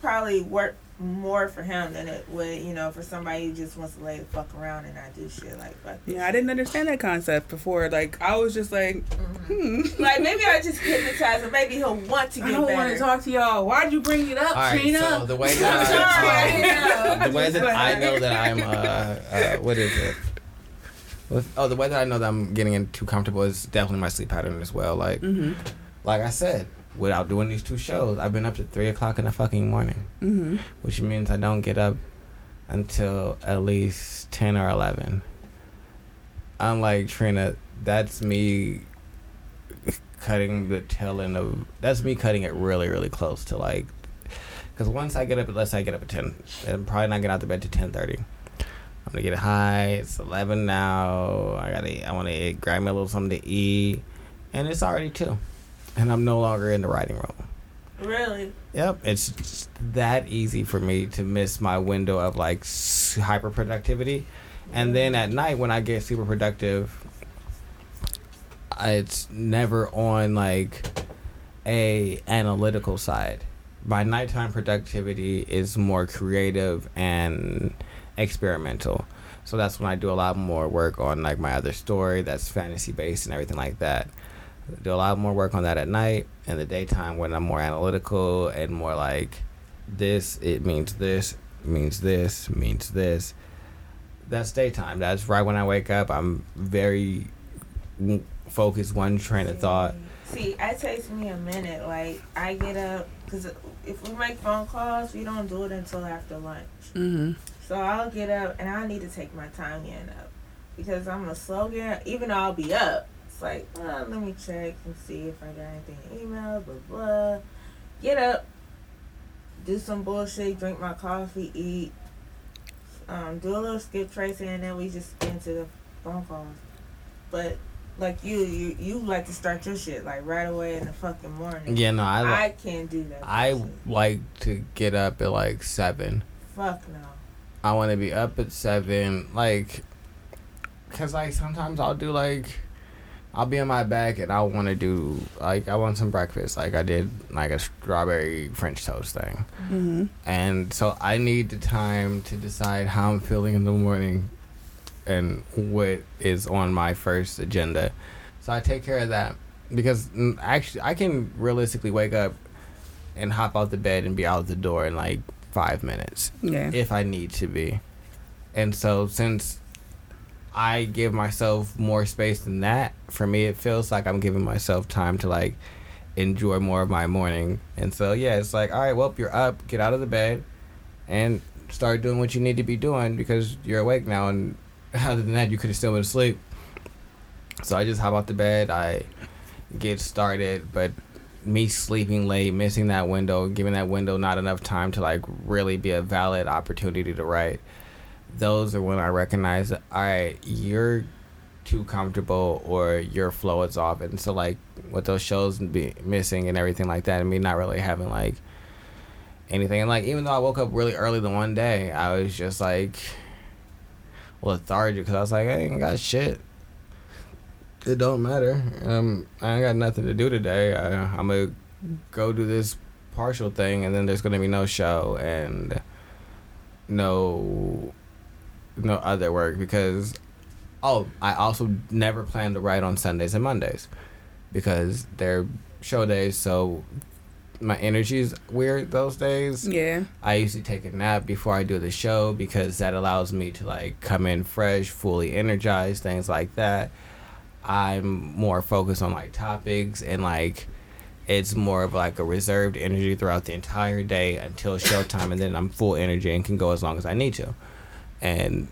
probably worked more for him than it would, you know, for somebody who just wants to lay the fuck around and not do shit like fuck. this yeah, I didn't understand that concept before. Like, I was just like, hmm. Like maybe I just hypnotize him. Maybe he'll want to get I don't want to talk to y'all. Why'd you bring it up, All right, Trina? so the way I'm that sorry, I I, know. (laughs) the way that I know that I'm, uh, uh, what is it? With, oh, the way that I know that I'm getting in too comfortable is definitely my sleep pattern as well. Like, Mm-hmm. like I said, without doing these two shows, I've been up to three o'clock in the fucking morning, Mm-hmm. which means I don't get up until at least ten or eleven. Unlike Trina, that's me cutting the tail end of. That's me cutting it really, really close to like. Because once I get up, let's say I get up at ten, I'm probably not getting out of bed to ten thirty. I'm gonna get high. It's eleven now. I gotta. I want to grab me a little something to eat, and it's already two, and I'm no longer in the writing room. Really? Yep, it's that easy for me to miss my window of like hyper productivity, and then at night when I get super productive, it's never on like a analytical side. My nighttime productivity is more creative and experimental. So that's when I do a lot more work on like my other story that's fantasy based and everything like that. Do a lot more work on that at night. In the daytime, when I'm more analytical and more like this, it means this, means this, means this. That's daytime. That's right when I wake up. I'm very focused, one train of thought. See, it takes me a minute. Like I get up because if we make phone calls, we don't do it until after lunch. Mm-hmm. So I'll get up and I need to take my time getting up because I'm a slow get. Even though I'll be up, it's like, well, let me check and see if I got anything email. Blah blah. Get up, do some bullshit, drink my coffee, eat, um, do a little skip tracing, and then we just get into the phone calls. But like you, you you like to start your shit like right away in the fucking morning. Yeah, no, I I can't do that. I bullshit. like to get up at like seven. fuck no. I want to be up at seven, like, cause like sometimes I'll do like I'll be on my back and I want to do like I want some breakfast. Like I did like a strawberry French toast thing, Mm-hmm. and so I need the time to decide how I'm feeling in the morning, and what is on my first agenda. So I take care of that because mm, actually I can realistically wake up and hop out the bed and be out the door in like five minutes Yeah. if I need to be. And so since I give myself more space than that, for me it feels like I'm giving myself time to like enjoy more of my morning. And so yeah, it's like, all right, well, you're up, get out of the bed and start doing what you need to be doing because you're awake now and (laughs) other than that you could have still been asleep. So I just hop out the bed, I get started, but me sleeping late, missing that window, giving that window not enough time to like really be a valid opportunity to write. Those are when I recognize that all right, you're too comfortable or your flow is off, and so like with those shows be missing and everything like that, and me not really having like anything, and like even though I woke up really early the one day, I was just like lethargic because I was like I ain't got shit it don't matter. Um, I ain't got nothing to do today. I, I'm gonna go do this partial thing, and then there's gonna be no show and no no other work because oh, I also never plan to write on Sundays and Mondays because they're show days. So my energy's weird those days. Yeah. I usually take a nap before I do the show because that allows me to like come in fresh, fully energized, things like that. I'm more focused on like topics and like it's more of like a reserved energy throughout the entire day until showtime and then I'm full energy and can go as long as I need to. And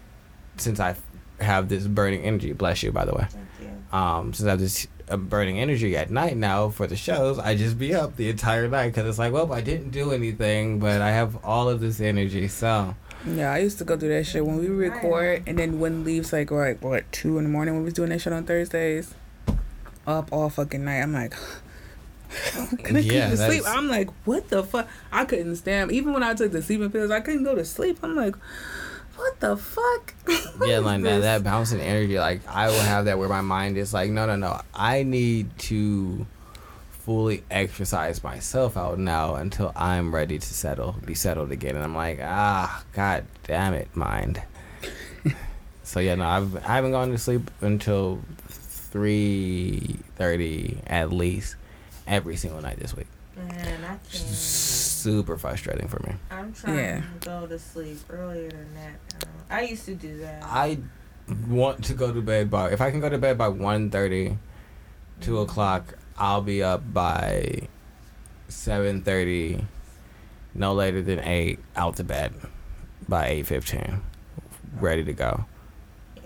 since I have this burning energy, bless you by the way. Thank you. Um, since I have this uh, burning energy at night now for the shows, I just be up the entire night because it's like, well, I didn't do anything, but I have all of this energy. So, Yeah, I used to go do that shit when we record, and then when leaves like like what two in the morning when we was doing that shit on Thursdays, up all fucking night. I'm like, (laughs) couldn't Yeah, keep to sleep. I'm like, what the fuck? I couldn't stand. Even when I took the sleeping pills, I couldn't go to sleep. I'm like, what the fuck? (laughs) Yeah, like that, that bouncing energy, like I will have that where my mind is like, no, no, no, I need to fully exercise myself out now until I'm ready to settle, be settled again. And I'm like, ah, god damn it, mind. (laughs) so yeah, no, I've I haven't gone to sleep until three thirty at least every single night this week. Man, I can't. Super frustrating for me. I'm trying Yeah. to go to sleep earlier than that. now. I used to do that. I want to go to bed by if I can go to bed by 1.30, 2 mm-hmm. o'clock, I'll be up by seven thirty, no later than eight, out to bed by eight fifteen, ready to go. Yeah.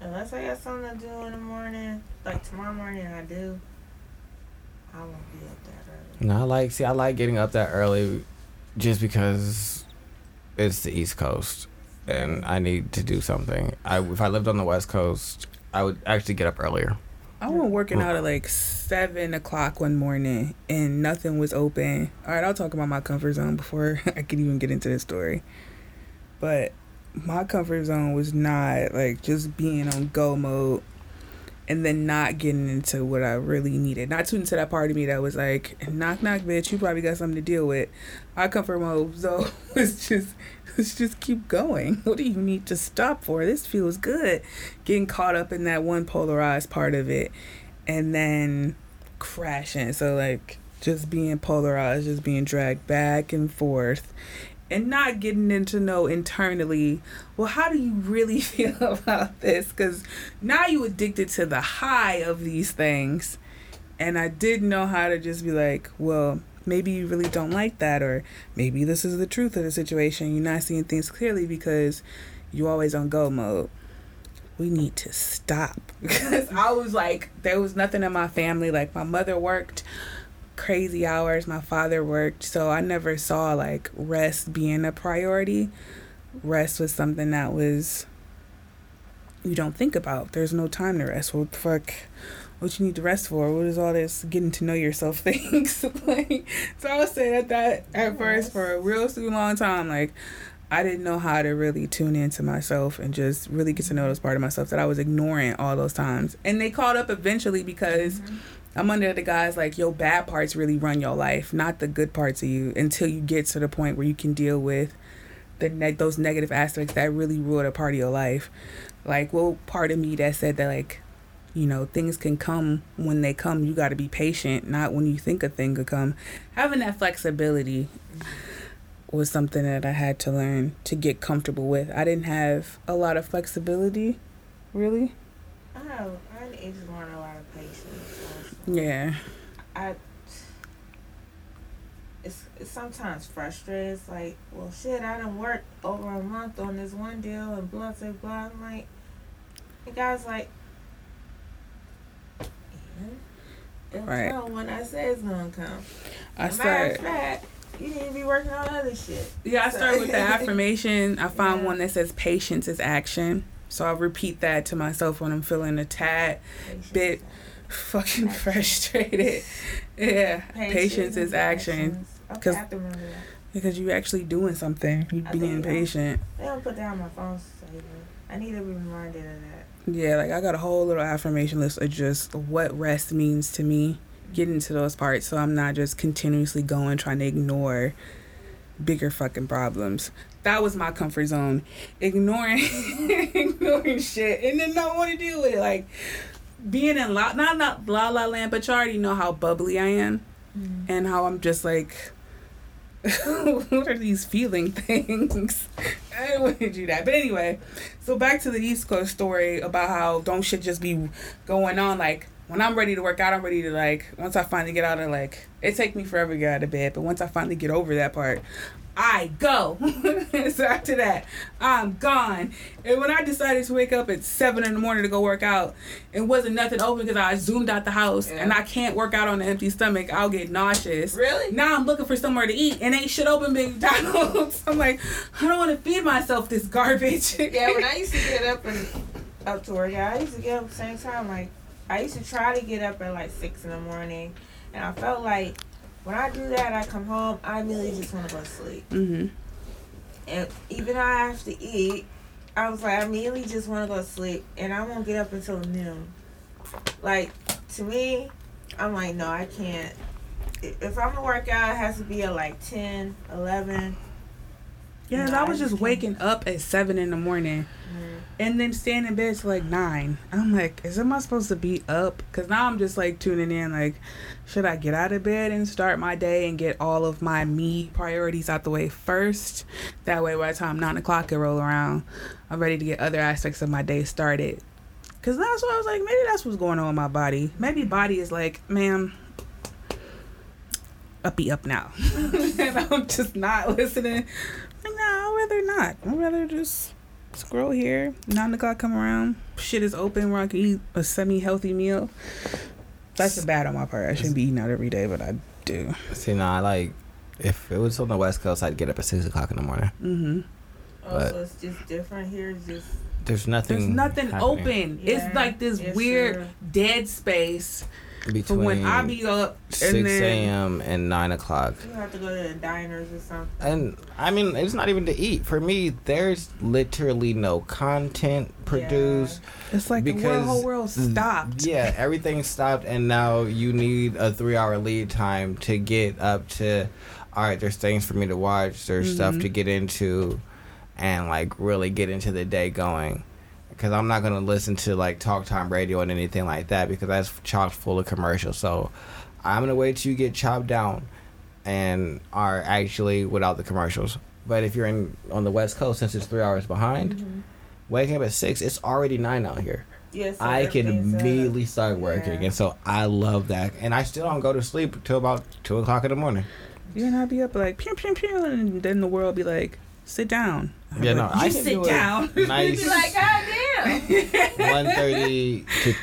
Unless I got something to do in the morning, like tomorrow morning I do, I won't be up that early. No, I like see I like getting up that early, just because it's the East Coast, and I need to do something. I if I lived on the West Coast, I would actually get up earlier. I went working out at like seven o'clock one morning and nothing was open. All right, I'll talk about my comfort zone before (laughs) I can even get into the story. But my comfort zone was not like just being on go mode and then not getting into what I really needed. Not to into that part of me that was like, knock knock bitch, you probably got something to deal with. My comfort mode zone was just let's just keep going. What do you need to stop for? This feels good. Getting caught up in that one polarized part of it and then crashing. So like just being polarized, just being dragged back and forth and not getting into know internally, well, how do you really (laughs) feel about this? Because now you addicted to the high of these things. And I didn't know how to just be like, well, maybe you really don't like that, or maybe this is the truth of the situation. You're not seeing things clearly because you always on go mode. We need to stop (laughs) because I was like, there was nothing in my family. Like my mother worked crazy hours, my father worked, so I never saw like rest being a priority. Rest was something that was you don't think about. There's no time to rest. What the fuck? What you need to rest for? What is all this getting to know yourself (laughs) things? like, so I was saying that that at first for a real super long time. Like, I didn't know how to really tune into myself and just really get to know this part of myself that I was ignoring all those times. And they caught up eventually because Mhm. I'm under the guys like your bad parts really run your life, not the good parts of you until you get to the point where you can deal with the neg- those negative aspects that really rule a part of your life. Like, well, part of me that said that like, you know, things can come when they come. You got to be patient, not when you think a thing could come. Having that flexibility was something that I had to learn to get comfortable with. I didn't have a lot of flexibility, really. I have, I need to lot of patience. also. Yeah. I it's, it's sometimes frustrating. It's like, well, shit, I done worked over a month on this one deal and blah, blah, blah. I'm like, the guy's like, yeah, Right. when I say it's gonna come. I As a matter of fact, you need to be working on other shit. Yeah, I start with the (laughs) affirmation. I find Yeah. one that says patience is action. So I repeat that to myself when I'm feeling a tad Patience Bit- fucking frustrated. (laughs) Yeah, action. patience is action actions. Okay, 'Cause- I have to remember that. because you actually doing something. You I being patient. They don't put that on my phone saver. I need to be reminded of that. Yeah, like I got a whole little affirmation list of just what rest means to me. Getting mm-hmm. to those parts, so I'm not just continuously going trying to ignore bigger fucking problems. That was my comfort zone, ignoring, (laughs) ignoring shit, and then not want to deal with it. Like being in la not not la la land, but you already know how bubbly I am mm. and how I'm just like, (laughs) what are these feeling (laughs) things? I didn't want to do that. But anyway, so back to the East Coast story about how don't shit just be going on. Like, when I'm ready to work out, I'm ready to, like, once I finally get out of, like, it take me forever to get out of bed, but once I finally get over that part, I go. (laughs) so after that, I'm gone. And when I decided to wake up at seven in the morning to go work out, it wasn't nothing open because I zoomed out the house Yeah. and I can't work out on an empty stomach. I'll get nauseous. Really? Now I'm looking for somewhere to eat and ain't shit open McDonald's. (laughs) I'm like, I don't want to feed myself this garbage. Yeah, when I (laughs) used to get up and up to work out, I used to get up at the same time. Like I used to try to get up at like six in the morning, and I felt like when I do that, I come home, I immediately just want to go to sleep. hmm And even though I have to eat, I was like, I immediately just want to go to sleep, and I won't get up until noon. Like to me, I'm like, no, I can't. If I'm gonna work out, it has to be at like 10, 11. Yeah, 'cause No, I I was just can't. waking up at seven in the morning Mm. and then staying in bed till like nine. I'm like, is am I supposed to be up? Because now I'm just like tuning in. Like, should I get out of bed and start my day and get all of my me priorities out the way first? That way, by the time nine o'clock can roll around, I'm ready to get other aspects of my day started. Cause that's what I was like. Maybe that's what's going on with my body. Maybe body is like, ma'am, up be up now. (laughs) and I'm just not listening. Like, no, I'd rather not. I'd rather just scroll here. Nine o'clock come around. Shit is open where I can eat a semi-healthy meal. That's a bad on my part. I shouldn't be eating out every day, but I do. See, nah, I like if it was on the West Coast, I'd get up at six o'clock in the morning. Mm-hmm. Oh, But- so it's just different here. It's just There's nothing. There's nothing happening open. Yeah, it's like this it's weird true. dead space between for when I be up six and then a.m. and nine o'clock. you have to go to the diners or something. And I mean, it's not even to eat. For me, there's literally no content produced. it's like because, the whole world stopped. Yeah, everything stopped, and now you need a three-hour lead time to get up to. All right, there's things for me to watch. There's stuff Mhm. to get into, and like really get into the day going. Because I'm not gonna listen to like talk time radio and anything like that because that's chock full of commercials. So I'm gonna wait till you get chopped down, and are actually without the commercials. But if you're in on the West Coast, since it's three hours behind, Mhm. waking up at six, it's already nine out here. Yeah, so I can immediately start working, yeah. and so I love that. And I still don't go to sleep till about two o'clock in the morning. You and I be up like pew pew pew, and then the world be like, sit down. I'm Yeah, no, you I can sit do it down. (laughs) nice. Be like, God damn. One thirty (laughs) to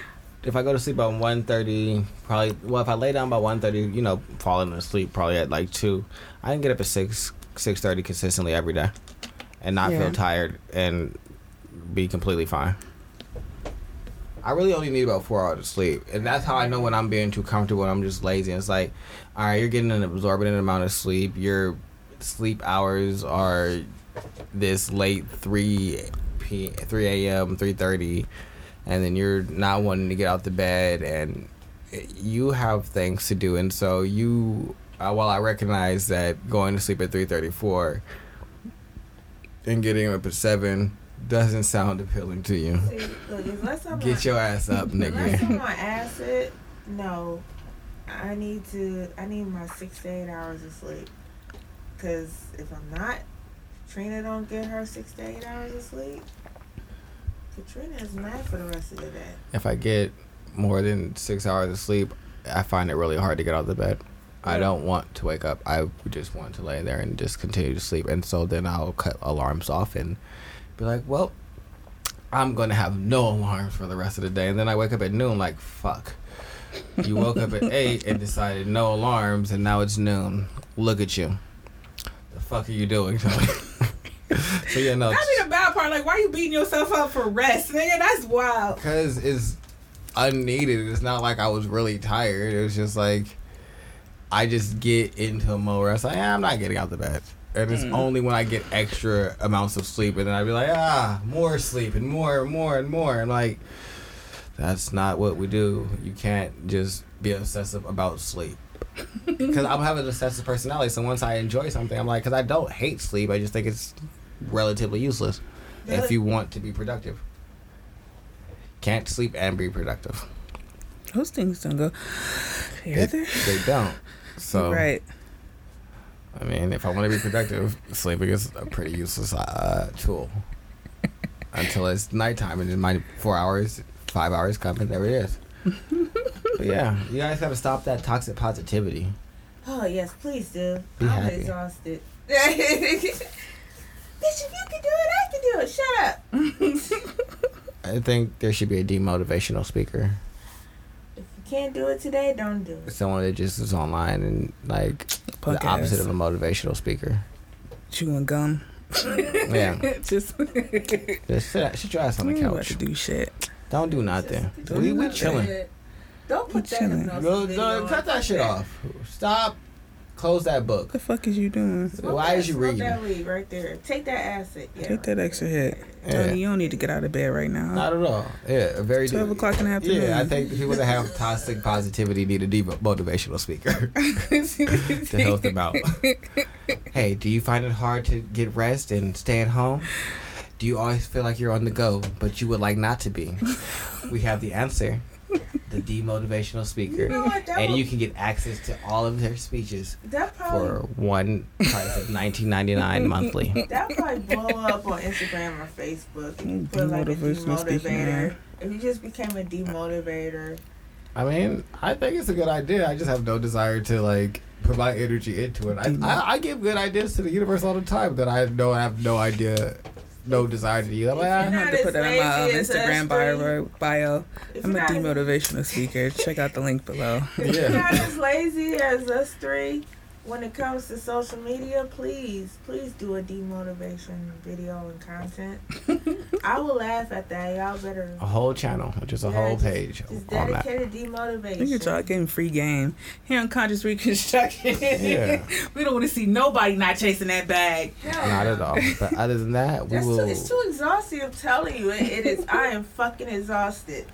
if I go to sleep at one thirty, probably. Well, if I lay down by one thirty, you know, falling asleep probably at like two. I can get up at six six thirty consistently every day, and not Yeah. feel tired and be completely fine. I really only need about four hours of sleep, and that's how I know when I'm being too comfortable and I'm just lazy. It's like, all right, you're getting an absorbent amount of sleep. Your sleep hours are this late three p three a.m. three thirty, and then you're not wanting to get out the bed, and you have things to do, and so you. Uh, while I recognize that going to sleep at three thirty four and getting up at seven doesn't sound appealing to you. See, look, Get your ass up, unless I'm nigga. on acid, no, I need to. I need my six to eight hours of sleep. Cause if I'm not, Trina don't get her six to eight hours of sleep. Katrina is mad for the rest of the day. If I get more than six hours of sleep, I find it really hard to get out of the bed. I don't want to wake up. I just want to lay there and just continue to sleep. And so then I'll cut alarms off and be like, well, I'm going to have no alarms for the rest of the day. And then I wake up at noon like, fuck. You woke up at (laughs) 8 and decided no alarms, and now it's noon. Look at you. The fuck are you doing? (laughs) so, yeah, no. That'd be the bad part. Like, why are you beating yourself up for rest, nigga? That's wild. because it's unneeded. It's not like I was really tired. It was just like I just get into a mode where I was like, "Ah, I'm not getting out the bed. And it's Mm. only when I get extra amounts of sleep, and then I'd be like, ah, more sleep and more and more and more. And like, that's not what we do. You can't just be obsessive about sleep. (laughs) Because I'm having an obsessive personality. So once I enjoy something, I'm like, because I don't hate sleep. I just think it's relatively useless if you want to be productive. Can't sleep and be productive. Those things don't go They, together. they don't. So right. I mean, if I want to be productive, sleeping is a pretty useless uh, tool. Until it's nighttime and then my four hours, five hours come and there it is. but yeah, you guys got to stop that toxic positivity. Oh yes, please do. Be I'm happy. exhausted. (laughs) Bitch, if you can do it, I can do it. Shut up. (laughs) I think there should be a demotivational speaker. If you can't do it today, don't do it. Someone that just is online and like Punk the opposite ass. of a motivational speaker. Chewing gum. Yeah. (laughs) Just Just sit, sit your ass on the You ain't about couch. do shit. Don't do nothing. Just- We, do we nothing. chilling. Don't put We that chilling. hypnosis Go, on. cut that shit off. Stop. Close that book. What the fuck is you doing? Smoke Why that- is you smoke reading? that weed right there. Take that acid. Yeah, Take right that extra hit. Yeah. Tony, you don't need to get out of bed right now. Not at all. Yeah, a very 12 o'clock in the afternoon. Yeah, I think the people that have toxic positivity need a deep motivational speaker (laughs) (laughs) to help them out. (laughs) hey, do you find it hard to get rest and stay at home? Do you always feel like you're on the go, but you would like not to be? We have the answer. The demotivational speaker. You know what? And would- you can get access to all of their speeches That probably for one price of nineteen ninety nine monthly. (laughs) that probably blow up on Instagram or Facebook. If you put like a Demotivational speaking, demotivator. yeah. If you just became a demotivator. I mean, I think it's a good idea. I just have no desire to like put my energy into it. I, I, I give good ideas to the universe all the time that I know I have no idea, no desire to use. I'm like, I'm gonna have to put that in my um, Lazy as us Instagram bio. bio. I'm a you're demotivational speaker. Check out the link below. If Yeah. you're not as lazy as us three when it comes to social media, please, please do a demotivation video and content. (laughs) I will laugh at that. Y'all better a whole channel, just a Yeah, whole just- page just on that. dedicated demotivation. Look at y'all getting free game here on Conscious Reconstruction. Yeah. (laughs) we don't want to see nobody not chasing that bag. Hell Not at all. But other than that, we That's too, will. it's too exhausting. I'm telling you, it, it is. I am fucking exhausted.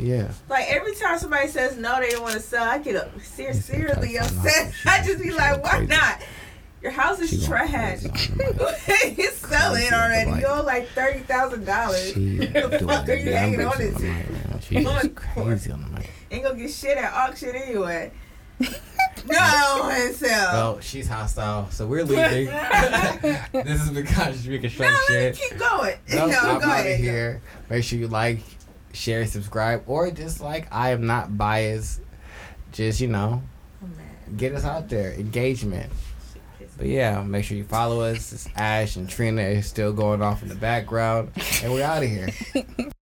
Yeah. Like every time somebody says no, they don't want to sell, I get up ser- seriously upset. (laughs) I just be like, why crazy. not? Your house is She trash. crazy on the mic. you sell it already. mic. You owe like thirty thousand dollars. She (laughs) The fuck are you hanging on on the this? mic, man. She's (laughs) On just course. crazy on the mic. Ain't gonna get shit at auction anyway. no, I don't want to sell. Well, she's hostile, so we're leaving. this has been conscious no, reconstruction. let me keep going. No, no, I'm go out of ahead. here. Make sure you like, share, subscribe, or dislike. I am not biased. Just you know, get us out there. Engagement. But yeah, make sure you follow us. It's Ash and Trina is still going off in the background, and we're out of here. (laughs)